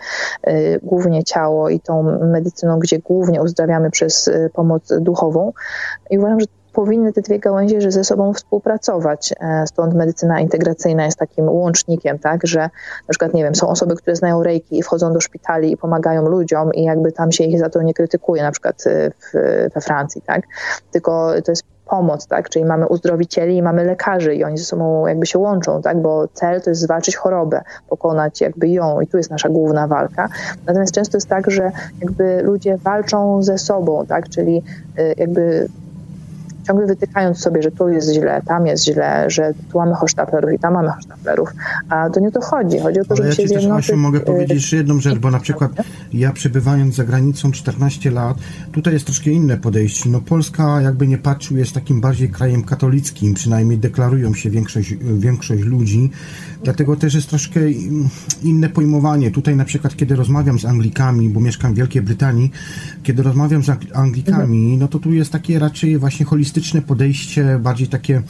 y, głównie ciało i tą medycyną, gdzie głównie uzdrawiamy przez y, pomoc duchową. I uważam, że powinny te dwie gałęzie ze sobą współpracować. E, stąd medycyna integracyjna jest takim łącznikiem, tak, że na przykład, nie wiem, są osoby, które znają rejki i wchodzą do szpitali i pomagają ludziom i jakby tam się ich za to nie krytykuje, na przykład e, w, we Francji, tak, tylko to jest pomoc, tak? Czyli mamy uzdrowicieli i mamy lekarzy i oni ze sobą jakby się łączą, tak? Bo cel to jest zwalczyć chorobę, pokonać jakby ją i tu jest nasza główna walka. Natomiast często jest tak, że jakby ludzie walczą ze sobą, tak? Czyli y, jakby ciągle wytykając sobie, że tu jest źle, tam jest źle, że tu mamy hosztaplerów i tam mamy hosztaplerów. A to nie o to chodzi. Chodzi o to, żeby ja się zjednoczyć. Też, mogę powiedzieć jeszcze jedną rzecz, bo na przykład ja przebywając za granicą 14 lat, tutaj jest troszkę inne podejście. No Polska, jakby nie patrzył, jest takim bardziej krajem katolickim, przynajmniej deklarują się większość, większość ludzi, dlatego też jest troszkę inne pojmowanie. Tutaj na przykład, kiedy rozmawiam z Anglikami, bo mieszkam w Wielkiej Brytanii, kiedy rozmawiam z Anglikami, no to tu jest takie raczej właśnie holistyczne holistyczne podejście, bardziej takie,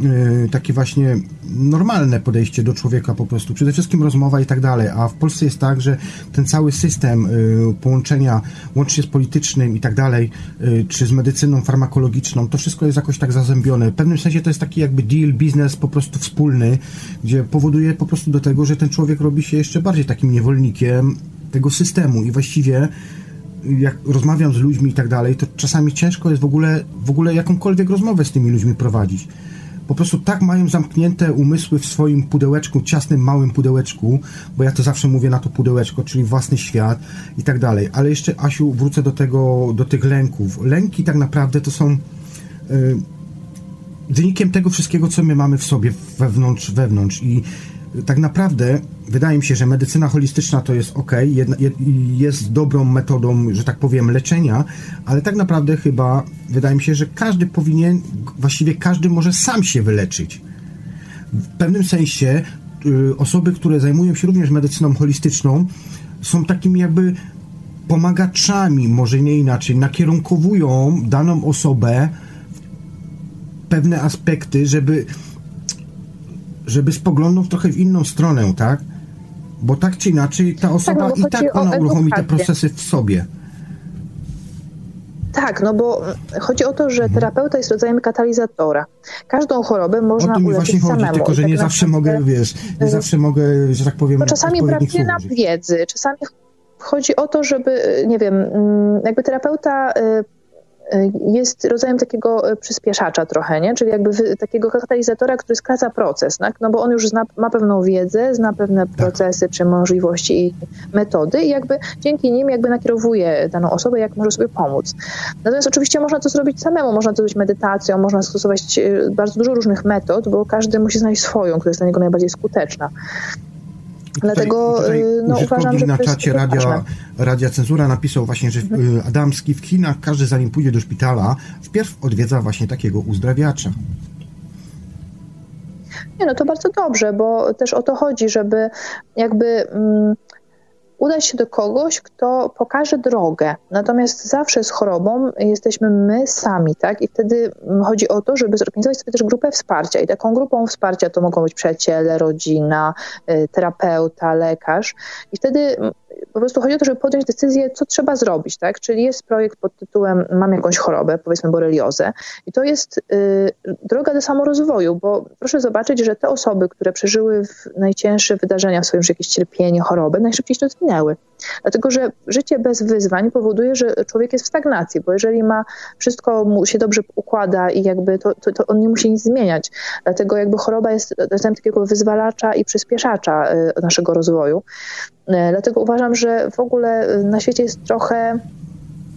yy, takie właśnie normalne podejście do człowieka po prostu. Przede wszystkim rozmowa i tak dalej. A w Polsce jest tak, że ten cały system yy, połączenia, łącznie z politycznym i tak dalej, yy, czy z medycyną farmakologiczną, to wszystko jest jakoś tak zazębione. W pewnym sensie to jest taki jakby deal, biznes po prostu wspólny, gdzie powoduje po prostu do tego, że ten człowiek robi się jeszcze bardziej takim niewolnikiem tego systemu i właściwie jak rozmawiam z ludźmi i tak dalej, to czasami ciężko jest w ogóle, w ogóle jakąkolwiek rozmowę z tymi ludźmi prowadzić. po prostu tak mają zamknięte umysły w swoim pudełeczku, ciasnym, małym pudełeczku, bo ja to zawsze mówię na to pudełeczko, czyli własny świat i tak dalej. Ale jeszcze, Asiu, wrócę do tego, do tych lęków. Lęki tak naprawdę to są y, wynikiem tego wszystkiego, co my mamy w sobie wewnątrz, wewnątrz i tak naprawdę wydaje mi się, że medycyna holistyczna to jest ok, jest dobrą metodą, że tak powiem, leczenia, ale tak naprawdę chyba wydaje mi się, że każdy powinien, właściwie każdy może sam się wyleczyć. W pewnym sensie y, osoby, które zajmują się również medycyną holistyczną, są takimi jakby pomagaczami, może nie inaczej, nakierunkowują daną osobę pewne aspekty, żeby żeby spoglądnął trochę w inną stronę, tak? Bo tak czy inaczej ta osoba tak, no i tak ona uruchomi te procesy w sobie. Tak, no bo chodzi o to, że mhm. terapeuta jest rodzajem katalizatora. Każdą chorobę można o to mi właśnie chodzi, samemu. Tylko, że tak nie zawsze mogę, wiesz, nie zawsze mogę, że tak powiem... Bo czasami brakuje nam wiedzy, czasami chodzi o to, żeby, nie wiem, mm, jakby terapeuta Y, jest rodzajem takiego y, przyspieszacza trochę, nie? czyli jakby takiego katalizatora, który skraca proces, tak? no bo on już zna, ma pewną wiedzę, zna pewne tak. procesy czy możliwości i metody i jakby dzięki nim jakby nakierowuje daną osobę, jak może sobie pomóc. Natomiast oczywiście można to zrobić samemu, można to zrobić medytacją, można stosować y, bardzo dużo różnych metod, bo każdy musi znaleźć swoją, która jest dla niego najbardziej skuteczna. Dlatego tutaj y, no, uważam, że na czacie radia, radia Cenzura napisał właśnie, że mhm. Adamski w Chinach każdy zanim pójdzie do szpitala, wpierw odwiedza właśnie takiego uzdrawiacza. Nie, no to bardzo dobrze, bo też o to chodzi, żeby jakby mm, udać się do kogoś, kto pokaże drogę. Natomiast zawsze z chorobą jesteśmy my sami, tak? I wtedy chodzi o to, żeby zorganizować sobie też grupę wsparcia. I taką grupą wsparcia to mogą być przyjaciele, rodzina, y, terapeuta, lekarz. I wtedy po prostu chodzi o to, żeby podjąć decyzję, co trzeba zrobić, tak? Czyli jest projekt pod tytułem Mam jakąś chorobę, powiedzmy boreliozę i to jest y, droga do samorozwoju, bo proszę zobaczyć, że te osoby, które przeżyły najcięższe wydarzenia w swoim życiu, jakieś cierpienie, chorobę, najszybciej się Dlatego, że życie bez wyzwań powoduje, że człowiek jest w stagnacji, bo jeżeli ma wszystko mu się dobrze układa i jakby to, to, to on nie musi nic zmieniać. Dlatego jakby choroba jest rodzajem takiego wyzwalacza i przyspieszacza y, naszego rozwoju. Y, dlatego uważam, że w ogóle na świecie jest trochę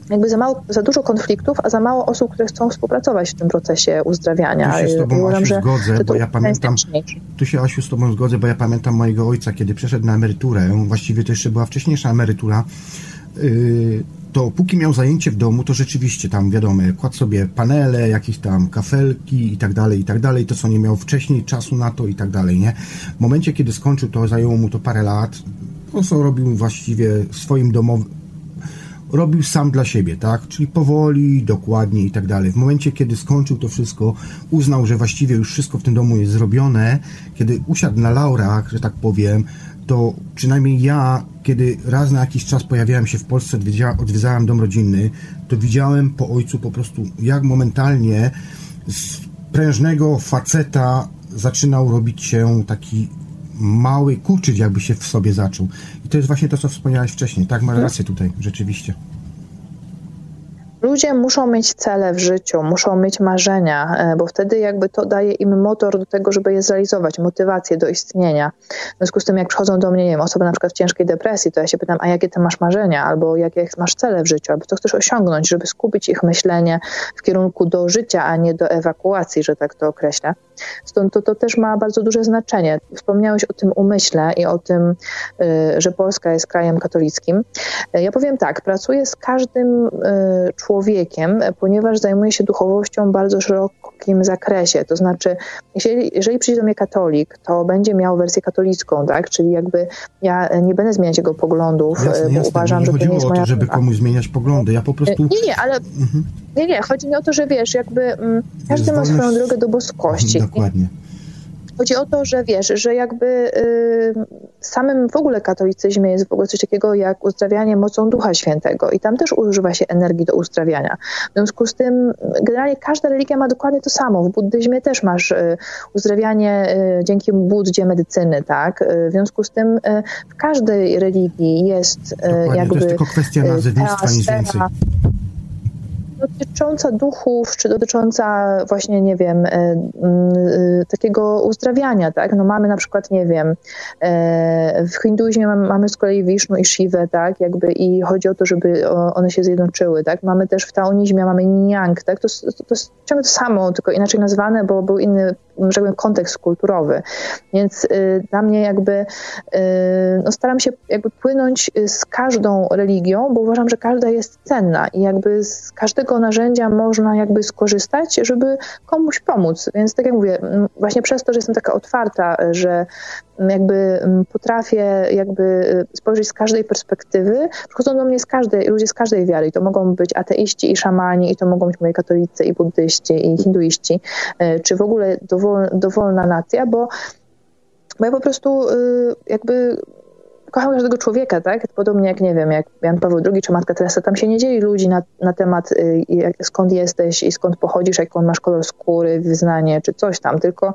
jakby za, mało, za dużo konfliktów, a za mało osób, które chcą współpracować w tym procesie uzdrawiania. Tu się z tobą, Asiu, zgodzę, bo ja pamiętam, tu się, Asiu, z tobą zgodzę, bo ja pamiętam mojego ojca, kiedy przeszedł na emeryturę, właściwie to jeszcze była wcześniejsza emerytura, yy, to póki miał zajęcie w domu, to rzeczywiście tam, wiadomo, kładł sobie panele, jakieś tam kafelki i tak dalej, i tak dalej, to co nie miał wcześniej czasu na to i tak dalej, nie? W momencie, kiedy skończył, to zajęło mu to parę lat, to co robił właściwie swoim domowym, robił sam dla siebie, tak? Czyli powoli, dokładnie i tak dalej. W momencie, kiedy skończył to wszystko, uznał, że właściwie już wszystko w tym domu jest zrobione, kiedy usiadł na laurach, że tak powiem, to przynajmniej ja, kiedy raz na jakiś czas pojawiałem się w Polsce, odwiedzałem dom rodzinny, to widziałem po ojcu po prostu, jak momentalnie z prężnego faceta zaczynał robić się taki mały kurczyk jakby się w sobie zaczął. I to jest właśnie to, co wspomniałeś wcześniej. Tak, masz rację tutaj, rzeczywiście. Ludzie muszą mieć cele w życiu, muszą mieć marzenia, e, bo wtedy jakby to daje im motor do tego, żeby je zrealizować, motywację do istnienia. W związku z tym, jak przychodzą do mnie, nie wiem, osoby na przykład w ciężkiej depresji, to ja się pytam, a jakie ty masz marzenia, albo jakie masz cele w życiu, albo co chcesz osiągnąć, żeby skupić ich myślenie w kierunku do życia, a nie do ewakuacji, że tak to określę. Stąd to, to też ma bardzo duże znaczenie. Wspomniałeś o tym umyśle i o tym, y, że Polska jest krajem katolickim. E, ja powiem tak, pracuję z każdym człowiekiem, człowiekiem, ponieważ zajmuje się duchowością w bardzo szerokim zakresie. To znaczy, jeżeli, jeżeli przyjdzie do mnie katolik, to będzie miał wersję katolicką, tak? Czyli jakby ja nie będę zmieniać jego poglądów, jasne, bo jasne. uważam, że to nie jest moja... o to, żeby komuś zmieniać poglądy. Ja po prostu... Nie, nie, ale... Mhm. Nie, nie, chodzi mi o to, że wiesz, jakby mm, każdy ma swoją drogę do boskości. Dokładnie. Chodzi o to, że wiesz, że jakby y, samym w ogóle katolicyzmie jest w ogóle coś takiego jak uzdrawianie mocą Ducha Świętego i tam też używa się energii do uzdrawiania. W związku z tym generalnie każda religia ma dokładnie to samo. W buddyzmie też masz y, uzdrawianie y, dzięki buddzie medycyny, tak? W związku z tym w każdej religii jest Dokładnie, jakby... To jest tylko kwestia nazewnictwa, nic więcej. Dotycząca duchów, czy dotycząca właśnie, nie wiem, e, e, takiego uzdrawiania, tak? No mamy na przykład, nie wiem, e, w hinduizmie mamy z kolei Wisznu i Shivę, tak? Jakby i chodzi o to, żeby one się zjednoczyły, tak? Mamy też w taoizmie, mamy Yang, tak? To, to, to jest ciągle to samo, tylko inaczej nazwane, bo był inny że kontekst kulturowy. Więc y, dla mnie jakby y, no staram się jakby płynąć z każdą religią, bo uważam, że każda jest cenna i jakby z każdego narzędzia można jakby skorzystać, żeby komuś pomóc. Więc tak jak mówię, właśnie przez to, że jestem taka otwarta, że jakby potrafię jakby y, spojrzeć z każdej perspektywy, przychodzą do mnie z każdej, ludzie z każdej wiary i to mogą być ateiści i szamani i to mogą być moi katolicy i buddyści i hinduiści, czy w ogóle dowolni dowolna nacja, bo, bo ja po prostu y, jakby kocham każdego człowieka, tak? Podobnie jak, nie wiem, jak Jan Paweł II czy Matka Teresa, tam się nie dzieli ludzi na, na temat y, jak, skąd jesteś i skąd pochodzisz, jak on masz kolor skóry, wyznanie czy coś tam, tylko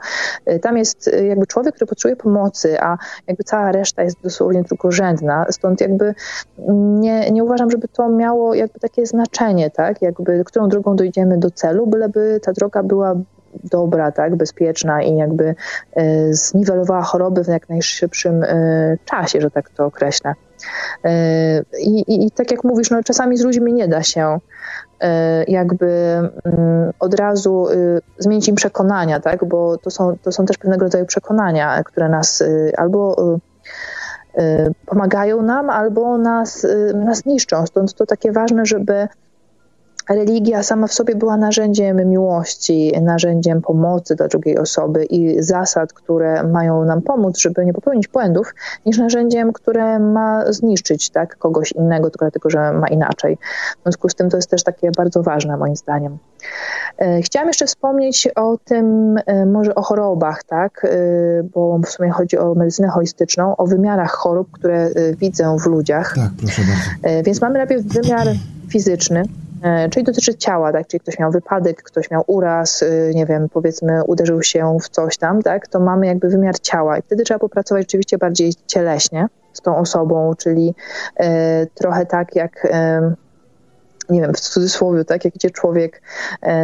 y, tam jest jakby człowiek, który potrzebuje pomocy, a jakby cała reszta jest dosłownie drugorzędna, stąd jakby nie, nie uważam, żeby to miało jakby takie znaczenie, tak? Jakby którą drogą dojdziemy do celu, byleby ta droga była dobra, tak, bezpieczna i jakby e, zniwelowała choroby w jak najszybszym e, czasie, że tak to określę. E, I, i, I, tak jak mówisz, no czasami z ludźmi nie da się jakby mm, od razu zmienić im przekonania, tak? bo to są, to są też pewnego rodzaju przekonania, które nas albo pomagają nam, albo nas, nas niszczą. Stąd to takie ważne, żeby religia sama w sobie była narzędziem miłości, narzędziem pomocy dla drugiej osoby i zasad, które mają nam pomóc, żeby nie popełnić błędów, niż narzędziem, które ma zniszczyć tak, kogoś innego, tylko dlatego, że ma inaczej. W związku z tym to jest też takie bardzo ważne moim zdaniem. E, chciałam jeszcze wspomnieć o tym, e, może o chorobach, tak, e, bo w sumie chodzi o medycynę holistyczną, o wymiarach chorób, które widzę w ludziach. Tak, proszę bardzo. Więc mamy najpierw wymiar fizyczny, czyli dotyczy ciała, tak? Czyli ktoś miał wypadek, ktoś miał uraz, y, nie wiem, powiedzmy uderzył się w coś tam, tak? To mamy jakby wymiar ciała i wtedy trzeba popracować rzeczywiście bardziej cieleśnie z tą osobą, czyli e, trochę tak jak e, nie wiem, w cudzysłowie, tak, jak idzie człowiek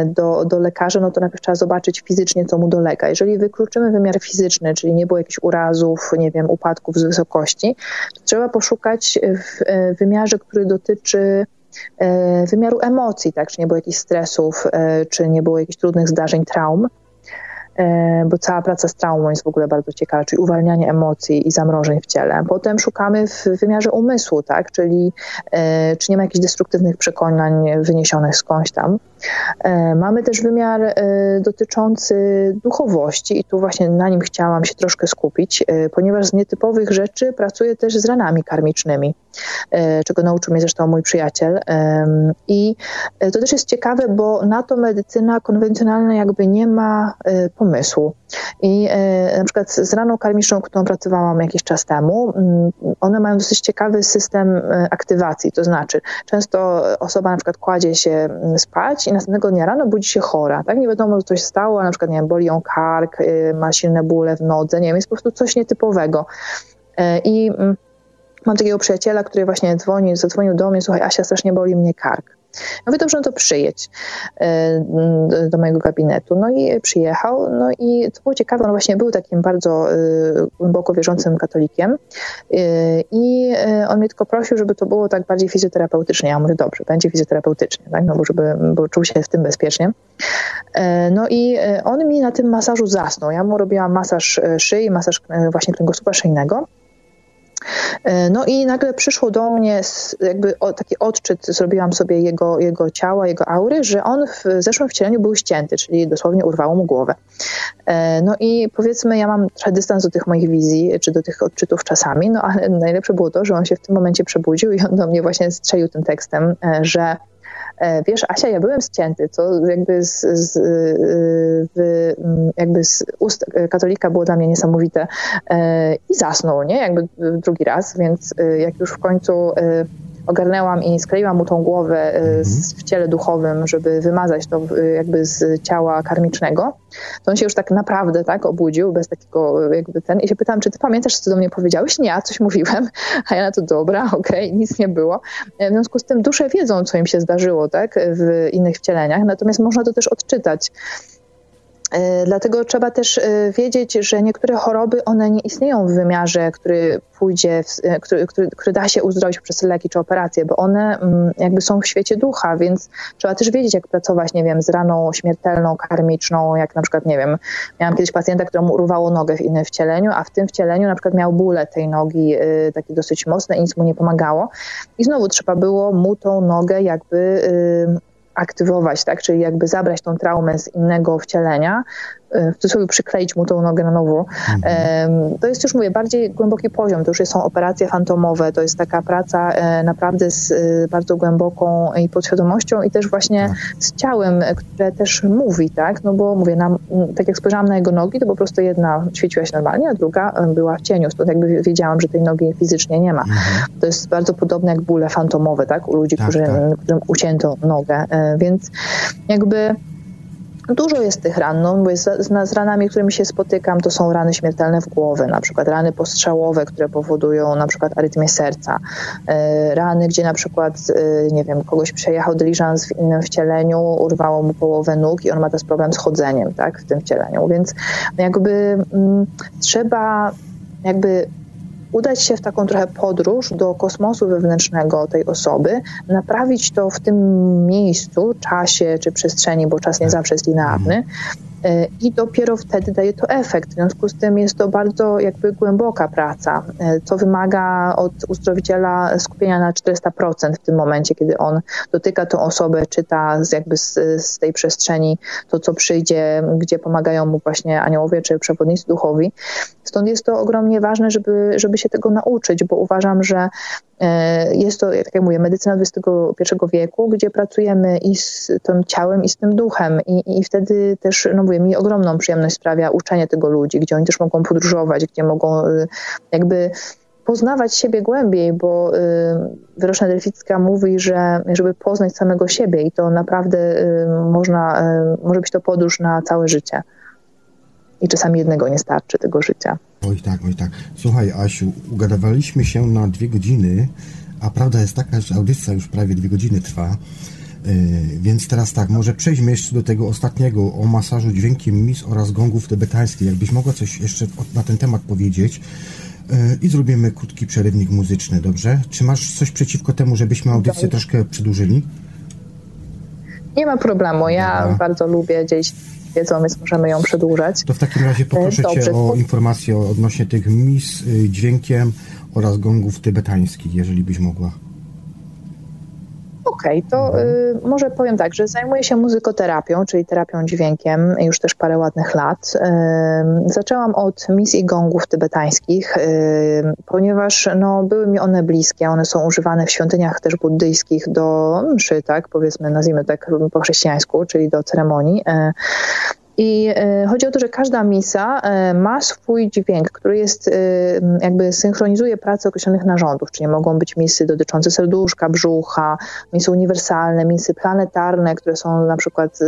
do, do lekarza, no to najpierw trzeba zobaczyć fizycznie, co mu dolega. Jeżeli wykluczymy wymiar fizyczny, czyli nie było jakichś urazów, nie wiem, upadków z wysokości, to trzeba poszukać w wymiarze, który dotyczy E, wymiaru emocji, tak? Czy nie było jakichś stresów, e, czy nie było jakichś trudnych zdarzeń, traum. E, bo cała praca z traumą jest w ogóle bardzo ciekawa, czyli uwalnianie emocji i zamrożeń w ciele. Potem szukamy w wymiarze umysłu, tak? czyli e, czy nie ma jakichś destruktywnych przekonań wyniesionych skądś tam. E, mamy też wymiar dotyczący duchowości i tu właśnie na nim chciałam się troszkę skupić, ponieważ z nietypowych rzeczy pracuję też z ranami karmicznymi, czego nauczył mnie zresztą mój przyjaciel. I to też jest ciekawe, bo na to medycyna konwencjonalna jakby nie ma pomysłu. I e, na przykład z raną karmiczną, którą pracowałam jakiś czas temu, mm, one mają dosyć ciekawy system e, aktywacji, to znaczy często osoba na przykład kładzie się mm, spać i następnego dnia rano budzi się chora, tak? Nie wiadomo, co się stało, na przykład, nie wiem, boli ją kark, y, ma silne bóle w nodze, nie wiem, jest po prostu coś nietypowego. E, I mm, mam takiego przyjaciela, który właśnie dzwoni, zadzwonił do mnie, słuchaj, Asia, strasznie boli mnie kark. Ja mówię, dobrze, no to przyjedź e, do mojego gabinetu. No i przyjechał, no i to było ciekawe, on właśnie był takim bardzo e, głęboko wierzącym katolikiem e, i on mnie tylko prosił, żeby to było tak bardziej fizjoterapeutycznie. Ja mówię, dobrze, będzie fizjoterapeutycznie, tak? no bo, żeby, bo czuł się w tym bezpiecznie. No i on mi na tym masażu zasnął. Ja mu robiłam masaż szyi, masaż właśnie kręgosłupa szyjnego. E, no i nagle przyszło do mnie jakby taki odczyt, zrobiłam sobie jego, jego ciała, jego aury, że on w zeszłym wcieleniu był ścięty, czyli dosłownie urwało mu głowę. E, no i powiedzmy, ja mam trochę dystans do tych moich wizji, czy do tych odczytów czasami, no ale najlepsze było to, że on się w tym momencie przebudził i on do mnie właśnie strzelił tym tekstem, e, że wiesz, Asia, ja byłem ścięty, co jakby z, z, y, jakby z ust katolika było dla mnie niesamowite e, i zasnął, nie? Jakby drugi raz, więc y, jak już w końcu y, ogarnęłam i skleiłam mu tą głowę mhm. w ciele duchowym, żeby wymazać to jakby z ciała karmicznego, to on się już tak naprawdę tak obudził, bez takiego jakby ten i się pytałam, czy ty pamiętasz, co do mnie powiedziałeś? Nie, ja coś mówiłem, a ja na to dobra, okej, okay, nic nie było. W związku z tym dusze wiedzą, co im się zdarzyło, tak, w innych wcieleniach, natomiast można to też odczytać. E, dlatego trzeba też e, wiedzieć, że niektóre choroby, one nie istnieją w wymiarze, który pójdzie, w, e, który, który, który, da się uzdrowić przez leki czy operacje, bo one mm, jakby są w świecie ducha, więc trzeba też wiedzieć, jak pracować, nie wiem, z raną śmiertelną, karmiczną, jak na przykład, nie wiem, miałam kiedyś pacjenta, któremu urwało nogę w innym wcieleniu, a w tym wcieleniu na przykład miał bóle tej nogi y, takie dosyć mocne i nic mu nie pomagało. I znowu trzeba było mu tą nogę jakby aktywować, tak? czyli jakby zabrać tą traumę z innego wcielenia, w cudzysłowie przykleić mu tą nogę na nowo. Mhm. To jest już, mówię, bardziej głęboki poziom. To już są operacje fantomowe. To jest taka praca e, naprawdę z e, bardzo głęboką i podświadomością i też właśnie tak. z ciałem, które też mówi, tak? No bo mówię, nam, tak jak spojrzałam na jego nogi, to po prostu jedna świeciła się normalnie, a druga e, była w cieniu. Stąd jakby wiedziałam, że tej nogi fizycznie nie ma. Mhm. To jest bardzo podobne jak bóle fantomowe, tak? U ludzi, tak, którzy, tak. którym ucięto nogę. Więc jakby Dużo jest tych ran, no, bo z, z ranami, którymi się spotykam, to są rany śmiertelne w głowie, na przykład rany postrzałowe, które powodują na przykład arytmię serca, e, rany, gdzie na przykład, e, nie wiem, kogoś przejechał dyliżans w innym wcieleniu, urwało mu połowę nóg i on ma też problem z chodzeniem, tak, w tym wcieleniu, więc jakby m, mm, trzeba jakby udać się w taką trochę podróż do kosmosu wewnętrznego tej osoby, naprawić to w tym miejscu, czasie czy przestrzeni, bo czas nie tak. zawsze jest linearny, E, i dopiero wtedy daje to efekt. W związku z tym jest to bardzo jakby głęboka praca, e, co wymaga od uzdrowiciela skupienia na 400% w tym momencie, kiedy on dotyka tą osobę, czyta z jakby z, z tej przestrzeni to, co przyjdzie, gdzie pomagają mu właśnie aniołowie czy przewodnicy duchowi. Stąd jest to ogromnie ważne, żeby, żeby się tego nauczyć, bo uważam, że e, jest to, tak jak mówię, medycyna XXI wieku, gdzie pracujemy i z tym ciałem, i z tym duchem. I, i wtedy też no, mówię, mi ogromną przyjemność sprawia uczenie tego ludzi, gdzie oni też mogą podróżować, gdzie mogą y, jakby poznawać siebie głębiej, bo y, Wyroczna Delficka mówi, że żeby poznać samego siebie i to naprawdę y, można, może być to podróż na całe życie. I czasami jednego nie starczy tego życia. Oj tak, oj tak. Słuchaj Asiu, ugadawaliśmy się na dwie godziny, a prawda jest taka, że audycja już prawie dwie godziny trwa. E, więc teraz tak, może przejdźmy jeszcze do tego ostatniego o masażu dźwiękiem mis oraz gongów tybetańskich. Jakbyś mogła coś jeszcze na ten temat powiedzieć e, i zrobimy krótki przerywnik muzyczny, dobrze? Czy masz coś przeciwko temu, żebyśmy audycję troszkę przedłużyli? Nie ma problemu. Ja Dobra. bardzo lubię dzielić wiedzą, więc możemy ją przedłużać. To w takim razie poproszę Dobrze. Cię o informację odnośnie tych mis y, dźwiękiem oraz gongów tybetańskich, jeżeli byś mogła. Okej, okay, to y, może powiem tak, że zajmuję się muzykoterapią, czyli terapią dźwiękiem już też parę ładnych lat. Y, zaczęłam od misji gongów tybetańskich, y, ponieważ no, były mi one bliskie. One są używane w świątyniach też buddyjskich do mszy, tak, powiedzmy, nazwijmy tak po chrześcijańsku, czyli do ceremonii. I e, chodzi o to, że każda misa e, ma swój dźwięk, który jest, e, jakby synchronizuje pracę określonych narządów, czyli mogą być misy dotyczące serduszka, brzucha, misy uniwersalne, misy planetarne, które są na przykład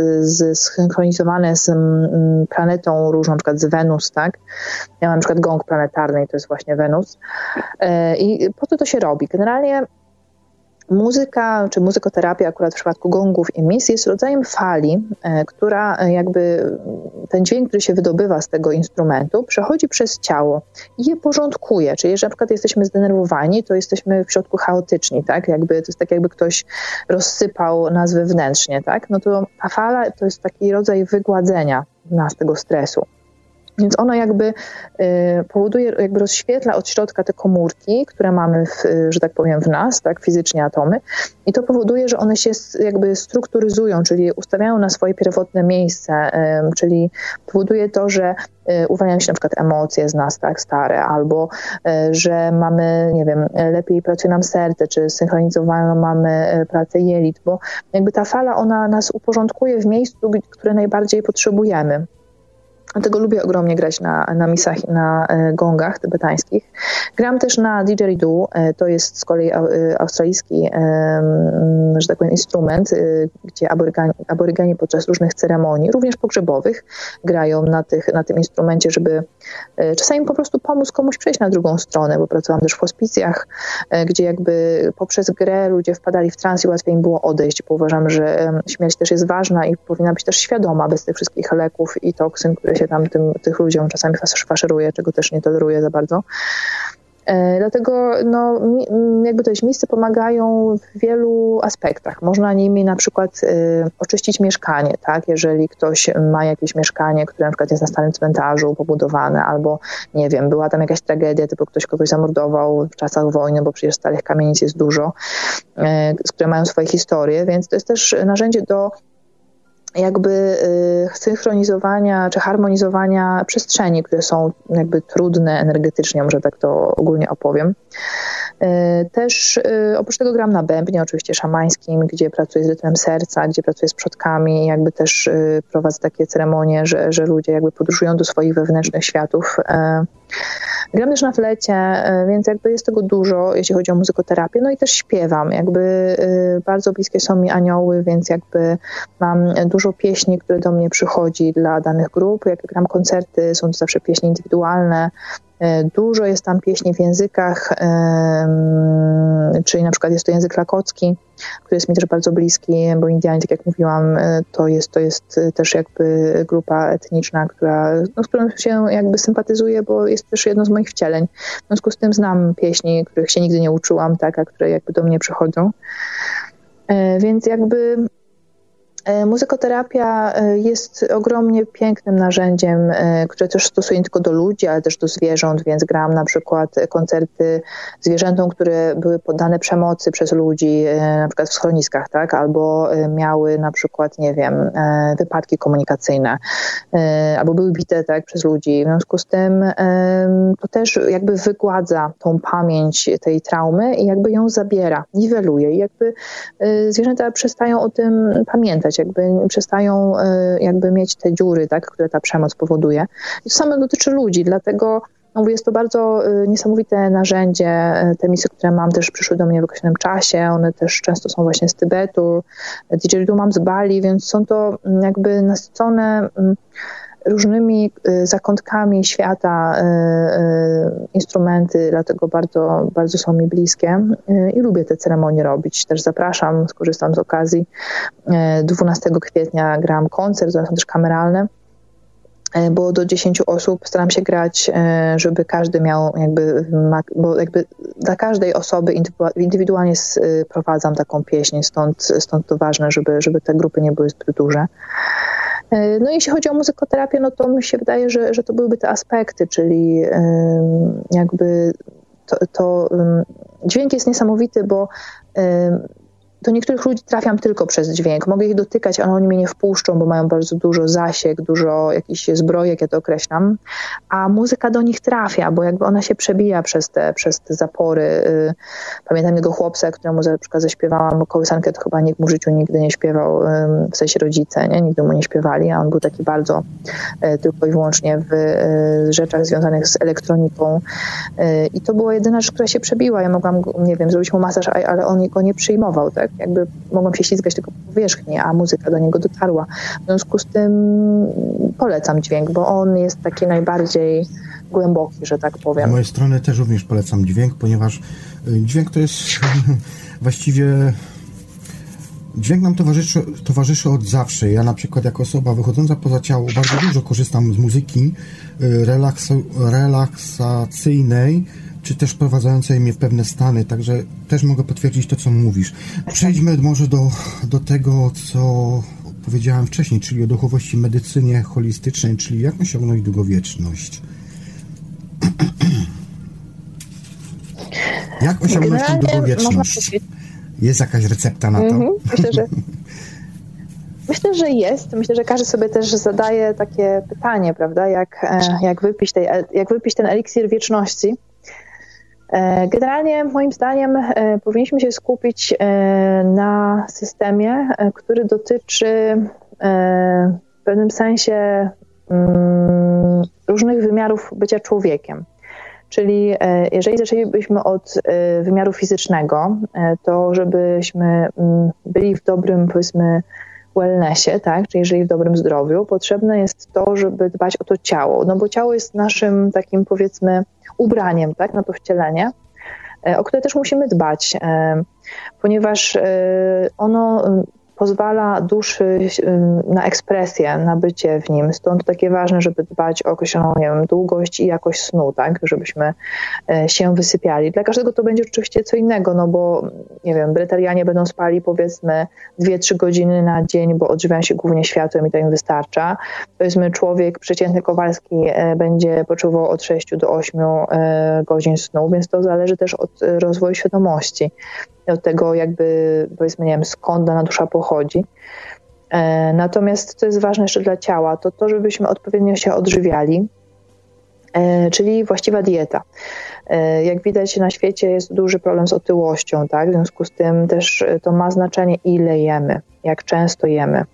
zsynchronizowane z planetą różną, na przykład z Wenus, tak? Ja mam na przykład gong planetarny i to jest właśnie Wenus. I po co to się robi? Generalnie Muzyka, czy muzykoterapia akurat w przypadku gongów i mis jest rodzajem fali, e, która e, jakby ten dźwięk, który się wydobywa z tego instrumentu, przechodzi przez ciało i je porządkuje. Czyli jeżeli na przykład jesteśmy zdenerwowani, to jesteśmy w środku chaotyczni, tak? Jakby, to jest tak jakby ktoś rozsypał nas wewnętrznie, tak? No to ta fala to jest taki rodzaj wygładzenia nas tego stresu. Więc ono jakby y, powoduje, jakby rozświetla od środka te komórki, które mamy, w, że tak powiem, w nas, tak, fizycznie atomy, i to powoduje, że one się jakby strukturyzują, czyli ustawiają na swoje pierwotne miejsce, czyli powoduje to, że y, uwalniają się na przykład emocje z nas, tak, stare, albo y, że mamy, nie wiem, lepiej pracuje nam serce, czy synchronizowaną mamy pracę jelit, bo jakby ta fala, ona nas uporządkuje w miejscu, które najbardziej potrzebujemy. Dlatego lubię ogromnie grać na, na misach i na e, gongach tybetańskich. Gram też na didgeridoo, e, to jest z kolei e, australijski, że tak powiem, instrument, gdzie aboryganie, aboryganie podczas różnych ceremonii, również pogrzebowych, grają na, tych, na tym instrumencie, żeby czasami po prostu pomóc komuś przejść na drugą stronę, bo pracowałam też w hospicjach, gdzie jakby poprzez grę ludzie wpadali w trans i łatwiej im było odejść, bo uważam, że śmierć też jest ważna i powinna być też świadoma bez tych wszystkich leków i toksyn, które się tam tym, tych ludziom czasami faszeruje, czego też nie toleruję za bardzo. E, dlatego no, jakby to jest, miejsce pomagają w wielu aspektach. Można nimi na przykład y, oczyścić mieszkanie, tak? Jeżeli ktoś ma jakieś mieszkanie, które na przykład jest na starym cmentarzu pobudowane, albo nie wiem, była tam jakaś tragedia, typu ktoś kogoś zamordował w czasach wojny, bo przecież starych kamienic jest dużo, y, które mają swoje historie, więc to jest też narzędzie do jakby y, synchronizowania czy harmonizowania przestrzeni, które są jakby trudne energetycznie, może tak to ogólnie opowiem. Y, też y, oprócz tego gram na bębnie, oczywiście szamańskim, gdzie pracuję z rytmem serca, gdzie pracuję z przodkami, jakby też prowadzę takie ceremonie, że, że ludzie jakby podróżują do swoich wewnętrznych światów. Gram też na flecie, więc jakby jest tego dużo, jeśli chodzi o muzykoterapię, no i też śpiewam, jakby bardzo bliskie są mi anioły, więc jakby mam dużo pieśni, które do mnie przychodzi dla danych grup. Jak gram koncerty, są to zawsze pieśni indywidualne. E, dużo jest tam pieśni w językach, czyli na przykład jest to język lakocki, który jest mi też bardzo bliski, bo Indianie, tak jak mówiłam, e, to jest, to jest też jakby grupa etniczna, która, no, z którą się jakby sympatyzuję, bo jest też jedno z moich wcieleń. W związku z tym znam pieśni, których się nigdy nie uczyłam, tak, a które jakby do mnie przychodzą. E, więc jakby E, muzykoterapia e, jest ogromnie pięknym narzędziem, e, które też stosuję nie tylko do ludzi, ale też do zwierząt, więc gram na przykład koncerty zwierzętom, które były poddane przemocy przez ludzi, na przykład w schroniskach, tak? albo miały na przykład, nie wiem, wypadki komunikacyjne, albo były bite tak, przez ludzi. W związku z tym to też jakby wygładza tą pamięć tej traumy i jakby ją zabiera, niweluje i jakby zwierzęta przestają o tym pamiętać jakby przestają e, jakby mieć te dziury, tak, które ta przemoc powoduje. I to samo dotyczy ludzi, dlatego no, jest to bardzo e, niesamowite narzędzie. E, te misje, które mam, też przyszły do mnie w określonym czasie. One też często są właśnie z Tybetu. Didgeridoo mam z Bali, więc są to jakby nasycone różnymi y, zakątkami świata y, y, instrumenty, dlatego bardzo, bardzo są mi bliskie i lubię te ceremonie robić. Też zapraszam, skorzystam z okazji. 12 kwietnia gram koncert, są też kameralne bo do 10 osób staram się grać, żeby każdy miał jakby, bo jakby dla każdej osoby indywidualnie prowadzam taką pieśń, stąd, stąd to ważne, żeby, żeby te grupy nie były zbyt duże. E, no jeśli chodzi o muzykoterapię, no to mi się wydaje, że, że to byłyby te aspekty, czyli jakby to, to dźwięk jest niesamowity, bo do niektórych ludzi trafiam tylko przez dźwięk. Mogę ich dotykać, ale oni mnie nie wpuszczą, bo mają bardzo dużo zasięg, dużo jakichś zbrojek, ja to określam. A muzyka do nich trafia, bo jakby ona się przebija przez te, przez te zapory. Y, pamiętam tego chłopca, któremu na przykład zaśpiewałam kołysankę, to chyba nikt mu w życiu nigdy nie śpiewał, w sensie rodzice, nie? nigdy mu nie śpiewali, a on był taki bardzo y, tylko i wyłącznie w y, rzeczach związanych z elektroniką. I to była jedyna rzecz, która się przebiła. Ja mogłam, nie wiem, zrobić mu masaż, ale on go nie przyjmował, tak? Jakby mogłam się ślizgać tylko po powierzchni, a muzyka do niego dotarła. W związku z tym polecam dźwięk, bo on jest taki najbardziej głęboki, że tak powiem. Z mojej strony też również polecam dźwięk, ponieważ y, dźwięk to jest właściwie Dźwięk nam towarzyszy, towarzyszy od zawsze. Ja na przykład jako osoba wychodząca poza ciało bardzo dużo korzystam z muzyki y, relaksacyjnej, czy też wprowadzającej mnie w pewne stany, także też mogę potwierdzić to, co mówisz. Przejdźmy może do, do tego, co powiedziałem wcześniej, czyli o duchowości medycynie holistycznej, czyli jak osiągnąć długowieczność. jak osiągnąć tę długowieczność? Jest jakaś recepta na to? Mhm, myślę, że Myślę, że jest. Myślę, że każdy sobie też zadaje takie pytanie, prawda? Jak, e, jak, wypić, tej, jak wypić ten eliksir wieczności. E, generalnie moim zdaniem e, powinniśmy się skupić e, na systemie, który dotyczy w pewnym sensie mm, różnych wymiarów bycia człowiekiem. Czyli jeżeli zaczęlibyśmy od wymiaru fizycznego, to żebyśmy mm, byli w dobrym, powiedzmy, wellnessie, tak, czyli jeżeli w dobrym zdrowiu, potrzebne jest to, żeby dbać o to ciało, no bo ciało jest naszym takim, powiedzmy, ubraniem, tak, na to wcielenie, o które też musimy dbać, ponieważ ono pozwala duszy na ekspresję, na bycie w nim. Stąd takie ważne, żeby dbać o określoną nie wiem, długość i jakość snu, tak? żebyśmy e, się wysypiali. Dla każdego to będzie oczywiście co innego, no bo nie wiem, bretarianie będą spali powiedzmy 2-3 godziny na dzień, bo odżywiają się głównie światłem i to im wystarcza. Powiedzmy człowiek przeciętny Kowalski e, będzie potrzebował od 6 do 8 e, godzin snu, więc to zależy też od rozwoju świadomości od tego jakby, powiedzmy, nie wiem, skąd dana dusza pochodzi. E, natomiast co jest ważne jeszcze dla ciała, to to, żebyśmy odpowiednio się odżywiali, czyli właściwa dieta. E, jak widać na świecie jest duży problem z otyłością, tak? w związku z tym też to ma znaczenie ile jemy, jak często jemy,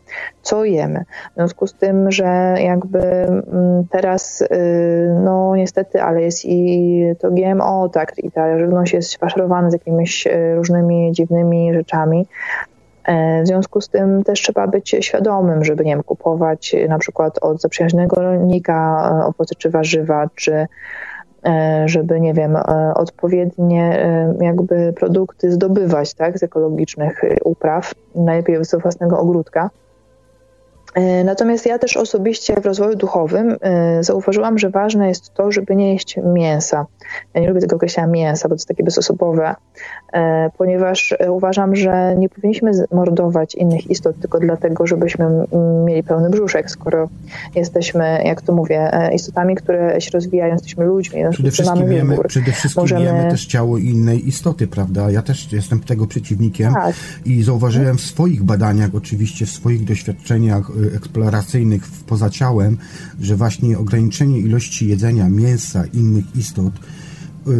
co jemy. W związku z tym, że jakby mm, teraz y, no niestety, ale jest i to GMO, tak, i ta żywność jest faszerowana z jakimiś różnymi dziwnymi rzeczami, e, w związku z tym też trzeba być świadomym, żeby nie wiem, kupować na przykład od zaprzyjaźnionego rolnika e, owoce czy warzywa, czy E, żeby, nie wiem, e, odpowiednie e, jakby produkty zdobywać, tak, z ekologicznych upraw, najlepiej z własnego ogródka. E, natomiast ja też osobiście w rozwoju duchowym e, zauważyłam, że ważne jest to, żeby nie jeść mięsa. Ja nie lubię tego określenia mięsa, bo to jest takie bezosobowe, e, ponieważ uważam, że nie powinniśmy mordować innych istot tylko dlatego, żebyśmy mieli pełny brzuszek, skoro jesteśmy, jak to mówię, istotami, które się rozwijają, jesteśmy ludźmi. No, przede wszystkim, wiemy, przede wszystkim Możemy... wiemy też ciało innej istoty, prawda? Ja też jestem tego przeciwnikiem tak. i zauważyłem w swoich badaniach, oczywiście w swoich doświadczeniach eksploracyjnych poza ciałem, że właśnie ograniczenie ilości jedzenia mięsa innych istot y,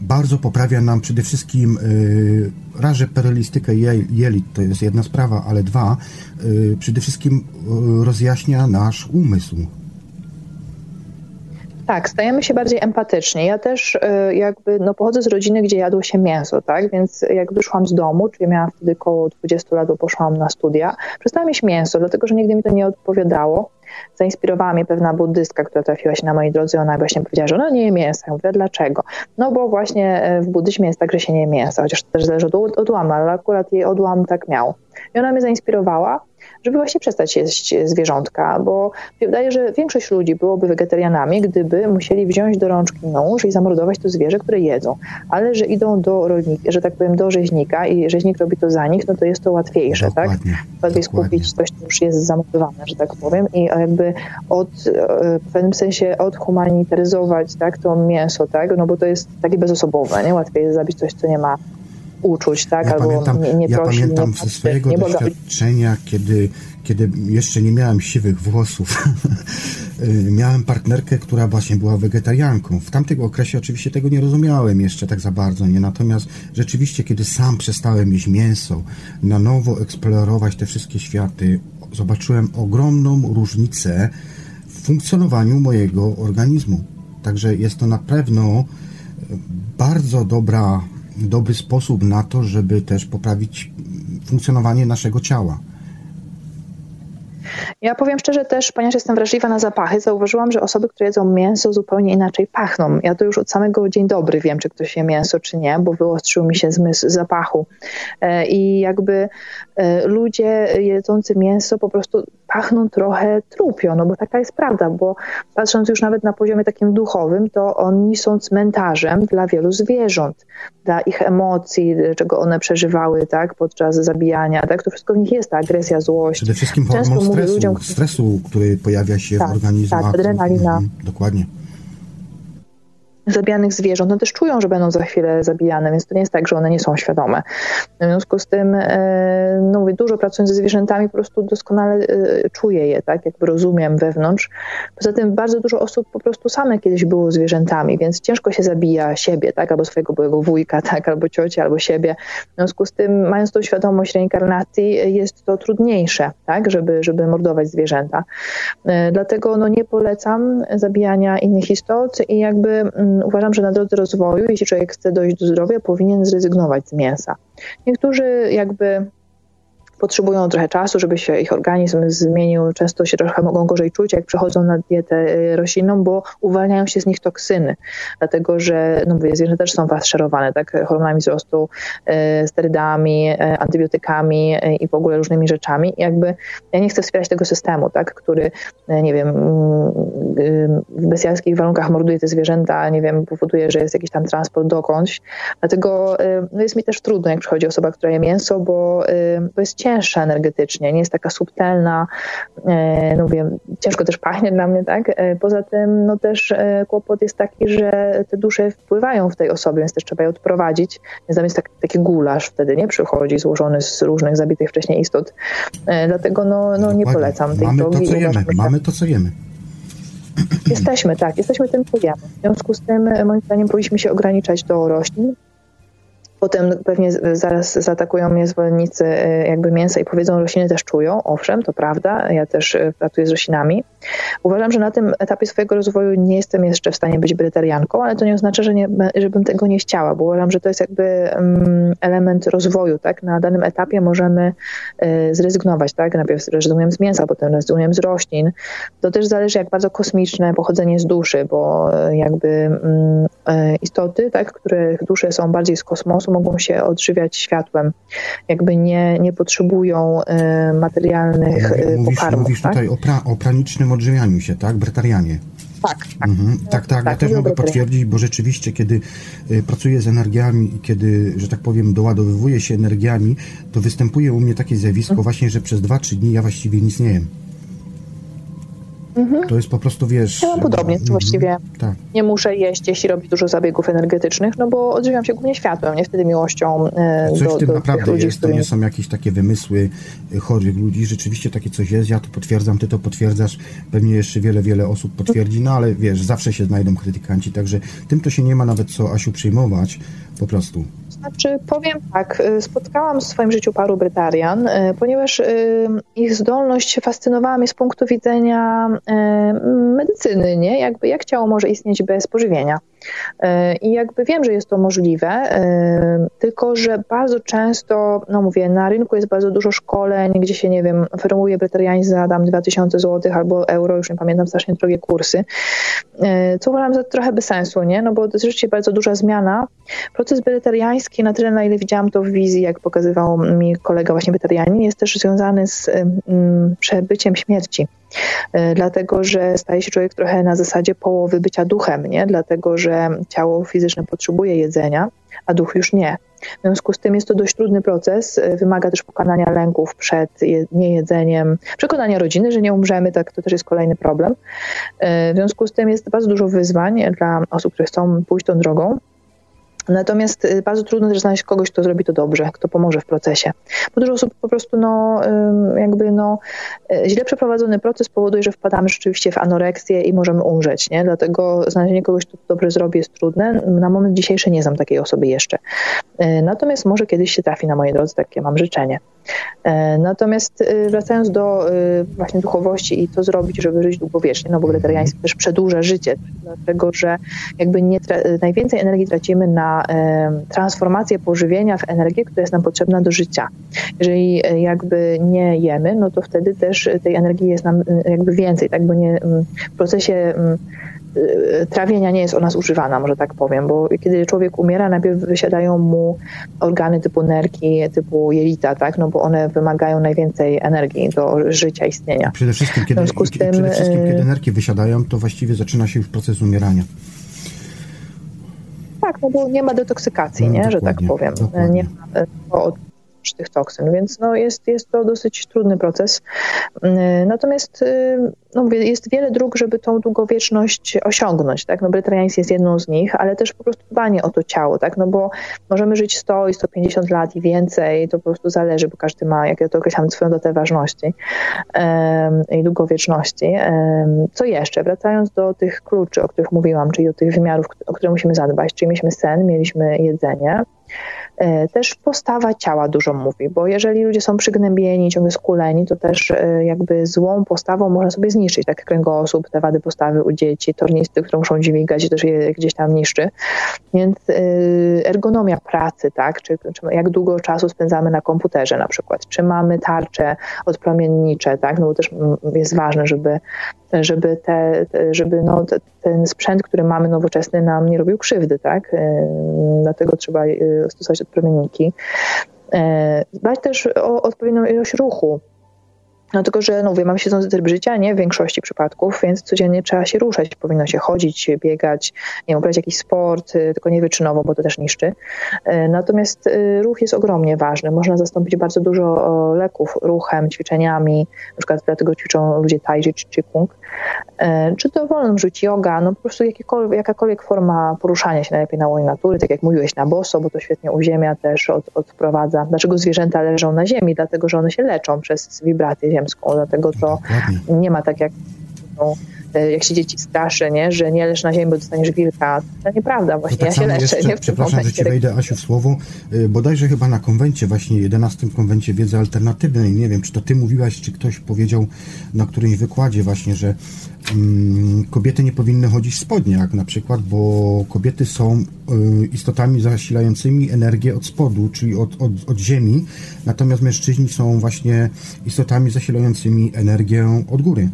bardzo poprawia nam przede wszystkim y, raże perylistykę jelit, to jest jedna sprawa, ale dwa, y, przede wszystkim rozjaśnia nasz umysł. Tak, stajemy się bardziej empatyczni. Ja też jakby no, pochodzę z rodziny, gdzie jadło się mięso, tak? Więc jak wyszłam z domu, czyli miałam wtedy około 20 lat, bo poszłam na studia, przestałam jeść mięso, dlatego że nigdy mi to nie odpowiadało. Zainspirowała mnie pewna buddystka, która trafiła się na mojej drodze. Ona właśnie powiedziała, że ona nie je mięsa. Ja mówię, dlaczego? No bo właśnie w buddhyzmie jest tak, że się nie je mięsa, chociaż to też zależy od odłamu, ale akurat jej odłam tak miał. I ona mnie zainspirowała żeby właśnie przestać jeść zwierzątka, bo wydaje, że większość ludzi byłoby wegetarianami, gdyby musieli wziąć do rączki nóż i zamordować to zwierzę, które jedzą. Ale że idą do rolnika, że tak powiem, do rzeźnika i rzeźnik robi to za nich, no to jest to łatwiejsze, tak? dokładnie, tak? Łatwiej skupić coś, co już jest zamordowane, że tak powiem, i jakby od, e, w pewnym sensie odhumanitaryzować, tak, to mięso, tak? No bo to jest takie bezosobowe, nie? Łatwiej jest zabić coś, co nie ma uczuć, tak? Ja Albo pamiętam, nie, nie ja prosi, pamiętam nie ze swojego nie doświadczenia, kiedy, kiedy jeszcze nie miałem siwych włosów, miałem partnerkę, która właśnie była wegetarianką. W tamtym okresie oczywiście tego nie rozumiałem jeszcze tak za bardzo, nie? Natomiast rzeczywiście, kiedy sam przestałem jeść mięso, na nowo eksplorować te wszystkie światy, zobaczyłem ogromną różnicę w funkcjonowaniu mojego organizmu. Także jest to na pewno bardzo dobra dobry sposób na to, żeby też poprawić funkcjonowanie naszego ciała. Ja powiem szczerze też, ponieważ jestem wrażliwa na zapachy, zauważyłam, że osoby, które jedzą mięso zupełnie inaczej pachną. Ja to już od samego dzień dobry wiem, czy ktoś je mięso, czy nie, bo wyostrzył mi się zmysł zapachu. E, I jakby e, ludzie jedzący mięso po prostu pachną trochę trupio, no bo taka jest prawda, bo patrząc już nawet na poziomie takim duchowym, to oni są cmentarzem dla wielu zwierząt, dla ich emocji, czego one przeżywały, tak, podczas zabijania, tak, to wszystko w nich jest, ta agresja, złość. Przede wszystkim hormon stresu, ludziom, stresu, który pojawia się tak, w organizmie. Tak, adrenalina. Mhm, dokładnie. Zabijanych zwierząt, no też czują, że będą za chwilę zabijane, więc to nie jest tak, że one nie są świadome. W związku z tym, e, no mówię, dużo pracując ze zwierzętami, po prostu doskonale e, czuję je, tak, jakby rozumiem wewnątrz. Poza tym bardzo dużo osób po prostu same kiedyś było zwierzętami, więc ciężko się zabija siebie, tak, albo swojego byłego wujka, tak, albo cioci, albo siebie. W związku z tym, mając tą świadomość reinkarnacji, jest to trudniejsze, tak, żeby, żeby mordować zwierzęta. E, dlatego no, nie polecam zabijania innych istot i jakby mm, uważam, że na drodze rozwoju, jeśli człowiek chce dojść do zdrowia, powinien zrezygnować z mięsa. Niektórzy jakby potrzebują trochę czasu, żeby się ich organizm zmienił. Często się trochę mogą gorzej czuć, jak przechodzą na dietę y, roślinną, bo uwalniają się z nich toksyny, dlatego że no zwierzęta też są faszerowane tak, hormonami wzrostu, y, sterydami, y, antybiotykami i w ogóle różnymi rzeczami. I jakby ja nie chcę wspierać tego systemu, tak, który, nie wiem, w bestialskich warunkach morduje te zwierzęta, nie wiem, powoduje, że jest jakiś tam transport dokądś. Dlatego no jest mi też trudno, jak przychodzi osoba, która je mięso, bo to jest cięższa energetycznie, nie jest taka subtelna, e, no wiem, ciężko też pachnie dla mnie, tak? E, poza tym, no też e, kłopot jest taki, że te dusze wpływają w tej osobie, więc też trzeba je odprowadzić, więc tam jest tak, taki gulasz wtedy, nie? Przychodzi złożony z różnych zabitych wcześniej istot. Dlatego no, no nie polecam tej Mamy drogi. To, co jemy. Mamy to, co jemy. Jesteśmy, tak, jesteśmy tym, co jemy. W związku z tym, moim zdaniem, powinniśmy się ograniczać do roślin, Potem pewnie zaraz zaatakują mnie zwolennicy e, jakby mięsa i powiedzą, że rośliny też czują. Owszem, to prawda. Ja też e, pracuję z roślinami. Uważam, że na tym etapie swojego rozwoju nie jestem jeszcze w stanie być brytarianką, ale to nie oznacza, że nie, żebym tego nie chciała, bo uważam, że to jest jakby mm, element rozwoju. Tak? Na danym etapie możemy e, zrezygnować. Tak? Najpierw rezygnujemy z mięsa, potem rezygnujemy z roślin. To też zależy, jak bardzo kosmiczne pochodzenie z duszy, bo jakby mm, istoty, tak, których dusze są bardziej z kosmosu, mogą się odżywiać światłem. Jakby nie, nie potrzebują y, materialnych y, mówisz, pokarmów. Mówisz tak? tutaj o, pra, o pranicznym odżywianiu się, tak? Bretarianie. Tak, tak. Mhm. tak, tak, tak. Ja też mogę potwierdzić, bo rzeczywiście, kiedy y, pracuję z energiami i kiedy, że tak powiem, doładowywuję się energiami, to występuje u mnie takie zjawisko mhm. właśnie, że przez 2-3 dni ja właściwie nic nie jem. Mhm. To jest po prostu, wiesz... Ja mam podobnie, mhm. właściwie tak. nie muszę jeść, jeśli robi dużo zabiegów energetycznych, no bo odżywiam się głównie światłem, nie wtedy miłością e, Coś do, w tym do naprawdę ludzi, jest, to nie są jakieś takie wymysły e, chorych ludzi, rzeczywiście takie coś jest, ja to potwierdzam, ty to potwierdzasz, pewnie jeszcze wiele, wiele osób potwierdzi, no ale wiesz, zawsze się znajdą krytykanci, także tym to się nie ma nawet co, Asiu, przejmować, po prostu. Znaczy, powiem tak, y, spotkałam w swoim życiu paru Brytarian, y, ponieważ y, ich zdolność fascynowała mnie z punktu widzenia medycyny, nie? Jakby jak ciało może istnieć bez pożywienia. I jakby wiem, że jest to możliwe, tylko że bardzo często, no mówię, na rynku jest bardzo dużo szkoleń, gdzie się, nie wiem, oferuje bretarianizm za dam 2000 zł albo euro, już nie pamiętam, strasznie drogie kursy, co uważam za trochę bez sensu, nie? No bo to jest rzeczywiście bardzo duża zmiana. Proces bretariański, na tyle na ile widziałam to w wizji, jak pokazywał mi kolega właśnie bretarianin, jest też związany z przebyciem śmierci. E, dlatego że staje się człowiek trochę na zasadzie połowy bycia duchem, nie? dlatego że ciało fizyczne potrzebuje jedzenia, a duch już nie. W związku z tym jest to dość trudny proces, wymaga też pokonania lęków przed niejedzeniem, przekonania rodziny, że nie umrzemy, tak to też jest kolejny problem. W związku z tym jest bardzo dużo wyzwań dla osób, które chcą pójść tą drogą. Natomiast y, bardzo trudno też znaleźć kogoś, kto zrobi to dobrze, kto pomoże w procesie. Bo dużo osób po prostu, no, jakby, no, y, źle przeprowadzony proces powoduje, że wpadamy rzeczywiście w anoreksję i możemy umrzeć, nie? Dlatego znalezienie kogoś, kto to dobrze zrobi jest trudne. Na moment dzisiejszy nie znam takiej osoby jeszcze. Y, natomiast może kiedyś się trafi na mojej drodze, takie mam życzenie. E, natomiast y, wracając do y, właśnie duchowości i co zrobić, żeby żyć długowiecznie, no bo wegetariaństwo też przedłuża życie, dlatego że jakby nie najwięcej energii tracimy na transformację pożywienia w energię, która jest nam potrzebna do życia. Jeżeli e, jakby nie jemy, no to wtedy też tej energii jest nam jakby więcej, tak, bo nie w procesie Y, trawienia nie jest o nas używana, może tak powiem, bo kiedy człowiek umiera, najpierw wysiadają mu organy typu nerki, typu jelita, tak, no bo one wymagają najwięcej energii do życia, istnienia. Przede wszystkim, kiedy, tym, przede wszystkim, kiedy y, nerki wysiadają, to właściwie zaczyna się już proces umierania. Tak, no bo nie ma detoksykacji, no, nie, że tak powiem. Nie ma, tych toksyn, więc no jest, jest to dosyć trudny proces. Natomiast no mówię, jest wiele dróg, żeby tą długowieczność osiągnąć, tak? No bretarianizm jest jedną z nich, ale też po prostu dbanie o to ciało, tak? No bo możemy żyć 100 i 150 lat i więcej, to po prostu zależy, bo każdy ma, jak ja to określam, swoją datę ważności i długowieczności. Co jeszcze? Wracając do tych kluczy, o których mówiłam, czyli do tych wymiarów, o które musimy zadbać, czyli mieliśmy sen, mieliśmy jedzenie, też postawa ciała dużo mówi, bo jeżeli ludzie są przygnębieni, ciągle skuleni, to też e, jakby złą postawą można sobie zniszczyć, tak kręgosłup, te wady postawy u dzieci, tornisty, które muszą dźwigać, też je gdzieś tam niszczy. Więc e, ergonomia pracy, tak, czy, czy jak długo czasu spędzamy na komputerze na przykład, czy mamy tarcze odpromiennicze, tak, no bo też jest ważne, żeby żeby, te, żeby no, ten sprzęt, który mamy nowoczesny nam nie robił krzywdy, tak? Dlatego trzeba stosować odpowiedniki. E, dbać też o odpowiednią ilość ruchu. No tylko, że no, mówię, mamy siedzący tryb życia, nie w większości przypadków, więc codziennie trzeba się ruszać, powinno się chodzić, biegać, nie wiem, uprawiać jakiś sport, y, tylko nie wyczynowo, bo to też niszczy. E, natomiast y, ruch jest ogromnie ważny. Można zastąpić bardzo dużo leków ruchem, ćwiczeniami, na przykład dlatego ćwiczą ludzie tai czy kung. Czy to wolno rzuć yoga, no po prostu jakakolwiek forma poruszania się najlepiej na łonie natury, tak jak mówiłeś, na boso, bo to świetnie uziemia też, od, odprowadza. Dlaczego zwierzęta leżą na ziemi? Dlatego, że one się leczą przez wibrację ziemską, dlatego to nie ma tak jak jak się dzieci straszy, nie? że nie leż na ziemi, bo dostaniesz wilka. To nieprawda, właśnie tak ja się leczę. Jeszcze, nie? W przepraszam, że ci wejdę, Asiu, w słowo. E, bodajże chyba na konwencie, właśnie 11 konwencie wiedzy alternatywnej, nie wiem, czy to ty mówiłaś, czy ktoś powiedział na którymś wykładzie właśnie, że um, kobiety nie powinny chodzić w spodniach na przykład, bo kobiety są y, istotami zasilającymi energię od spodu, czyli od, od, od ziemi, natomiast mężczyźni są właśnie istotami zasilającymi energię od góry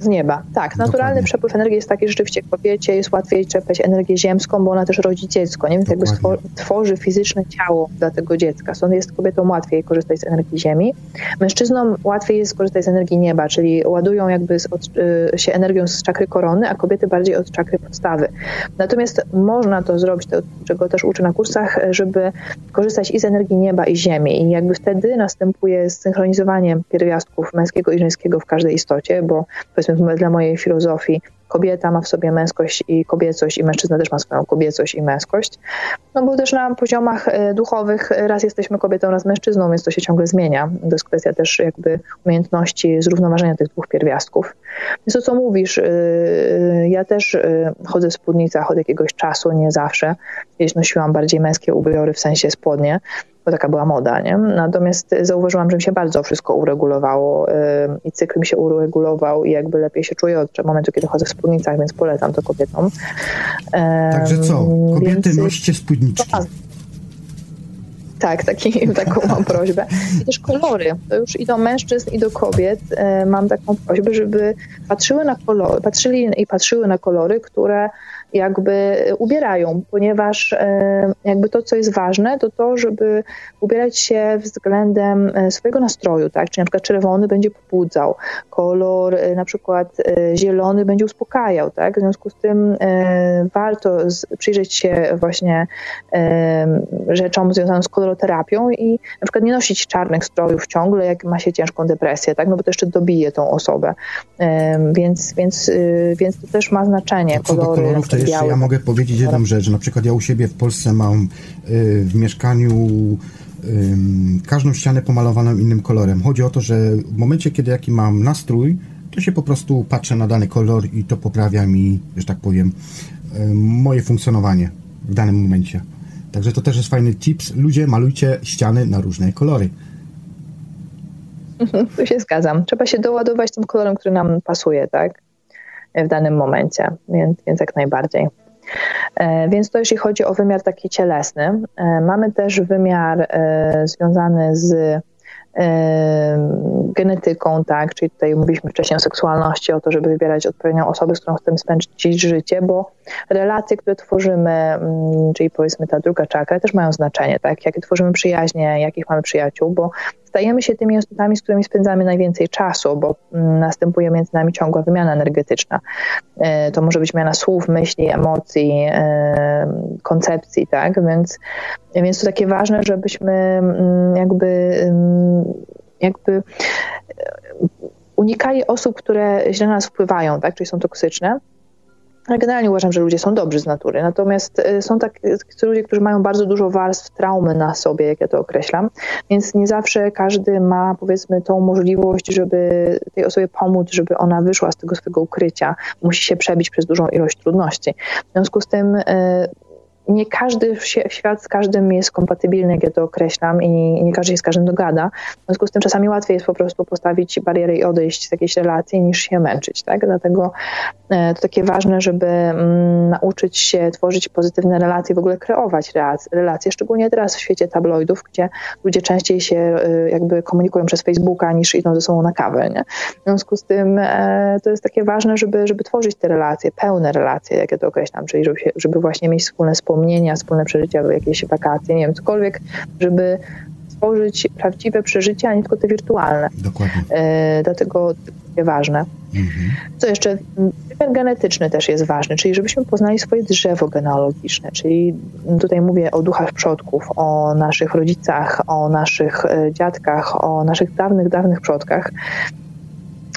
z nieba. Tak, naturalny Dokładnie. przepływ energii jest taki, że rzeczywiście kobiecie jest łatwiej czerpać energię ziemską, bo ona też rodzi dziecko, nie? Więc jakby tworzy fizyczne ciało dla tego dziecka. Stąd jest kobietą łatwiej korzystać z energii ziemi. Mężczyznom łatwiej jest korzystać z energii nieba, czyli ładują jakby z, od, y, się energią z czakry korony, a kobiety bardziej od czakry podstawy. Natomiast można to zrobić, to, czego też uczę na kursach, żeby korzystać i z energii nieba i ziemi i jakby wtedy następuje zsynchronizowanie pierwiastków męskiego i żeńskiego w każdej istocie, bo powiedzmy dla mojej filozofii kobieta ma w sobie męskość i kobiecość i mężczyzna też ma swoją kobiecość i męskość. No bo też na poziomach e, duchowych raz jesteśmy kobietą, raz mężczyzną, więc to się ciągle zmienia. To jest kwestia też jakby umiejętności zrównoważenia tych dwóch pierwiastków. Więc to, co mówisz, e, ja też e, chodzę w spódnicach od jakiegoś czasu, nie zawsze. Kiedyś nosiłam bardziej męskie ubiory, w sensie spodnie, bo taka była moda, nie? Natomiast zauważyłam, że mi się bardzo wszystko uregulowało i cykl mi się uregulował i jakby lepiej się czuję od momentu, kiedy chodzę w spódnicach, więc polecam to kobietom. Także co? Kobiety więc... noście spódniczki. Tak, taki, taką mam prośbę. I też kolory. To już i do mężczyzn, i do kobiet mam taką prośbę, żeby patrzyły na kolory, patrzyli i patrzyły na kolory, które jakby ubierają, ponieważ e, jakby to, co jest ważne, to to, żeby ubierać się względem e, swojego nastroju, tak? Czyli na przykład czerwony będzie pobudzał, kolor e, na przykład zielony będzie uspokajał, tak? W związku z tym warto przyjrzeć się właśnie rzeczom związanym z koloroterapią i na przykład nie nosić czarnych strojów ciągle, jak ma się ciężką depresję, tak? No bo to jeszcze dobije tą osobę. Więc, więc, więc to też ma znaczenie. Kolory, to jeszcze ja mogę powiedzieć jedną rzecz, na przykład ja u siebie w Polsce mam w mieszkaniu każdą ścianę pomalowaną innym kolorem. Chodzi o to, że w momencie, kiedy jaki mam nastrój, to się po prostu patrzę na dany kolor i to poprawia mi, że tak powiem, moje funkcjonowanie w danym momencie. Także to też jest fajny tips. Ludzie, malujcie ściany na różne kolory. Tu się zgadzam. Trzeba się doładować tym kolorem, który nam pasuje, tak? w danym momencie, więc, więc jak najbardziej. E, więc to jeśli chodzi o wymiar taki cielesny. E, mamy też wymiar e, związany z genetyką, tak, czyli tutaj mówiliśmy wcześniej o seksualności, o to, żeby wybierać odpowiednią osobę, z którą chcemy spędzić życie, bo relacje, które tworzymy, mm, czyli powiedzmy ta druga czakra, też mają znaczenie, tak, jakie tworzymy przyjaźnie, jakich mamy przyjaciół, bo stajemy się tymi istotami, z którymi spędzamy najwięcej czasu, bo mm, następuje między nami ciągła wymiana energetyczna. E, to może być wymiana słów, myśli, emocji, e, koncepcji, tak? Więc, więc to takie ważne, żebyśmy mm, jakby, mm, jakby unikali osób, które źle na nas wpływają, tak? czyli są toksyczne generalnie uważam, że ludzie są dobrzy z natury. Natomiast y, są tak ludzie, którzy mają bardzo dużo warstw traumy na sobie, jak ja to określam. Więc nie zawsze każdy ma, powiedzmy, tą możliwość, żeby tej osobie pomóc, żeby ona wyszła z tego swojego ukrycia. Musi się przebić przez dużą ilość trudności. W związku z tym y, nie każdy świat z każdym jest kompatybilny, jak ja to określam, i nie każdy się z każdym dogada. W związku z tym czasami łatwiej jest po prostu postawić bariery i odejść z jakiejś relacji, niż się męczyć. Tak? Dlatego e, to takie ważne, żeby mm, nauczyć się tworzyć pozytywne relacje, w ogóle kreować relacje, szczególnie teraz w świecie tabloidów, gdzie ludzie częściej się e, jakby komunikują przez Facebooka, niż idą ze sobą na kawę. Nie? W związku z tym e, to jest takie ważne, żeby, żeby tworzyć te relacje, pełne relacje, jak ja to określam, czyli żeby, się, żeby właśnie mieć wspólne społeczeństwo, wspomnienia, wspólne przeżycia, jakieś wakacje, nie wiem, cokolwiek, żeby stworzyć prawdziwe przeżycia, a nie tylko te wirtualne. Dokładnie. E, dlatego to jest ważne. Mhm. Co jeszcze? Wymiar genetyczny też jest ważny, czyli żebyśmy poznali swoje drzewo genealogiczne, czyli tutaj mówię o duchach przodków, o naszych rodzicach, o naszych e, dziadkach, o naszych dawnych, dawnych przodkach.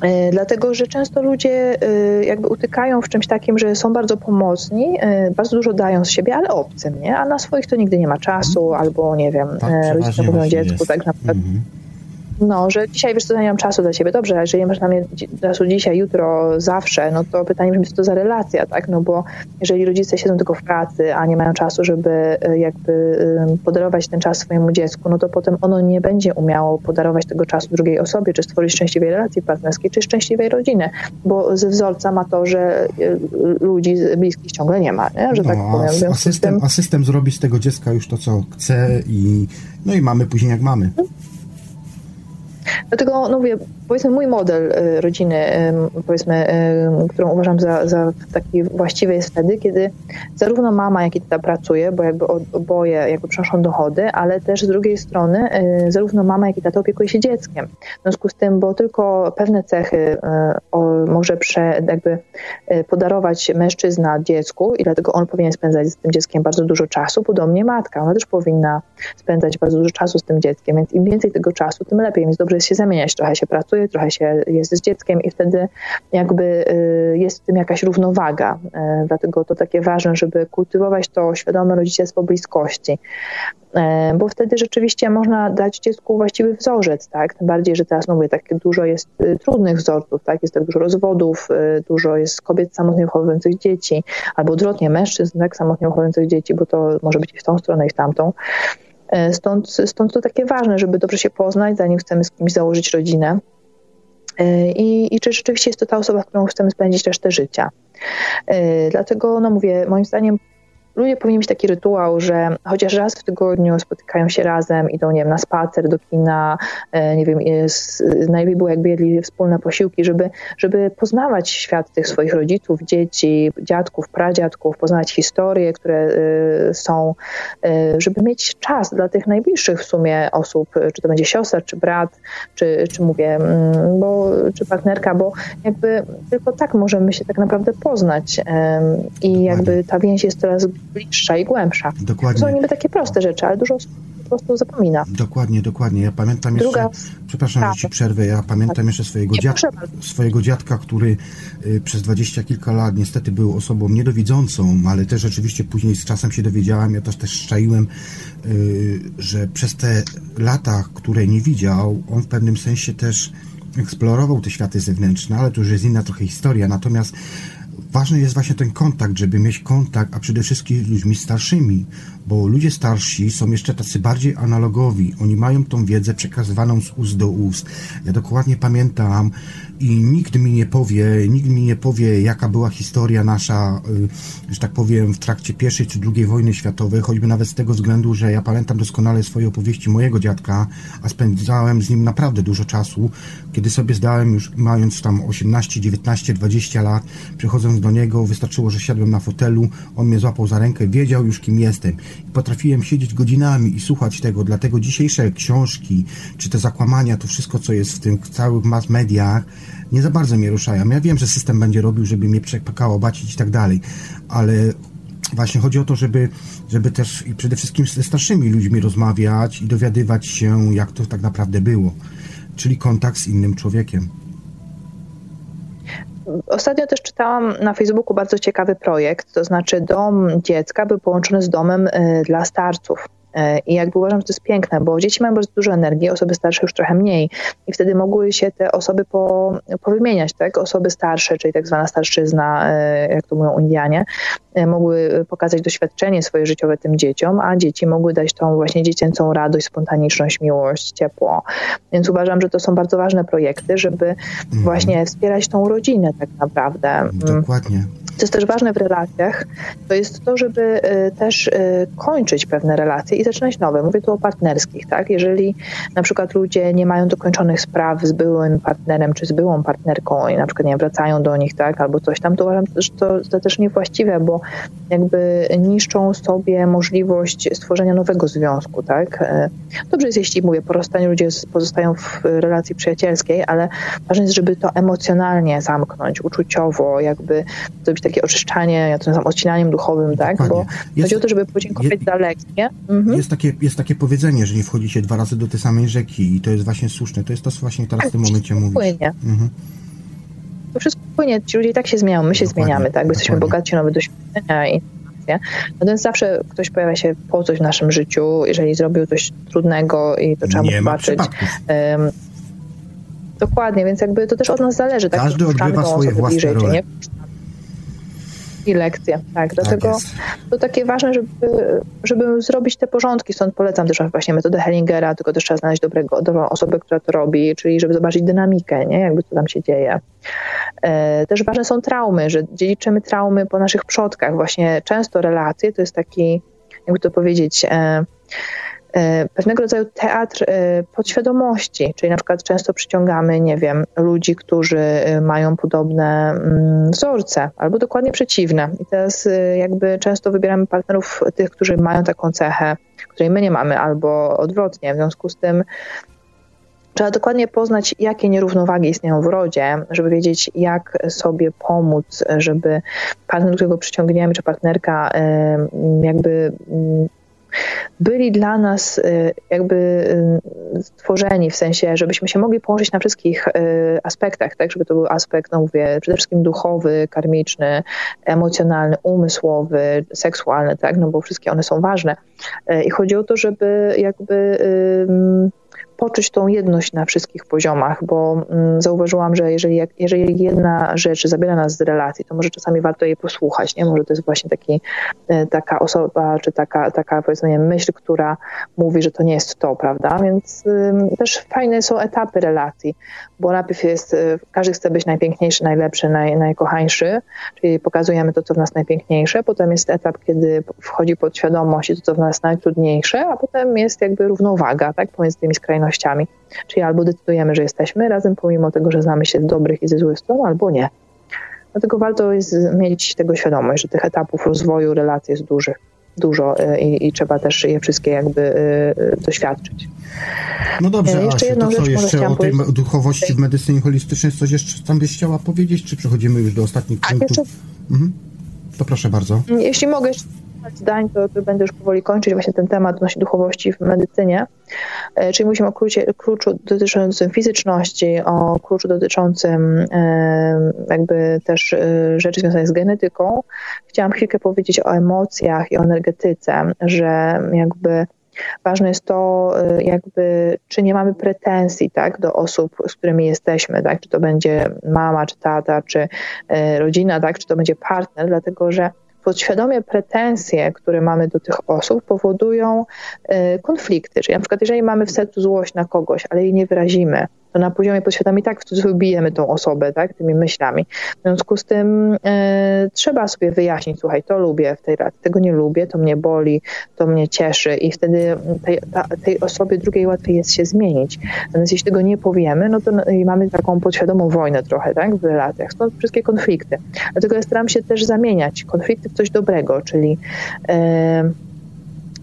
E, dlatego, że często ludzie e, jakby utykają w czymś takim, że są bardzo pomocni, e, bardzo dużo dają z siebie, ale obcym, nie? A na swoich to nigdy nie ma czasu, albo nie wiem, tak, rodzice mówią dziecku, jest. tak na przykład. Mm -hmm no, że dzisiaj wiesz co, nie mam czasu dla ciebie. Dobrze, ale jeżeli masz na mnie czasu dzisiaj, jutro, zawsze, no to pytanie brzmi, co to za relacja, tak? No bo jeżeli rodzice siedzą tylko w pracy, a nie mają czasu, żeby e, jakby podarować ten czas swojemu dziecku, no to potem ono nie będzie umiało podarować tego czasu drugiej osobie, czy stworzyć szczęśliwej relacji partnerskiej, czy szczęśliwej rodziny, bo ze wzorca ma to, że e, ludzi bliskich ciągle nie ma, nie? że no, tak powiem. A system, a system zrobi z tego dziecka już to, co chce i no i mamy później jak mamy. Dlatego no mówię, powiedzmy mój model y, rodziny, powiedzmy, którą uważam za, za taki właściwy jest wtedy, kiedy zarówno mama, jak i tata pracuje, bo jakby oboje jakby przynoszą dochody, ale też z drugiej strony y, zarówno mama, jak i tata opiekuje się dzieckiem. W związku z tym, bo tylko pewne cechy y, może prze, jakby podarować mężczyzna dziecku i dlatego on powinien spędzać z tym dzieckiem bardzo dużo czasu, podobnie matka, ona też powinna spędzać bardzo dużo czasu z tym dzieckiem, więc im więcej tego czasu, tym lepiej, więc dobrze jest się zamieniać. Trochę się pracuje, trochę się jest z dzieckiem i wtedy jakby y, jest w tym jakaś równowaga. Y, dlatego to takie ważne, żeby kultywować to świadome rodzicielstwo bliskości. Y, bo wtedy rzeczywiście można dać dziecku właściwy wzorzec, tak? Tym bardziej, że teraz, no mówię, tak dużo jest trudnych wzorców, tak? Jest tak dużo rozwodów, dużo jest kobiet samotnie wychowujących dzieci, albo odwrotnie, mężczyzn, tak? Samotnie wychowujących dzieci, bo to może być i w tą stronę, i w tamtą. Stąd, stąd to takie ważne, żeby dobrze się poznać, zanim chcemy z kimś założyć rodzinę. E, I, I czy rzeczywiście jest to ta osoba, z którą chcemy spędzić resztę życia. E, dlatego, no mówię, moim zdaniem ludzie powinni mieć taki rytuał, że chociaż raz w tygodniu spotykają się razem, idą, nie wiem, na spacer, do kina, e, nie wiem, jest, najlepiej było jakby jedli wspólne posiłki, żeby, żeby poznawać świat tych swoich rodziców, dzieci, dziadków, pradziadków, poznawać historie, które y, są, y, żeby mieć czas dla tych najbliższych w sumie osób, czy to będzie siostra, czy brat, czy, czy mówię, mm, bo, czy partnerka, bo jakby tylko tak możemy się tak naprawdę poznać i jakby ta więź jest coraz bliższa i głębsza. Dokładnie. To są niby takie proste rzeczy, ale dużo osób po prostu zapomina. Dokładnie, dokładnie. Ja pamiętam jeszcze, Druga... przepraszam, tak. że ci przerwę, ja pamiętam tak. jeszcze swojego, dziad... swojego dziadka, który y, przez dwadzieścia kilka lat niestety był osobą niedowidzącą, ale też rzeczywiście później z czasem się dowiedziałem, ja też też szczaiłem, y, że przez te lata, które nie widział, on w pewnym sensie też eksplorował te światy zewnętrzne, ale to już jest inna trochę historia. Natomiast ważny jest właśnie ten kontakt, żeby mieć kontakt, a przede wszystkim z ludźmi starszymi, bo ludzie starsi są jeszcze tacy bardziej analogowi. Oni mają tą wiedzę przekazywaną z ust do ust. Ja dokładnie pamiętam i nikt mi nie powie, nikt mi nie powie, jaka była historia nasza, y, że tak powiem, w trakcie pierwszej czy drugiej wojny światowej, choćby nawet z tego względu, że ja pamiętam doskonale swoje opowieści mojego dziadka, a spędzałem z nim naprawdę dużo czasu, kiedy sobie zdałem już, mając tam 18, 19, 20 lat, przychodząc do niego, wystarczyło, że siadłem na fotelu, on mnie złapał za rękę, wiedział już kim jestem. Potrafiłem siedzieć godzinami i słuchać tego, dlatego dzisiejsze książki, czy te zakłamania, to wszystko, co jest w tym całych mass mediach, nie za bardzo mnie ruszają. Ja wiem, że system będzie robił, żeby mnie przepakało, bacić i tak dalej, ale właśnie chodzi o to, żeby, żeby też i przede wszystkim ze starszymi ludźmi rozmawiać i dowiadywać się, jak to tak naprawdę było. Czyli kontakt z innym człowiekiem. Ostatnio też czytałam na Facebooku bardzo ciekawy projekt, to znaczy dom dziecka był połączony z domem y, dla starców. E, I jakby uważam, że to jest piękne, bo dzieci mają bardzo dużo energii, osoby starsze już trochę mniej. I wtedy mogły się te osoby po, powymieniać, tak? Osoby starsze, czyli tak zwana starszyzna, e, jak to mówią Indianie, e, mogły pokazać doświadczenie swoje życiowe tym dzieciom, a dzieci mogły dać tą właśnie dziecięcą radość, spontaniczność, miłość, ciepło. Więc uważam, że to są bardzo ważne projekty, żeby mhm. właśnie wspierać tą rodzinę tak naprawdę. Dokładnie. Co jest też ważne w relacjach, to jest to, żeby też kończyć pewne relacje i zaczynać nowe. Mówię tu o partnerskich, tak? Jeżeli na przykład ludzie nie mają dokończonych spraw z byłym partnerem czy z byłą partnerką i na przykład nie wracają do nich, tak? Albo coś tam, to uważam, że to, to też niewłaściwe, bo jakby niszczą sobie możliwość stworzenia nowego związku, tak? E, dobrze jest, jeśli mówię, po rozstaniu ludzie pozostają w relacji przyjacielskiej, ale ważne jest, żeby to emocjonalnie zamknąć, uczuciowo, jakby zrobić takie oczyszczanie, ja to nazywam odcinaniem duchowym, tak? Dokładnie. Bo jest, chodzi o to, żeby podziękować je, za. Mhm. Jest, takie, jest takie powiedzenie, że nie wchodzi się dwa razy do tej samej rzeki i to jest właśnie słuszne. To jest to, co właśnie teraz w tym tak, momencie mówisz. Płynie. Mhm. To wszystko płynie. Ci ludzie i tak się zmieniają, my się dokładnie, zmieniamy, tak? Bo jesteśmy bogaci nowe doświadczenia i Natomiast zawsze ktoś pojawia się po coś w naszym życiu, jeżeli zrobił coś trudnego i to trzeba mu zobaczyć. Um, dokładnie, więc jakby to też od nas zależy. Tak? Każdy odgrywa swoje własne role. I lekcje. Tak, dlatego tak to takie ważne, żeby, żeby zrobić te porządki. Stąd polecam też właśnie metodę Hellingera, tylko też trzeba znaleźć dobrego, dobrą osobę, która to robi, czyli żeby zobaczyć dynamikę, nie? jakby co tam się dzieje. E, też ważne są traumy, że dziedziczymy traumy po naszych przodkach. Właśnie często relacje to jest taki, jakby to powiedzieć, E, pewnego rodzaju teatr e, podświadomości, czyli na przykład często przyciągamy, nie wiem, ludzi, którzy e, mają podobne mm, wzorce, albo dokładnie przeciwne. I teraz jakby często wybieramy partnerów tych, którzy mają taką cechę, której my nie mamy, albo odwrotnie. W związku z tym Trzeba dokładnie poznać, jakie nierównowagi istnieją w rodzie, żeby wiedzieć, jak sobie pomóc, żeby partner, którego przyciągniemy, czy partnerka jakby mm, byli dla nas y, jakby y, stworzeni w sensie, żebyśmy się mogli położyć na wszystkich y, aspektach, tak, żeby to był aspekt, no mówię, przede wszystkim duchowy, karmiczny, emocjonalny, umysłowy, seksualny, tak, no bo wszystkie one są ważne. I chodzi o to, żeby jakby poczuć tą jedność na wszystkich poziomach, bo mm, zauważyłam, że jeżeli, jeżeli jedna rzecz zabiera nas z relacji, to może czasami warto jej posłuchać, nie? Może to jest właśnie taki, e, taka osoba, czy taka, taka powiedzmy myśl, która mówi, że to nie jest to, prawda? Więc też fajne są etapy relacji, bo najpierw jest, e, każdy chce być najpiękniejszy, najlepszy, naj, najkochańszy, czyli pokazujemy to, co w nas najpiękniejsze, potem jest etap, kiedy wchodzi podświadomość i to, co w nas najtrudniejsze, a potem jest jakby równowaga, tak, pomiędzy tymi skrajnościami Czyli albo decydujemy, że jesteśmy razem, pomimo tego, że znamy się z dobrych i ze złych stron, albo nie. Dlatego warto jest mieć tego świadomość, że tych etapów rozwoju relacji jest dużych, dużo y, i, i, trzeba też je wszystkie jakby y, y, doświadczyć. No dobrze, jeszcze Asiu, to co jeszcze o tej duchowości w medycynie holistycznej, coś jeszcze tam byś chciała powiedzieć, czy przechodzimy już do ostatnich punktów? Jeszcze... Mhm. To proszę bardzo. Jeśli mogę zdań, to, to będę już powoli kończyć właśnie ten temat odnośnie duchowości w medycynie. E, czyli mówimy o kluczu, kluczu dotyczącym fizyczności, o kluczu dotyczącym e, jakby też e, rzeczy związanych z genetyką. Chciałam chwilkę powiedzieć o emocjach i o energetyce, że jakby Ważne jest to, jakby, czy nie mamy pretensji tak, do osób, z którymi jesteśmy, tak, czy to będzie mama, czy tata, czy rodzina, tak, czy to będzie partner, dlatego że podświadomie pretensje, które mamy do tych osób, powodują y, konflikty. Czyli na przykład, jeżeli mamy w sercu złość na kogoś, ale jej nie wyrazimy, to na poziomie podświadomie tak w bijemy tą osobę, tak, tymi myślami. W związku z tym e, trzeba sobie wyjaśnić, słuchaj, to lubię w tej relacji, tego nie lubię, to mnie boli, to mnie cieszy i wtedy tej, ta, tej osobie drugiej łatwiej jest się zmienić. Natomiast jeśli tego nie powiemy, no to mamy taką podświadomą wojnę trochę, tak, w relacjach. Stąd wszystkie konflikty. Dlatego ja staram się też zamieniać konflikty w coś dobrego, czyli e,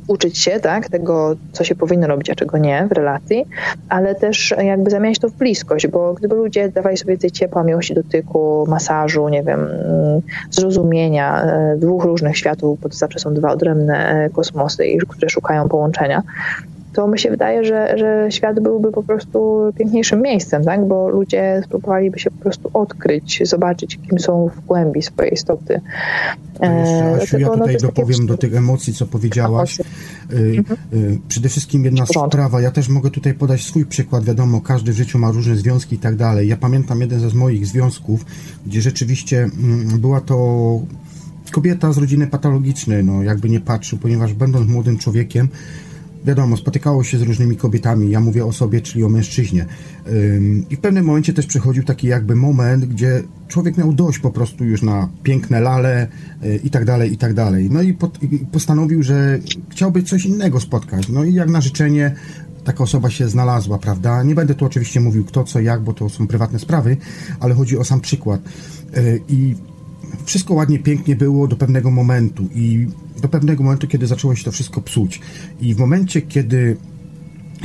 uczyć się tak, tego, co się powinno robić, a czego nie w relacji, ale też jakby zamieniać to w bliskość, bo gdyby ludzie dawali sobie tej ciepła, miłości dotyku, masażu, nie wiem, mm, zrozumienia e, dwóch różnych światów, bo to zawsze są dwa odrębne e, kosmosy, które szukają połączenia, to mi się wydaje, że, że świat byłby po prostu piękniejszym miejscem, tak? bo ludzie spróbowaliby się po prostu odkryć, zobaczyć, kim są w głębi swojej istoty. E, Asiu, ja no, tutaj no, dopowiem takie... do tych emocji, co powiedziałaś. Y, mhm. Y, przede wszystkim jedna sprawa, ja też mogę tutaj podać swój przykład, wiadomo, każdy w życiu ma różne związki i tak dalej. Ja pamiętam jeden ze z moich związków, gdzie rzeczywiście mm, była to kobieta z rodziny patologicznej, no jakby nie patrzył, ponieważ będąc młodym człowiekiem, wiadomo, spotykało się z różnymi kobietami, ja mówię o sobie, czyli o mężczyźnie. I w pewnym momencie też przychodził taki jakby moment, gdzie człowiek miał dość po prostu już na piękne lale y, i tak dalej, i tak dalej. No i postanowił, że chciałby coś innego spotkać. No i jak na życzenie taka osoba się znalazła, prawda? Nie będę tu oczywiście mówił kto, co, jak, bo to są prywatne sprawy, ale chodzi o sam przykład. Y, I wszystko ładnie, pięknie było do pewnego momentu i do pewnego momentu, kiedy zaczęło się to wszystko psuć. I w momencie, kiedy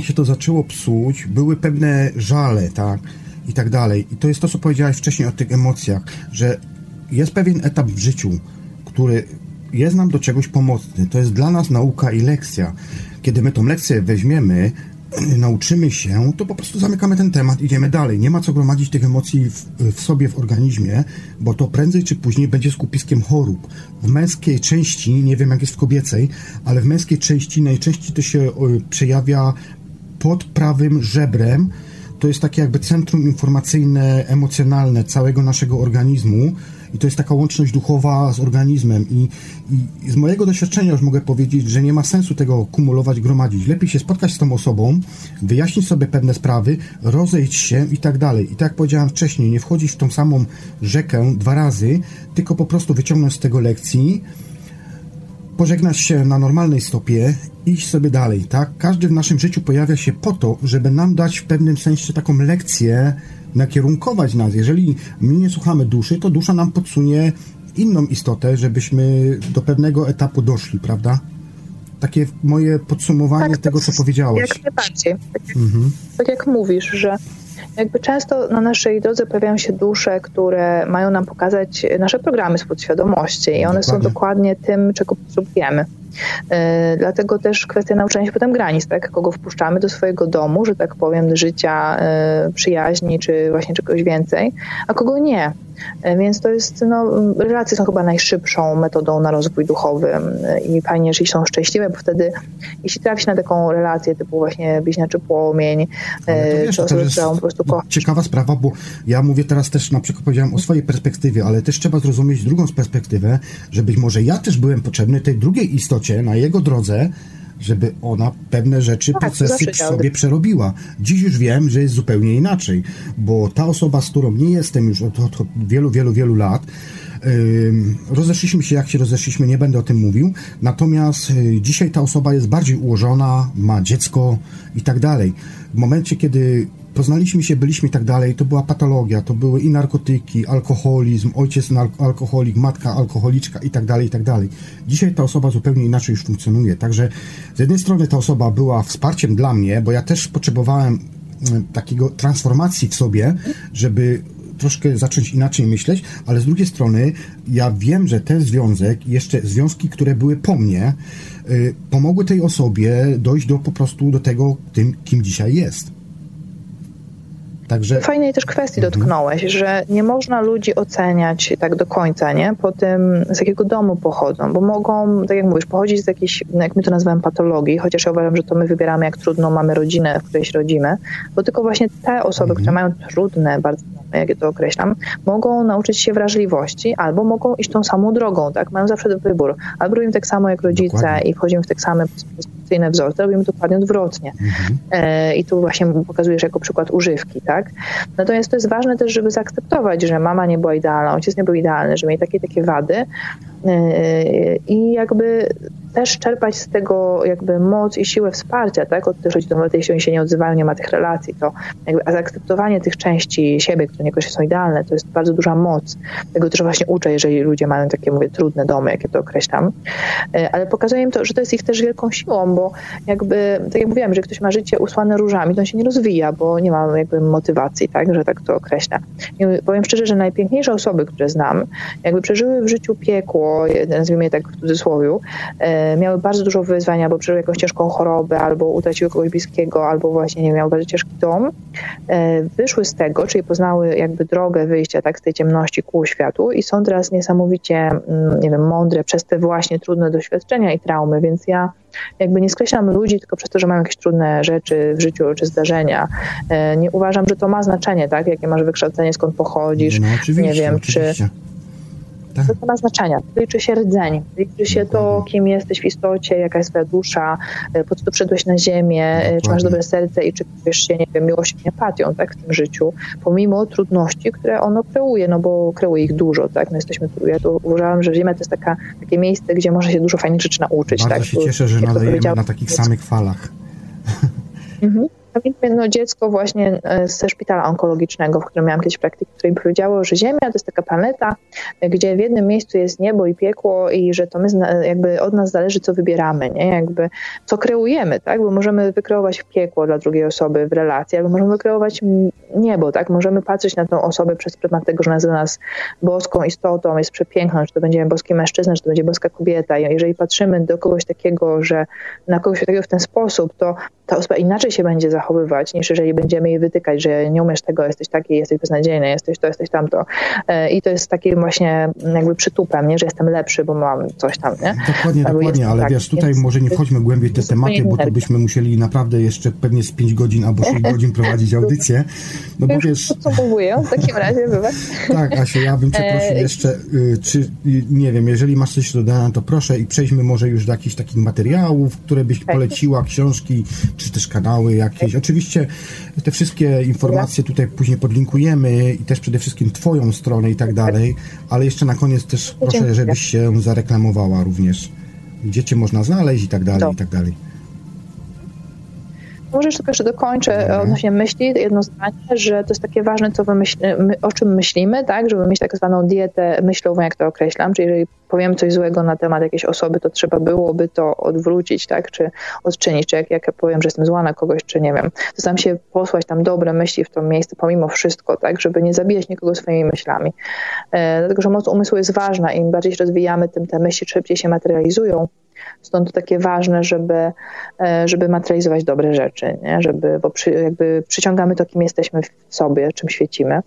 się to zaczęło psuć, były pewne żale, tak, i tak dalej. I to jest to, co powiedziałeś wcześniej o tych emocjach, że jest pewien etap w życiu, który jest nam do czegoś pomocny. To jest dla nas nauka i lekcja. Kiedy my tą lekcję weźmiemy, nauczymy się, to po prostu zamykamy ten temat, idziemy dalej. Nie ma co gromadzić tych emocji w, w, sobie, w organizmie, bo to prędzej czy później będzie skupiskiem chorób. W męskiej części, nie wiem jak jest w kobiecej, ale w męskiej części najczęściej to się przejawia pod prawym żebrem. To jest takie jakby centrum informacyjne, emocjonalne całego naszego organizmu i to jest taka łączność duchowa z organizmem i, i z mojego doświadczenia już mogę powiedzieć, że nie ma sensu tego kumulować, gromadzić. Lepiej się spotkać z tą osobą, wyjaśnić sobie pewne sprawy, rozejść się i tak dalej. I tak jak powiedziałem wcześniej, nie wchodzić w tą samą rzekę dwa razy, tylko po prostu wyciągnąć z tego lekcji, pożegnać się na normalnej stopie, iść sobie dalej, tak? Każdy w naszym życiu pojawia się po to, żeby nam dać w pewnym sensie taką lekcję, nakierunkować nas. Jeżeli my nie słuchamy duszy, to dusza nam podsunie inną istotę, żebyśmy do pewnego etapu doszli, prawda? Takie moje podsumowanie tak, tego, co powiedziałeś. Jak najbardziej. Tak, mhm. tak jak mówisz, że jakby często na naszej drodze pojawiają się dusze, które mają nam pokazać nasze programy z podświadomości i one dokładnie. są dokładnie tym, czego potrzebujemy. E, dlatego też kwestia nauczenia się potem granic, tak? Kogo wpuszczamy do swojego domu, że tak powiem, życia, e, przyjaźni, czy właśnie czegoś więcej, a kogo nie. E, więc to jest, no, relacje są chyba najszybszą metodą na rozwój duchowy i fajnie, jeżeli są szczęśliwe, bo wtedy, jeśli trafi się na taką relację typu właśnie bliźniaczy płomień, wiesz, czy osobę, którą po prostu kocha. Ciekawa sprawa, bo ja mówię teraz też, na przykład powiedziałem o swojej perspektywie, ale też trzeba zrozumieć drugą perspektywę, że być może ja też byłem potrzebny tej drugiej istocie na jego drodze, żeby ona pewne rzeczy, tak, procesy w sobie przerobiła. Dziś już wiem, że jest zupełnie inaczej, bo ta osoba, z którą nie jestem już od, od, od wielu, wielu, wielu lat, rozeszliśmy się, jak się rozeszliśmy, nie będę o tym mówił. Natomiast yy, dzisiaj ta osoba jest bardziej ułożona, ma dziecko i tak dalej. W momencie, kiedy poznaliśmy się, byliśmy i tak dalej, to była patologia, to były i narkotyki, alkoholizm, ojciec alkoholik, matka alkoholiczka i tak dalej, i tak dalej. Dzisiaj ta osoba zupełnie inaczej już funkcjonuje, także z jednej strony ta osoba była wsparciem dla mnie, bo ja też potrzebowałem mm, takiego transformacji w sobie, żeby troszkę zacząć inaczej myśleć, ale z drugiej strony ja wiem, że ten związek, jeszcze związki, które były po mnie, y, pomogły tej osobie dojść do po prostu do tego, tym, kim dzisiaj jest. Także... Fajnej też kwestii mhm. dotknąłeś, że nie można ludzi oceniać tak do końca, nie? Po tym, z jakiego domu pochodzą, bo mogą, tak jak mówisz, pochodzić z jakiejś, jak my to nazywamy, patologii, chociaż ja uważam, że to my wybieramy, jak trudno mamy rodzinę, w której się rodzimy, bo tylko właśnie te osoby, mhm. które mają trudne, bardzo jak ja to określam, mogą nauczyć się wrażliwości albo mogą iść tą samą drogą, tak? Mają zawsze wybór. Albo robimy tak samo jak rodzice Dokładnie. i wchodzimy w tak same inne wzorce, robimy dokładnie odwrotnie. Mhm. E, I tu właśnie pokazujesz jako przykład używki, tak? Natomiast to jest ważne też, żeby zaakceptować, że mama nie była idealna, ojciec nie był idealny, że mieli takie takie wady i jakby też czerpać z tego jakby moc i siłę wsparcia, tak? Od tych rodziców, nawet jeśli oni się nie odzywają, nie ma tych relacji, to jakby zaakceptowanie tych części siebie, które niekoniecznie są idealne, to jest bardzo duża moc. Tego też właśnie uczę, jeżeli ludzie mają takie, mówię, trudne domy, jak ja to określam. E, ale pokazuje im to, że to jest ich też wielką siłą, bo jakby, tak jak mówiłam, że ktoś ma życie usłane różami, to on się nie rozwija, bo nie ma jakby motywacji, tak? Że tak to określa. I powiem szczerze, że najpiękniejsze osoby, które znam, jakby przeżyły w życiu piekło, nazwijmy je tak w cudzysłowie, e, miały bardzo dużo wyzwań, albo przeżyły jakąś ciężką chorobę, albo utraciły kogoś bliskiego, albo właśnie nie miały bardzo ciężki dom, e, wyszły z tego, czyli poznały jakby drogę wyjścia tak z tej ciemności ku światu i są teraz niesamowicie, mm, nie wiem, mądre przez te właśnie trudne doświadczenia i traumy, więc ja jakby nie skreślam ludzi tylko przez to, że mają jakieś trudne rzeczy w życiu czy zdarzenia. E, nie uważam, że to ma znaczenie, tak? Jakie masz wykształcenie, skąd pochodzisz, no, nie wiem, oczywiście. czy tak. To ma znaczenia. Liczy się rdzeń, liczy się to, kim jesteś w istocie, jaka jest twoja dusza, e, po co tu przyszedłeś na ziemię, Dokładnie. Czy masz dobre serce i czy czujesz się, nie wiem, miłością i empatią, tak, w tym życiu, pomimo trudności, które ono kreuje, no bo kreuje ich dużo, tak, my jesteśmy tu, ja tu uważam, że Ziemia to jest taka, takie miejsce, gdzie można się dużo fajnych rzeczy nauczyć, Bardzo tak. się cieszę, że nadajemy na takich samych falach. Mhm. Pamiętam jedno dziecko właśnie ze szpitala onkologicznego, w którym miałam kiedyś praktykę, które mi powiedziało, że Ziemia to jest taka planeta, gdzie w jednym miejscu jest niebo i piekło i że to my jakby od nas zależy, co wybieramy, nie? Jakby co kreujemy, tak? Bo możemy wykreować piekło dla drugiej osoby w relacji, albo możemy wykreować niebo, tak? Możemy patrzeć na tą osobę przez pryzmat tego, że nazywa nas boską istotą, jest przepiękną, czy to będzie boski mężczyzna, czy to będzie boska kobieta. I jeżeli patrzymy do kogoś takiego, że na kogoś takiego w ten sposób, to ta osoba inaczej się będzie zachowywać, niż jeżeli będziemy jej wytykać, że nie umiesz tego, jesteś taki, jesteś beznadziejny, jesteś to, jesteś tamto. E, I to jest takim właśnie jakby przytupem, nie? że jestem lepszy, bo mam coś tam. Nie? Dokładnie, Albo dokładnie, ale tak, wiesz, tutaj może nie wchodźmy głębiej w te tematy, bo to byśmy musieli naprawdę jeszcze pewnie z 5 godzin albo 6 godzin prowadzić audycję. No bo wiesz... Podsumowuję w takim razie, wybacz. Tak, Asia, ja bym cię prosił e, jeszcze, y, czy, nie wiem, jeżeli masz coś do dodania, to proszę i przejdźmy może już do jakichś takich materiałów, które byś tak. poleciła, książki, czy też kanały jakieś. Oczywiście te wszystkie informacje tutaj później podlinkujemy i też przede wszystkim Twoją stronę i tak dalej, ale jeszcze na koniec też proszę, żebyś się zareklamowała również. Gdzie Cię można znaleźć i tak dalej, i tak dalej. Może jeszcze tylko jeszcze dokończę mhm. odnośnie myśli, jedno zdanie, że to jest takie ważne, co my, o czym myślimy, tak, żeby mieć tak zwaną dietę myślową, jak to określam, czyli jeżeli powiem coś złego na temat jakiejś osoby, to trzeba byłoby to odwrócić, tak, czy odczynić, czy jak, jak ja powiem, że jestem zła na kogoś, czy nie wiem, to sam się posłać tam dobre myśli w to miejsce, pomimo wszystko, tak, żeby nie zabijać nikogo swoimi myślami. E, dlatego, że moc umysłu jest ważna. I im bardziej się rozwijamy, tym te myśli szybciej się materializują Stąd takie ważne, żeby, e, żeby materializować dobre rzeczy, nie? Żeby, bo przy, jakby przyciągamy to, kim jesteśmy w sobie, czym świecimy.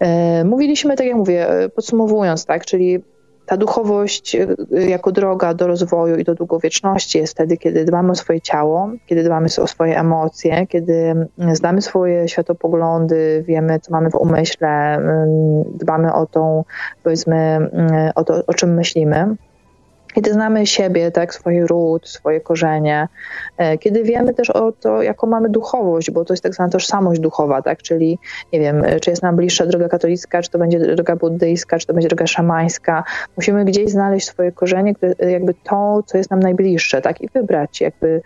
E, mówiliśmy, tak jak mówię, e, podsumowując, tak, czyli ta duchowość jako droga do rozwoju i do długowieczności jest wtedy, kiedy dbamy o swoje ciało, kiedy dbamy o swoje emocje, kiedy znamy swoje światopoglądy, wiemy, co mamy w umyśle, dbamy o tą, powiedzmy, o to, o czym myślimy kiedy znamy siebie, tak, swój ród, swoje korzenie, e, kiedy wiemy też o to, jaką mamy duchowość, bo to jest tak zwana tożsamość duchowa, tak, czyli nie wiem, e, czy jest nam bliższa droga katolicka, czy to będzie droga buddyjska, czy to będzie droga szamańska. Musimy gdzieś znaleźć swoje korzenie, jakby to, co jest nam najbliższe, tak, i wybrać jakby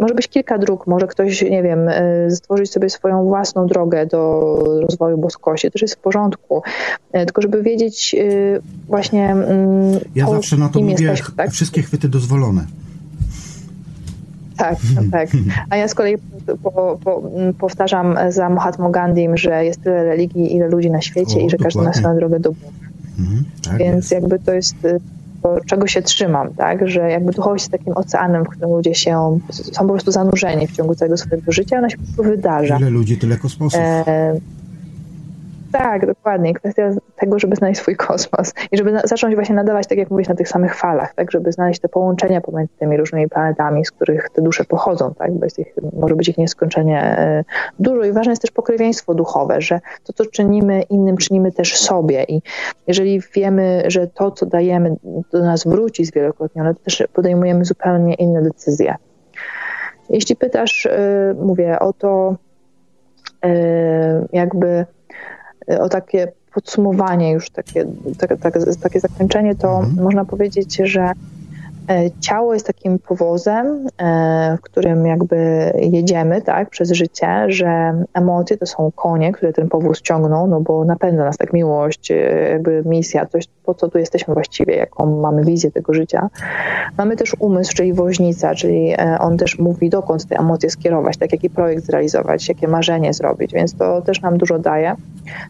może być kilka dróg, może ktoś, nie wiem, e, stworzyć sobie swoją własną drogę do rozwoju boskości, to też jest w porządku. E, tylko żeby wiedzieć e, właśnie. Mm, ja zawsze na to mówię, jesteś, tak? wszystkie chwyty dozwolone. Tak, tak. A ja z kolei po, po, powtarzam za Mahatma Gandhim, że jest tyle religii, ile ludzi na świecie o, i że każdy ma swoją drogę do Boga. Mhm, tak Więc jest. jakby to jest to, czego się trzymam, tak? Że jakby duchowość jest takim oceanem, w którym ludzie się są po prostu zanurzeni w ciągu całego swojego życia, ona się po prostu wydarza. Tyle ludzi, tyle kosmosów. E tak, dokładnie. Kwestia tego, żeby znaleźć swój kosmos i żeby na, zacząć właśnie nadawać, tak jak mówisz, na tych samych falach, tak, żeby znaleźć te połączenia pomiędzy tymi różnymi planetami, z których te dusze pochodzą, tak, bo ich, może być ich nieskończenie e, dużo i ważne jest też pokrewieństwo duchowe, że to, co czynimy innym, czynimy też sobie i jeżeli wiemy, że to, co dajemy do nas wróci zwielokrotnione, to też podejmujemy zupełnie inne decyzje. Jeśli pytasz, e, mówię o to, e, jakby o takie podsumowanie, już takie, tak, tak, takie zakończenie, to mhm. można powiedzieć, że ciało jest takim powozem, e, w którym jakby jedziemy tak, przez życie, że emocje to są konie, które ten powóz ciągną, no bo napędza nas tak miłość, e, jakby misja, coś, po co tu jesteśmy właściwie, jaką mamy wizję tego życia. Mamy też umysł, czyli woźnica, czyli on też mówi, dokąd te emocje skierować, tak jaki projekt zrealizować, jakie marzenie zrobić, więc to też nam dużo daje.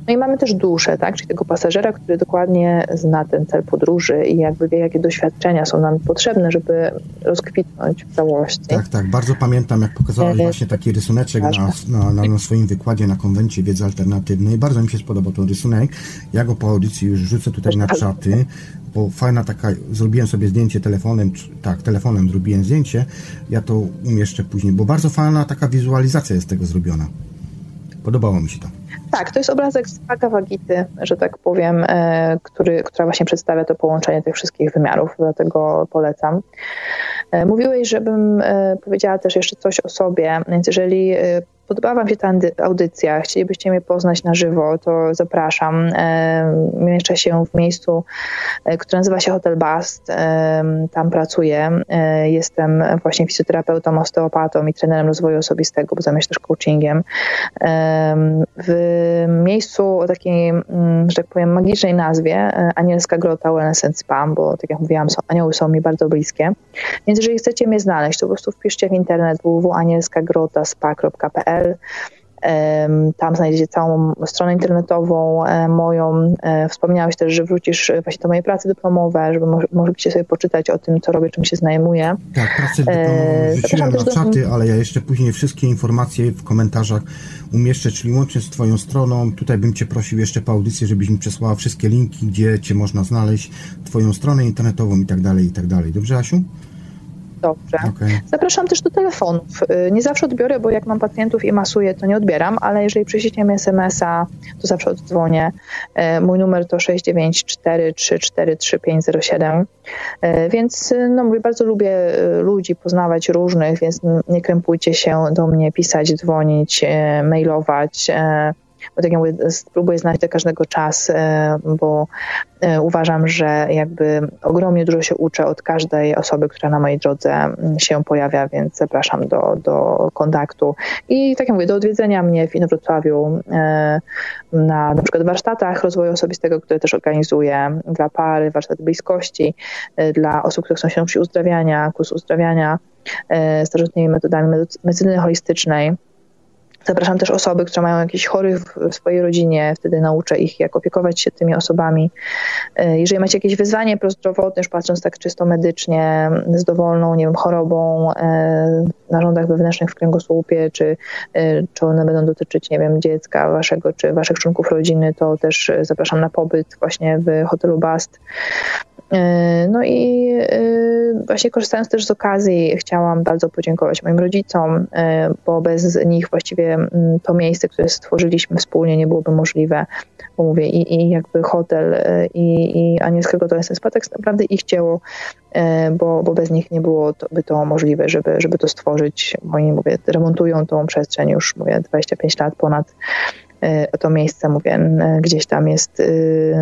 No i mamy też duszę, tak, czyli tego pasażera, który dokładnie zna ten cel podróży i jakby wie, jakie doświadczenia są nam potrzebne, potrzebne, żeby rozkwitnąć w całości. Tak, tak. Bardzo pamiętam, jak pokazałeś e, właśnie taki rysuneczek na, na, na, na, swoim wykładzie na konwencie wiedzy alternatywnej. Bardzo mi się spodobał ten rysunek. Ja go po audycji już rzucę tutaj na czaty, bo fajna taka, zrobiłem sobie zdjęcie telefonem, tak, telefonem zrobiłem zdjęcie, ja to umieszczę później, bo bardzo fajna taka wizualizacja jest tego zrobiona. Podobało mi się to. Tak, to jest obrazek z Bhagavad że tak powiem, e, który, która właśnie przedstawia to połączenie tych wszystkich wymiarów, dlatego polecam. E, mówiłeś, żebym e, powiedziała też jeszcze coś o sobie, więc jeżeli Podobała Wam się ta audycja, chcielibyście mnie poznać na żywo, to zapraszam. Mieszczę się w miejscu, e, które nazywa się Hotel Bast. Tam pracuję. E, jestem właśnie fizjoterapeutą, osteopatą i trenerem rozwoju osobistego, bo zajmuję się też coachingiem. W miejscu o takiej, mm, że tak powiem, magicznej nazwie e, Anielska Grota Wellness and Spa, bo tak jak mówiłam, są, anioły są mi bardzo bliskie. Więc jeżeli chcecie mnie znaleźć, to po prostu wpiszcie w internet tam znajdziecie całą stronę internetową e, moją. E, wspomniałeś też, że wrócisz właśnie do mojej pracy dyplomowe, żeby mogliście sobie poczytać o tym, co robię, czym się zajmuję. Tak, pracę dyplomową rzuciłem na czaty, do... ale ja jeszcze później wszystkie informacje w komentarzach umieszczę, czyli łącznie z Twoją stroną. Tutaj bym Cię prosił jeszcze po audycji, żebyś mi przesłała wszystkie linki, gdzie Cię można znaleźć, Twoją stronę internetową i tak dalej, i tak dalej. Dobrze, Asiu? Dobrze. Okay. Zapraszam też do telefonów. Y, nie zawsze odbiorę, bo jak mam pacjentów i masuję, to nie odbieram, ale jeżeli przyjdziecie mi SMS-a, to zawsze oddzwonię. Y, mój numer to 694343507. Y, więc no mówię, bardzo lubię ludzi, poznawać różnych, więc nie krępujcie się do mnie pisać, dzwonić, mailować bo tak jak mówię, spróbuję znaleźć do każdego czas, e, bo e, uważam, że jakby ogromnie dużo się uczę od każdej osoby, która na mojej drodze mm, się pojawia, więc zapraszam do, do kontaktu i tak jak mówię, do odwiedzenia mnie w Inowrocławiu e, na na przykład warsztatach rozwoju osobistego, które też organizuję dla pary, warsztaty bliskości, dla osób, które chcą się nauczyć uzdrawiania, kurs uzdrawiania starożytnymi metodami medycyny holistycznej. Zapraszam też osoby, które mają jakichś chorych w swojej rodzinie, wtedy nauczę ich, jak opiekować się tymi osobami. E, jeżeli macie jakieś wyzwanie prozdrowotne, już patrząc tak czysto medycznie, z dowolną, nie wiem, chorobą, e, narządach wewnętrznych w kręgosłupie, czy, e, czy one będą dotyczyć, nie wiem, dziecka waszego, czy waszych członków rodziny, to też zapraszam na pobyt właśnie w hotelu Bast. E, no i e, właśnie korzystając też z okazji, chciałam bardzo podziękować moim rodzicom, e, bo bez nich właściwie to miejsce, które stworzyliśmy wspólnie, nie byłoby możliwe. Bo mówię, i, i jakby hotel, i, i Anielskiego to jest spa, tak naprawdę ich dzieło, bo, bo bez nich nie byłoby to, to możliwe, żeby, żeby to stworzyć. Oni, mówię, remontują tą przestrzeń już, mówię, 25 lat ponad to miejsce, mówię, gdzieś tam jest y,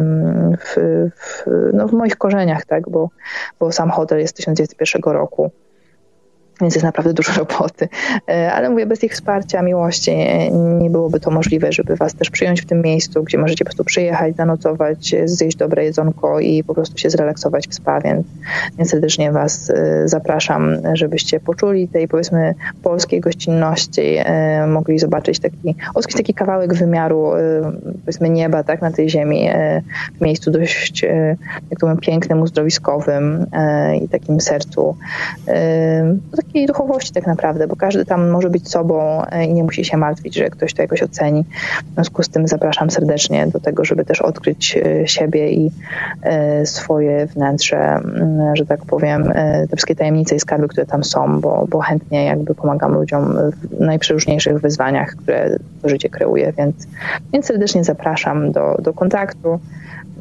w, w, no w moich korzeniach, tak, bo, bo sam hotel jest z 1901 roku. Więc jest naprawdę dużo roboty. E, ale mówię, bez ich wsparcia, miłości nie byłoby to możliwe, żeby was też przyjąć w tym miejscu, gdzie możecie po prostu przyjechać, zanocować, zjeść dobre jedzonko i po prostu się zrelaksować w spa, więc, więc serdecznie was e, zapraszam, żebyście poczuli tej powiedzmy polskiej gościnności, e, mogli zobaczyć taki, odkryć taki kawałek wymiaru powiedzmy nieba, tak, na tej ziemi, w miejscu dość, jak to mówię, pięknym, uzdrowiskowym i takim sercu takiej duchowości tak naprawdę, bo każdy tam może być sobą e, i nie musi się martwić, że ktoś to jakoś oceni. W związku z tym zapraszam serdecznie do tego, żeby też odkryć e, siebie i e, swoje wnętrze, że tak powiem, te wszystkie tajemnice i skarby, które tam są, bo, bo chętnie jakby pomagam ludziom w najprzeróżniejszych wyzwaniach, które to życie kreuje, więc, więc serdecznie zapraszam do, do kontaktu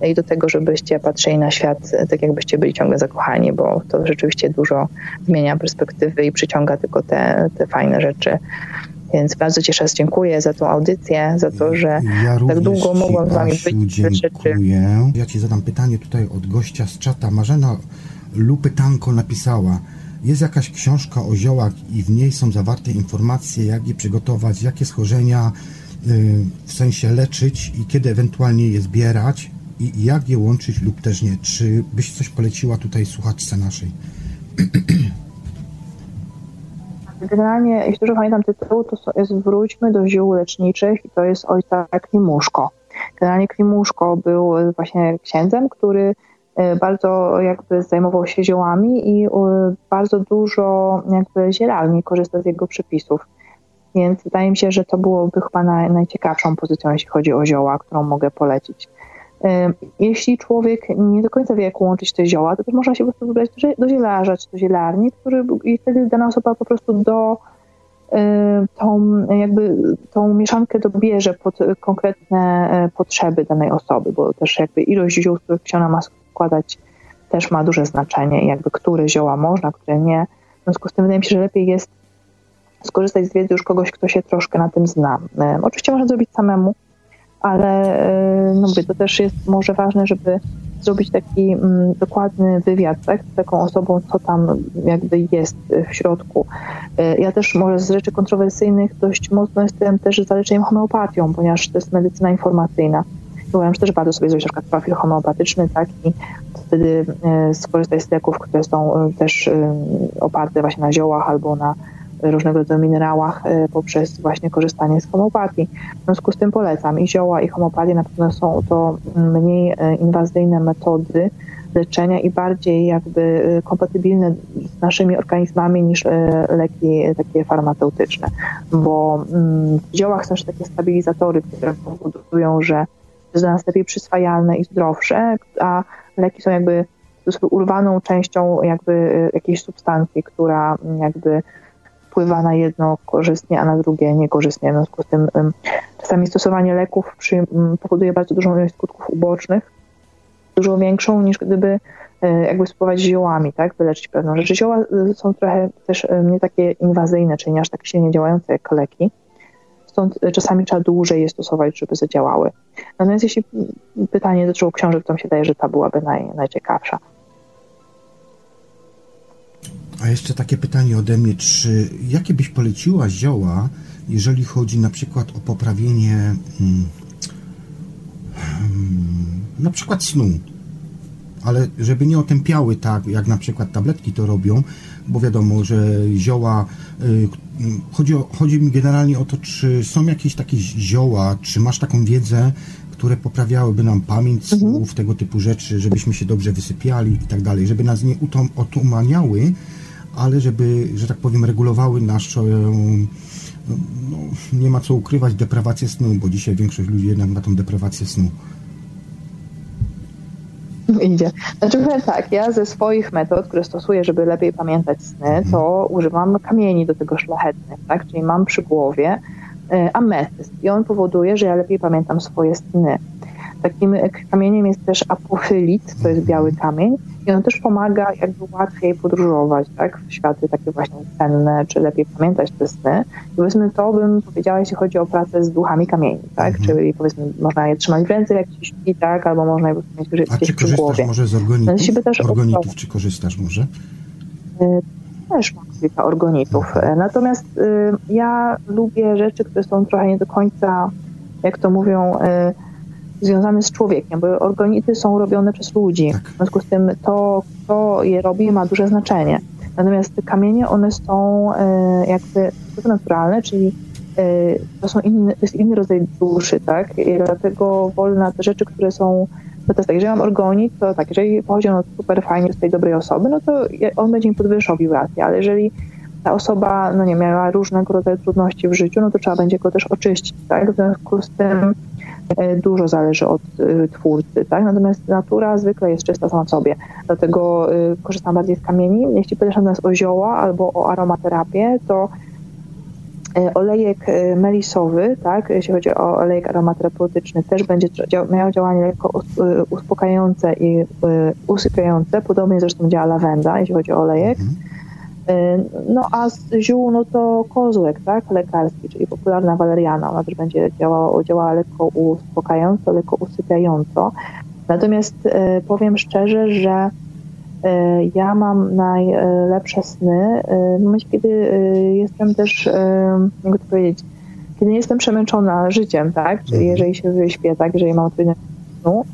i do tego, żebyście patrzyli na świat tak, jakbyście byli ciągle zakochani, bo to rzeczywiście dużo zmienia perspektywy i przyciąga tylko te, te fajne rzeczy. Więc bardzo Ci jeszcze raz dziękuję za tą audycję, za to, że ja tak długo mogłam z Wami być. Dziękuję. Ja Ci zadam pytanie tutaj od gościa z czata. Marzena Lupytanko napisała, jest jakaś książka o ziołach i w niej są zawarte informacje, jak je przygotować, jakie schorzenia y, w sensie leczyć i kiedy ewentualnie je zbierać i jak je łączyć lub też nie. Czy byś coś poleciła tutaj słuchaczce naszej? Generalnie, jeśli dobrze pamiętam tytuł, to jest Wróćmy do ziół leczniczych i to jest ojca Klimuszko. Generalnie Klimuszko był właśnie księdzem, który e, bardzo jakby zajmował się ziołami i e, bardzo dużo jakby zielarni korzysta z jego przepisów. Więc wydaje mi się, że to byłoby chyba najciekawszą pozycją, jeśli chodzi o zioła, którą mogę polecić. Jeśli człowiek nie do końca wie, jak łączyć te zioła, to też można się po prostu wybrać do zielarza czy do zielarni, który, i wtedy dana osoba po prostu do tą, jakby tą mieszankę dobierze pod konkretne e, potrzeby danej osoby, bo też jakby ilość ziół, z których się ona ma składać, też ma duże znaczenie, jakby które zioła można, które nie. W związku z tym wydaje mi się, że lepiej jest skorzystać z wiedzy już kogoś, kto się troszkę na tym zna. Oczywiście można zrobić samemu, ale e, no mówię, to też jest może ważne, żeby zrobić taki mm, dokładny wywiad tak, z taką osobą, co tam jakby jest w środku. E, ja też może z rzeczy kontrowersyjnych dość mocno jestem też za leczeniem homeopatią, ponieważ to jest medycyna informacyjna. Uważam, że też bardzo sobie zrobić na przykład profil homeopatyczny, tak, i wtedy e, skorzystać z leków, które są też oparte właśnie na ziołach albo na różnego rodzaju minerałach e, poprzez właśnie korzystanie z homeopatii. W związku z tym polecam i zioła i homeopatia na pewno są to mniej e, inwazyjne metody leczenia i bardziej jakby e, kompatybilne z naszymi organizmami niż leki takie farmaceutyczne, bo w ziołach są też takie stabilizatory, które powodują, że jest dla nas lepiej przyswajalne i zdrowsze, a leki są jakby urwaną częścią jakby jakiejś substancji, która jakby wpływa na jedno korzystnie, a na drugie niekorzystnie. W związku z tym czasami stosowanie leków powoduje bardzo dużą ilość skutków ubocznych, dużo większą niż gdyby e, jakby spróbować ziołami, tak, wyleczyć pewną rzecz. Zioła e, są trochę też e, nie takie inwazyjne, czyli nie aż tak silnie działające jak leki. Stąd czasami trzeba dłużej je stosować, żeby zadziałały. Natomiast jeśli pytanie dotyczyło książek, to mi się daje, że ta byłaby naj, najciekawsza. A jeszcze takie pytanie ode mnie, czy jakie byś poleciła zioła, jeżeli chodzi na przykład o poprawienie hmm, na przykład snu, ale żeby nie otępiały tak, jak na przykład tabletki to robią, bo wiadomo, że zioła, y, chodzi, o, chodzi mi generalnie o to, czy są jakieś takie zioła, czy masz taką wiedzę, które poprawiałyby nam pamięć, mhm. słów, tego typu rzeczy, żebyśmy się dobrze wysypiali i tak dalej, żeby nas nie otumaniały, ale żeby, że tak powiem, regulowały naszą, no, no, nie ma co ukrywać, deprawację snu, bo dzisiaj większość ludzi jednak ma tą deprawację snu. Idzie. Znaczy powiem tak, ja ze swoich metod, które stosuję, żeby lepiej pamiętać sny, mhm. to używam kamieni do tego szlachetnych, tak? Czyli mam przy głowie y, ametyst i on powoduje, że ja lepiej pamiętam swoje sny. Takim kamieniem jest też apofylit, to jest biały kamień i on też pomaga jakby łatwiej podróżować, tak, w światy takie właśnie cenne, czy lepiej pamiętać te sny. I powiedzmy to bym powiedziała, jeśli chodzi o pracę z duchami kamieni, tak, mhm. czyli powiedzmy można je trzymać w ręce jak ci śpi, tak, albo można je mieć gdzieś A czy głowie. może z organitów? No, też organitów czy korzystasz może? Y, też ma kilka organitów. Natomiast y, ja lubię rzeczy, które są trochę nie do końca, jak to mówią, y, związane z człowiekiem, bo organity są robione przez ludzi. Tak. W związku z tym to, kto je robi, ma duże znaczenie. Natomiast kamienie, one są y, jakby naturalne, czyli to, są inny, to jest inny rodzaj duszy, tak? I dlatego wolę na te rzeczy, które są no to jest tak, jeżeli mam organit, to tak, jeżeli pochodzi on od super fajnie z tej dobrej osoby, no to on będzie mi podwyższał wibrację, ale jeżeli ta osoba, no nie, miała różnego rodzaju trudności w życiu, no to trzeba będzie go też oczyścić, tak? W związku z tym e, dużo zależy od y, twórcy, tak? Natomiast natura zwykle jest czysta sama w sobie, dlatego y, korzystam bardziej z kamieni. Jeśli pytasz natomiast o zioła albo o aromaterapię, to E, olejek e, melisowy, tak, jeśli chodzi o olejek aromaterapeutyczny, też będzie miał działanie lekko e, uspokajające i usypiające. Podobnie zresztą działa lawenda, jeśli chodzi o olejek. Mhm. No a z ziół, no to kozłek, tak, lekarski, czyli popularna waleriana, ona też będzie działała, działała lekko uspokajająco, lekko usypiająco. Natomiast powiem szczerze, że E, ja mam najlepsze sny w momencie, kiedy jestem też, jakby to powiedzieć, kiedy nie jestem przemęczona życiem, tak? Czyli mhm. jeżeli się wyśpię, tak? Jeżeli mam odpowiednią snu,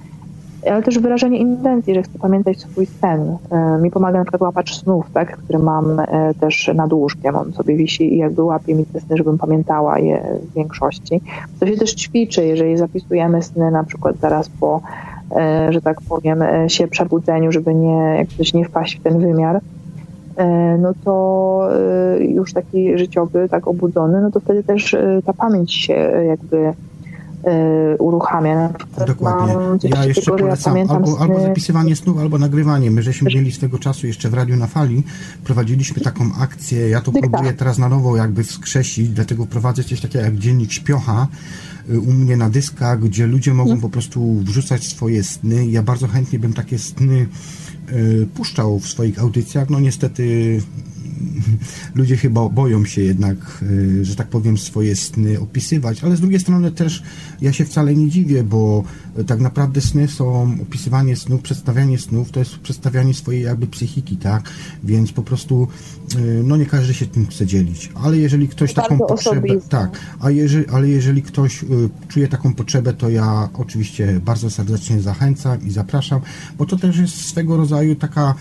ale też wyrażenie intencji, że chcę pamiętać swój sen. Mi pomaga na przykład łapacz snów, tak, który mam też nad łóżkiem. On sobie wisi i jakby łapie mi te sny, żebym pamiętała je w większości. To się też ćwiczy, jeżeli zapisujemy sny na przykład zaraz po E, że tak powiem, e, się przebudzeniu, żeby nie, jak nie wpaść w ten wymiar, e, no to już taki życiowy, tak obudzony, no to wtedy też ta pamięć się jakby uruchamia. Dokładnie. Ja jeszcze polecam ja albo, albo zapisywanie snów, albo nagrywanie. My żeśmy mieli swego czasu jeszcze w Radiu na Fali, prowadziliśmy taką akcję, ja to próbuję teraz na nowo jakby wskrzesić, dlatego prowadzę coś takiego jak dziennik śpiocha, Y, u mnie na dyskach, gdzie ludzie mogą po prostu wrzucać swoje sny. Ja bardzo chętnie bym takie sny y, puszczał w swoich audycjach. No niestety ludzie chyba boją się jednak, y, że tak powiem, swoje sny opisywać, ale z drugiej strony też ja się wcale nie dziwię, bo tak naprawdę sny są, opisywanie snów, przedstawianie snów to jest przedstawianie swojej jakby psychiki, tak? Więc po prostu y, no nie każdy się tym chce dzielić, ale jeżeli ktoś taką potrzebę, tak, a jeżeli, ale jeżeli ktoś y, czuje taką potrzebę, to ja oczywiście bardzo serdecznie zachęcam i zapraszam, bo to też jest swego rodzaju taka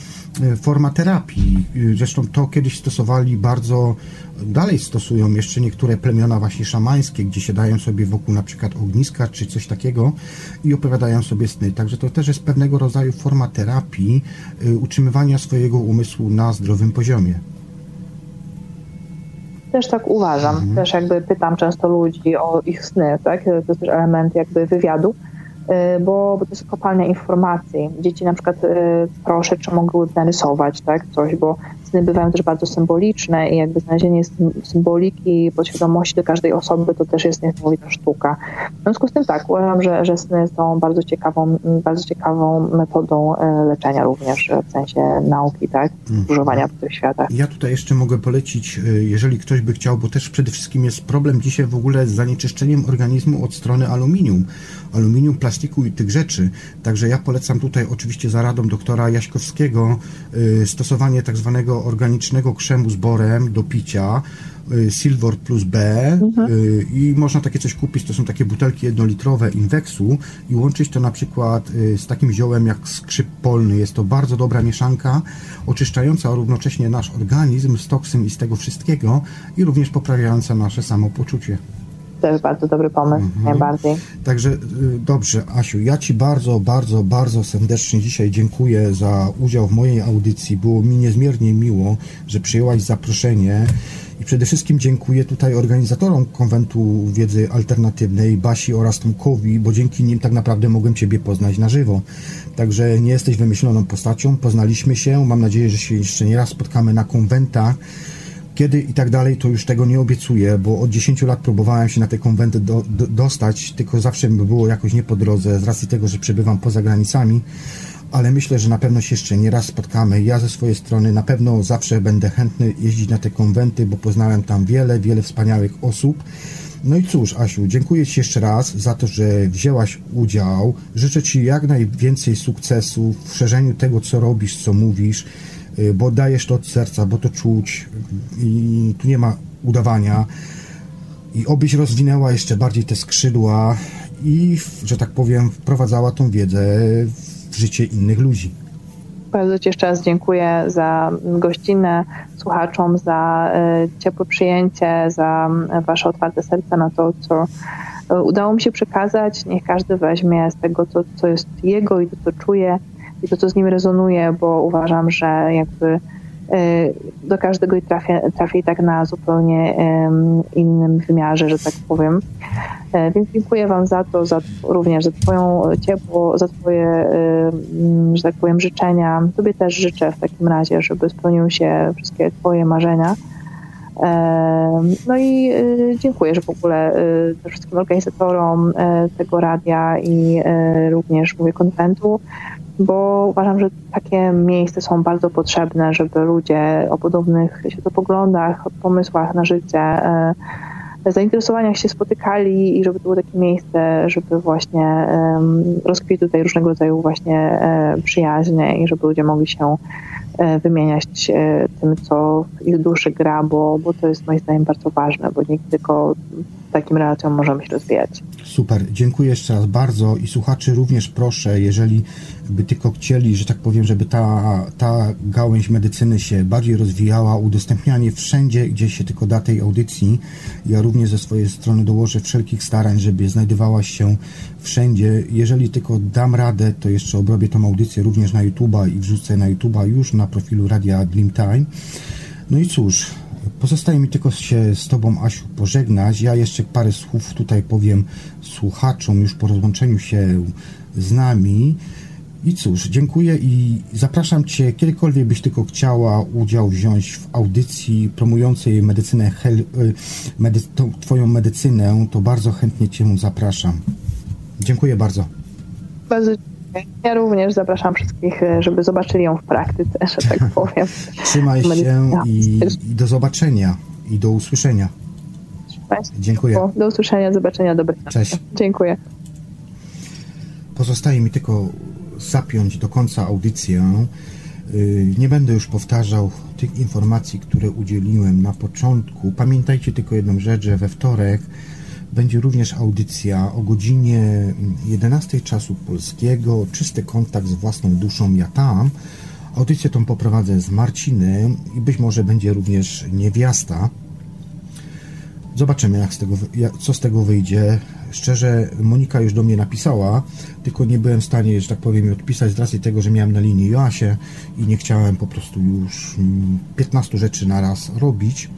forma terapii. Zresztą to kiedyś stosowali bardzo dalej stosują jeszcze niektóre plemiona właśnie szamańskie, gdzie się dają sobie wokół na przykład ogniska czy coś takiego i opowiadają sobie sny. Także to też jest pewnego rodzaju forma terapii, y, utrzymywania swojego umysłu na zdrowym poziomie. Też tak uważam. Mhm. Też jakby pytam często ludzi o ich sny, tak? To jest też element jakby wywiadu Y, bo, bo to jest kopalnia informacji. Dzieci na przykład y, proszę, czy mogą narysować tak, coś, bo sny bywają też bardzo symboliczne i jakby znalezienie symboliki podświadomości do każdej osoby to też jest niesamowita sztuka. W związku z tym tak, uważam, że, że sny są bardzo ciekawą, bardzo ciekawą metodą y, leczenia również w sensie nauki, tak, mhm. używania w tych światach. Ja tutaj jeszcze mogę polecić, jeżeli ktoś by chciał, bo też przede wszystkim jest problem dzisiaj w ogóle z zanieczyszczeniem organizmu od strony aluminium aluminium, plastiku i tych rzeczy. Także ja polecam tutaj oczywiście za radą doktora Jaśkowskiego stosowanie tak zwanego organicznego krzemu z borem do picia, y, Silver plus B mhm. Y, i można takie coś kupić, to są takie butelki jednolitrowe Invexu i łączyć to na przykład z takim ziołem jak skrzyp polny. Jest to bardzo dobra mieszanka, oczyszczająca równocześnie nasz organizm z toksyn i z tego wszystkiego i również poprawiająca nasze samopoczucie też bardzo dobry pomysł, mhm. najbardziej. Także y, dobrze, Asiu, ja Ci bardzo, bardzo, bardzo serdecznie dzisiaj dziękuję za udział w mojej audycji. Było mi niezmiernie miło, że przyjęłaś zaproszenie. I przede wszystkim dziękuję tutaj organizatorom konwentu wiedzy alternatywnej, Basi oraz Tomkowi, bo dzięki nim tak naprawdę mogłem Ciebie poznać na żywo. Także nie jesteś wymyśloną postacią, poznaliśmy się. Mam nadzieję, że się jeszcze nie raz spotkamy na konwentach kiedy i tak dalej, to już tego nie obiecuję, bo od 10 lat próbowałem się na te konwenty do, do, dostać, tylko zawsze mi było jakoś nie po drodze, z racji tego, że przebywam poza granicami, ale myślę, że na pewno się jeszcze nie raz spotkamy. Ja ze swojej strony na pewno zawsze będę chętny jeździć na te konwenty, bo poznałem tam wiele, wiele wspaniałych osób. No i cóż, Asiu, dziękuję Ci jeszcze raz za to, że wzięłaś udział. Życzę Ci jak najwięcej sukcesu w szerzeniu tego, co robisz, co mówisz bo dajesz to od serca, bo to czuć i tu nie ma udawania. I obyś rozwinęła jeszcze bardziej te skrzydła i, że tak powiem, wprowadzała tą wiedzę w życie innych ludzi. Bardzo Ci jeszcze raz dziękuję za gościnę, słuchaczom, za e, ciepłe przyjęcie, za Wasze otwarte serce na to, co udało mi się przekazać. Niech każdy weźmie z tego, co, co jest jego i to, co czuje i to, co z nim rezonuje, bo uważam, że jakby E, do każdego trafię, trafię tak na zupełnie innym wymiarze, że tak powiem. E, więc dziękuję Wam za to, za, również za Twoją ciepło, za Twoje, że tak powiem, życzenia. Tobie też życzę w takim razie, żeby spełniły się wszystkie Twoje marzenia. No i dziękuję, że w ogóle wszystkim organizatorom tego radia i również mówię konwentu bo uważam, że takie miejsca są bardzo potrzebne, żeby ludzie o podobnych światopoglądach, pomysłach na życie, e, zainteresowaniach się spotykali i żeby to było takie miejsce, żeby właśnie rozkwitły tutaj różnego rodzaju właśnie e, przyjaźnie i żeby ludzie mogli się wymieniać tym, co ich duszy gra, bo, bo to jest moim zdaniem bardzo ważne, bo nie tylko takim relacjom możemy się rozwijać. Super, dziękuję jeszcze raz bardzo i słuchaczy również proszę, jeżeli by tylko chcieli, że tak powiem, żeby ta, ta gałęź medycyny się bardziej rozwijała, udostępnianie wszędzie, gdzie się tylko da tej audycji. Ja również ze swojej strony dołożę wszelkich starań, żeby znajdowała się wszędzie. Jeżeli tylko dam radę, to jeszcze obrobię tą audycję również na YouTube'a i wrzucę na YouTube'a już na profilu Radia Dreamtime. No i cóż, Pozostaje mi tylko się z Tobą, Asiu, pożegnać. Ja jeszcze parę słów tutaj powiem słuchaczom już po rozłączeniu się z nami. I cóż, dziękuję i zapraszam Cię, kiedykolwiek byś tylko chciała udział wziąć w audycji promującej medycynę, hel, y, medy, Twoją medycynę, to bardzo chętnie Cię zapraszam. Dziękuję bardzo. Bardzo ja również zapraszam wszystkich, e, żeby zobaczyli ją w praktyce, że tak powiem. Trzymaj się i, i do zobaczenia i do usłyszenia. Dziękuję. Do usłyszenia, zobaczenia, dobry. Cześć. Dziękuję. Pozostaje mi tylko zapiąć do końca audycję. Y, nie będę już powtarzał tych informacji, które udzieliłem na początku. Pamiętajcie tylko jedną rzecz, że we wtorek będzie również audycja o godzinie 11 czasu polskiego, czysty kontakt z własną duszą ja tam. Audycję tą poprowadzę z Marciny i być może będzie również niewiasta. Zobaczymy, jak z tego, jak, co z tego wyjdzie. Szczerze, Monika już do mnie napisała, tylko nie byłem w stanie, że tak powiem, odpisać z racji tego, że miałem na linii Joasię i nie chciałem po prostu już 15 mm, rzeczy na raz robić.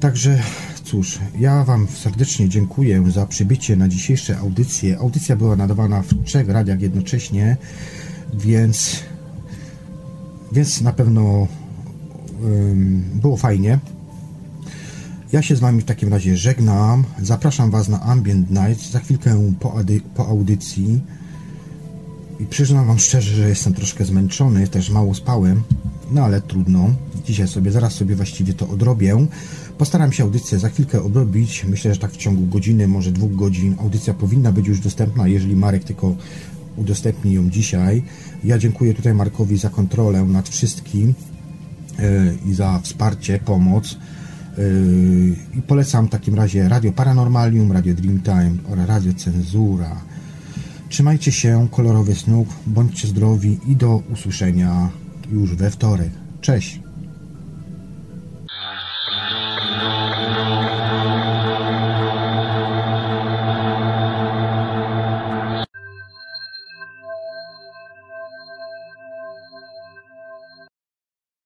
Także cóż, ja Wam serdecznie dziękuję za przybycie na dzisiejsze audycje. Audycja była nadawana w trzech radiach jednocześnie, więc, więc na pewno um, było fajnie. Ja się z Wami w takim razie żegnam. Zapraszam Was na Ambient Night za chwilkę po, po audycji. I przyznam Wam szczerze, że jestem troszkę zmęczony, też mało spałem, no ale trudno. Dzisiaj sobie, zaraz sobie właściwie to odrobię. Postaram się audycję za chwilkę obrobić. Myślę, że tak w ciągu godziny, może dwóch godzin. Audycja powinna być już dostępna, jeżeli Marek tylko udostępni ją dzisiaj. Ja dziękuję tutaj Markowi za kontrolę nad wszystkim e, i za wsparcie, pomoc. E, I polecam w takim razie Radio Paranormalium, Radio Dreamtime oraz Radio Cenzura. Trzymajcie się, kolorowy snuk, bądźcie zdrowi i do usłyszenia już we wtorek. Cześć!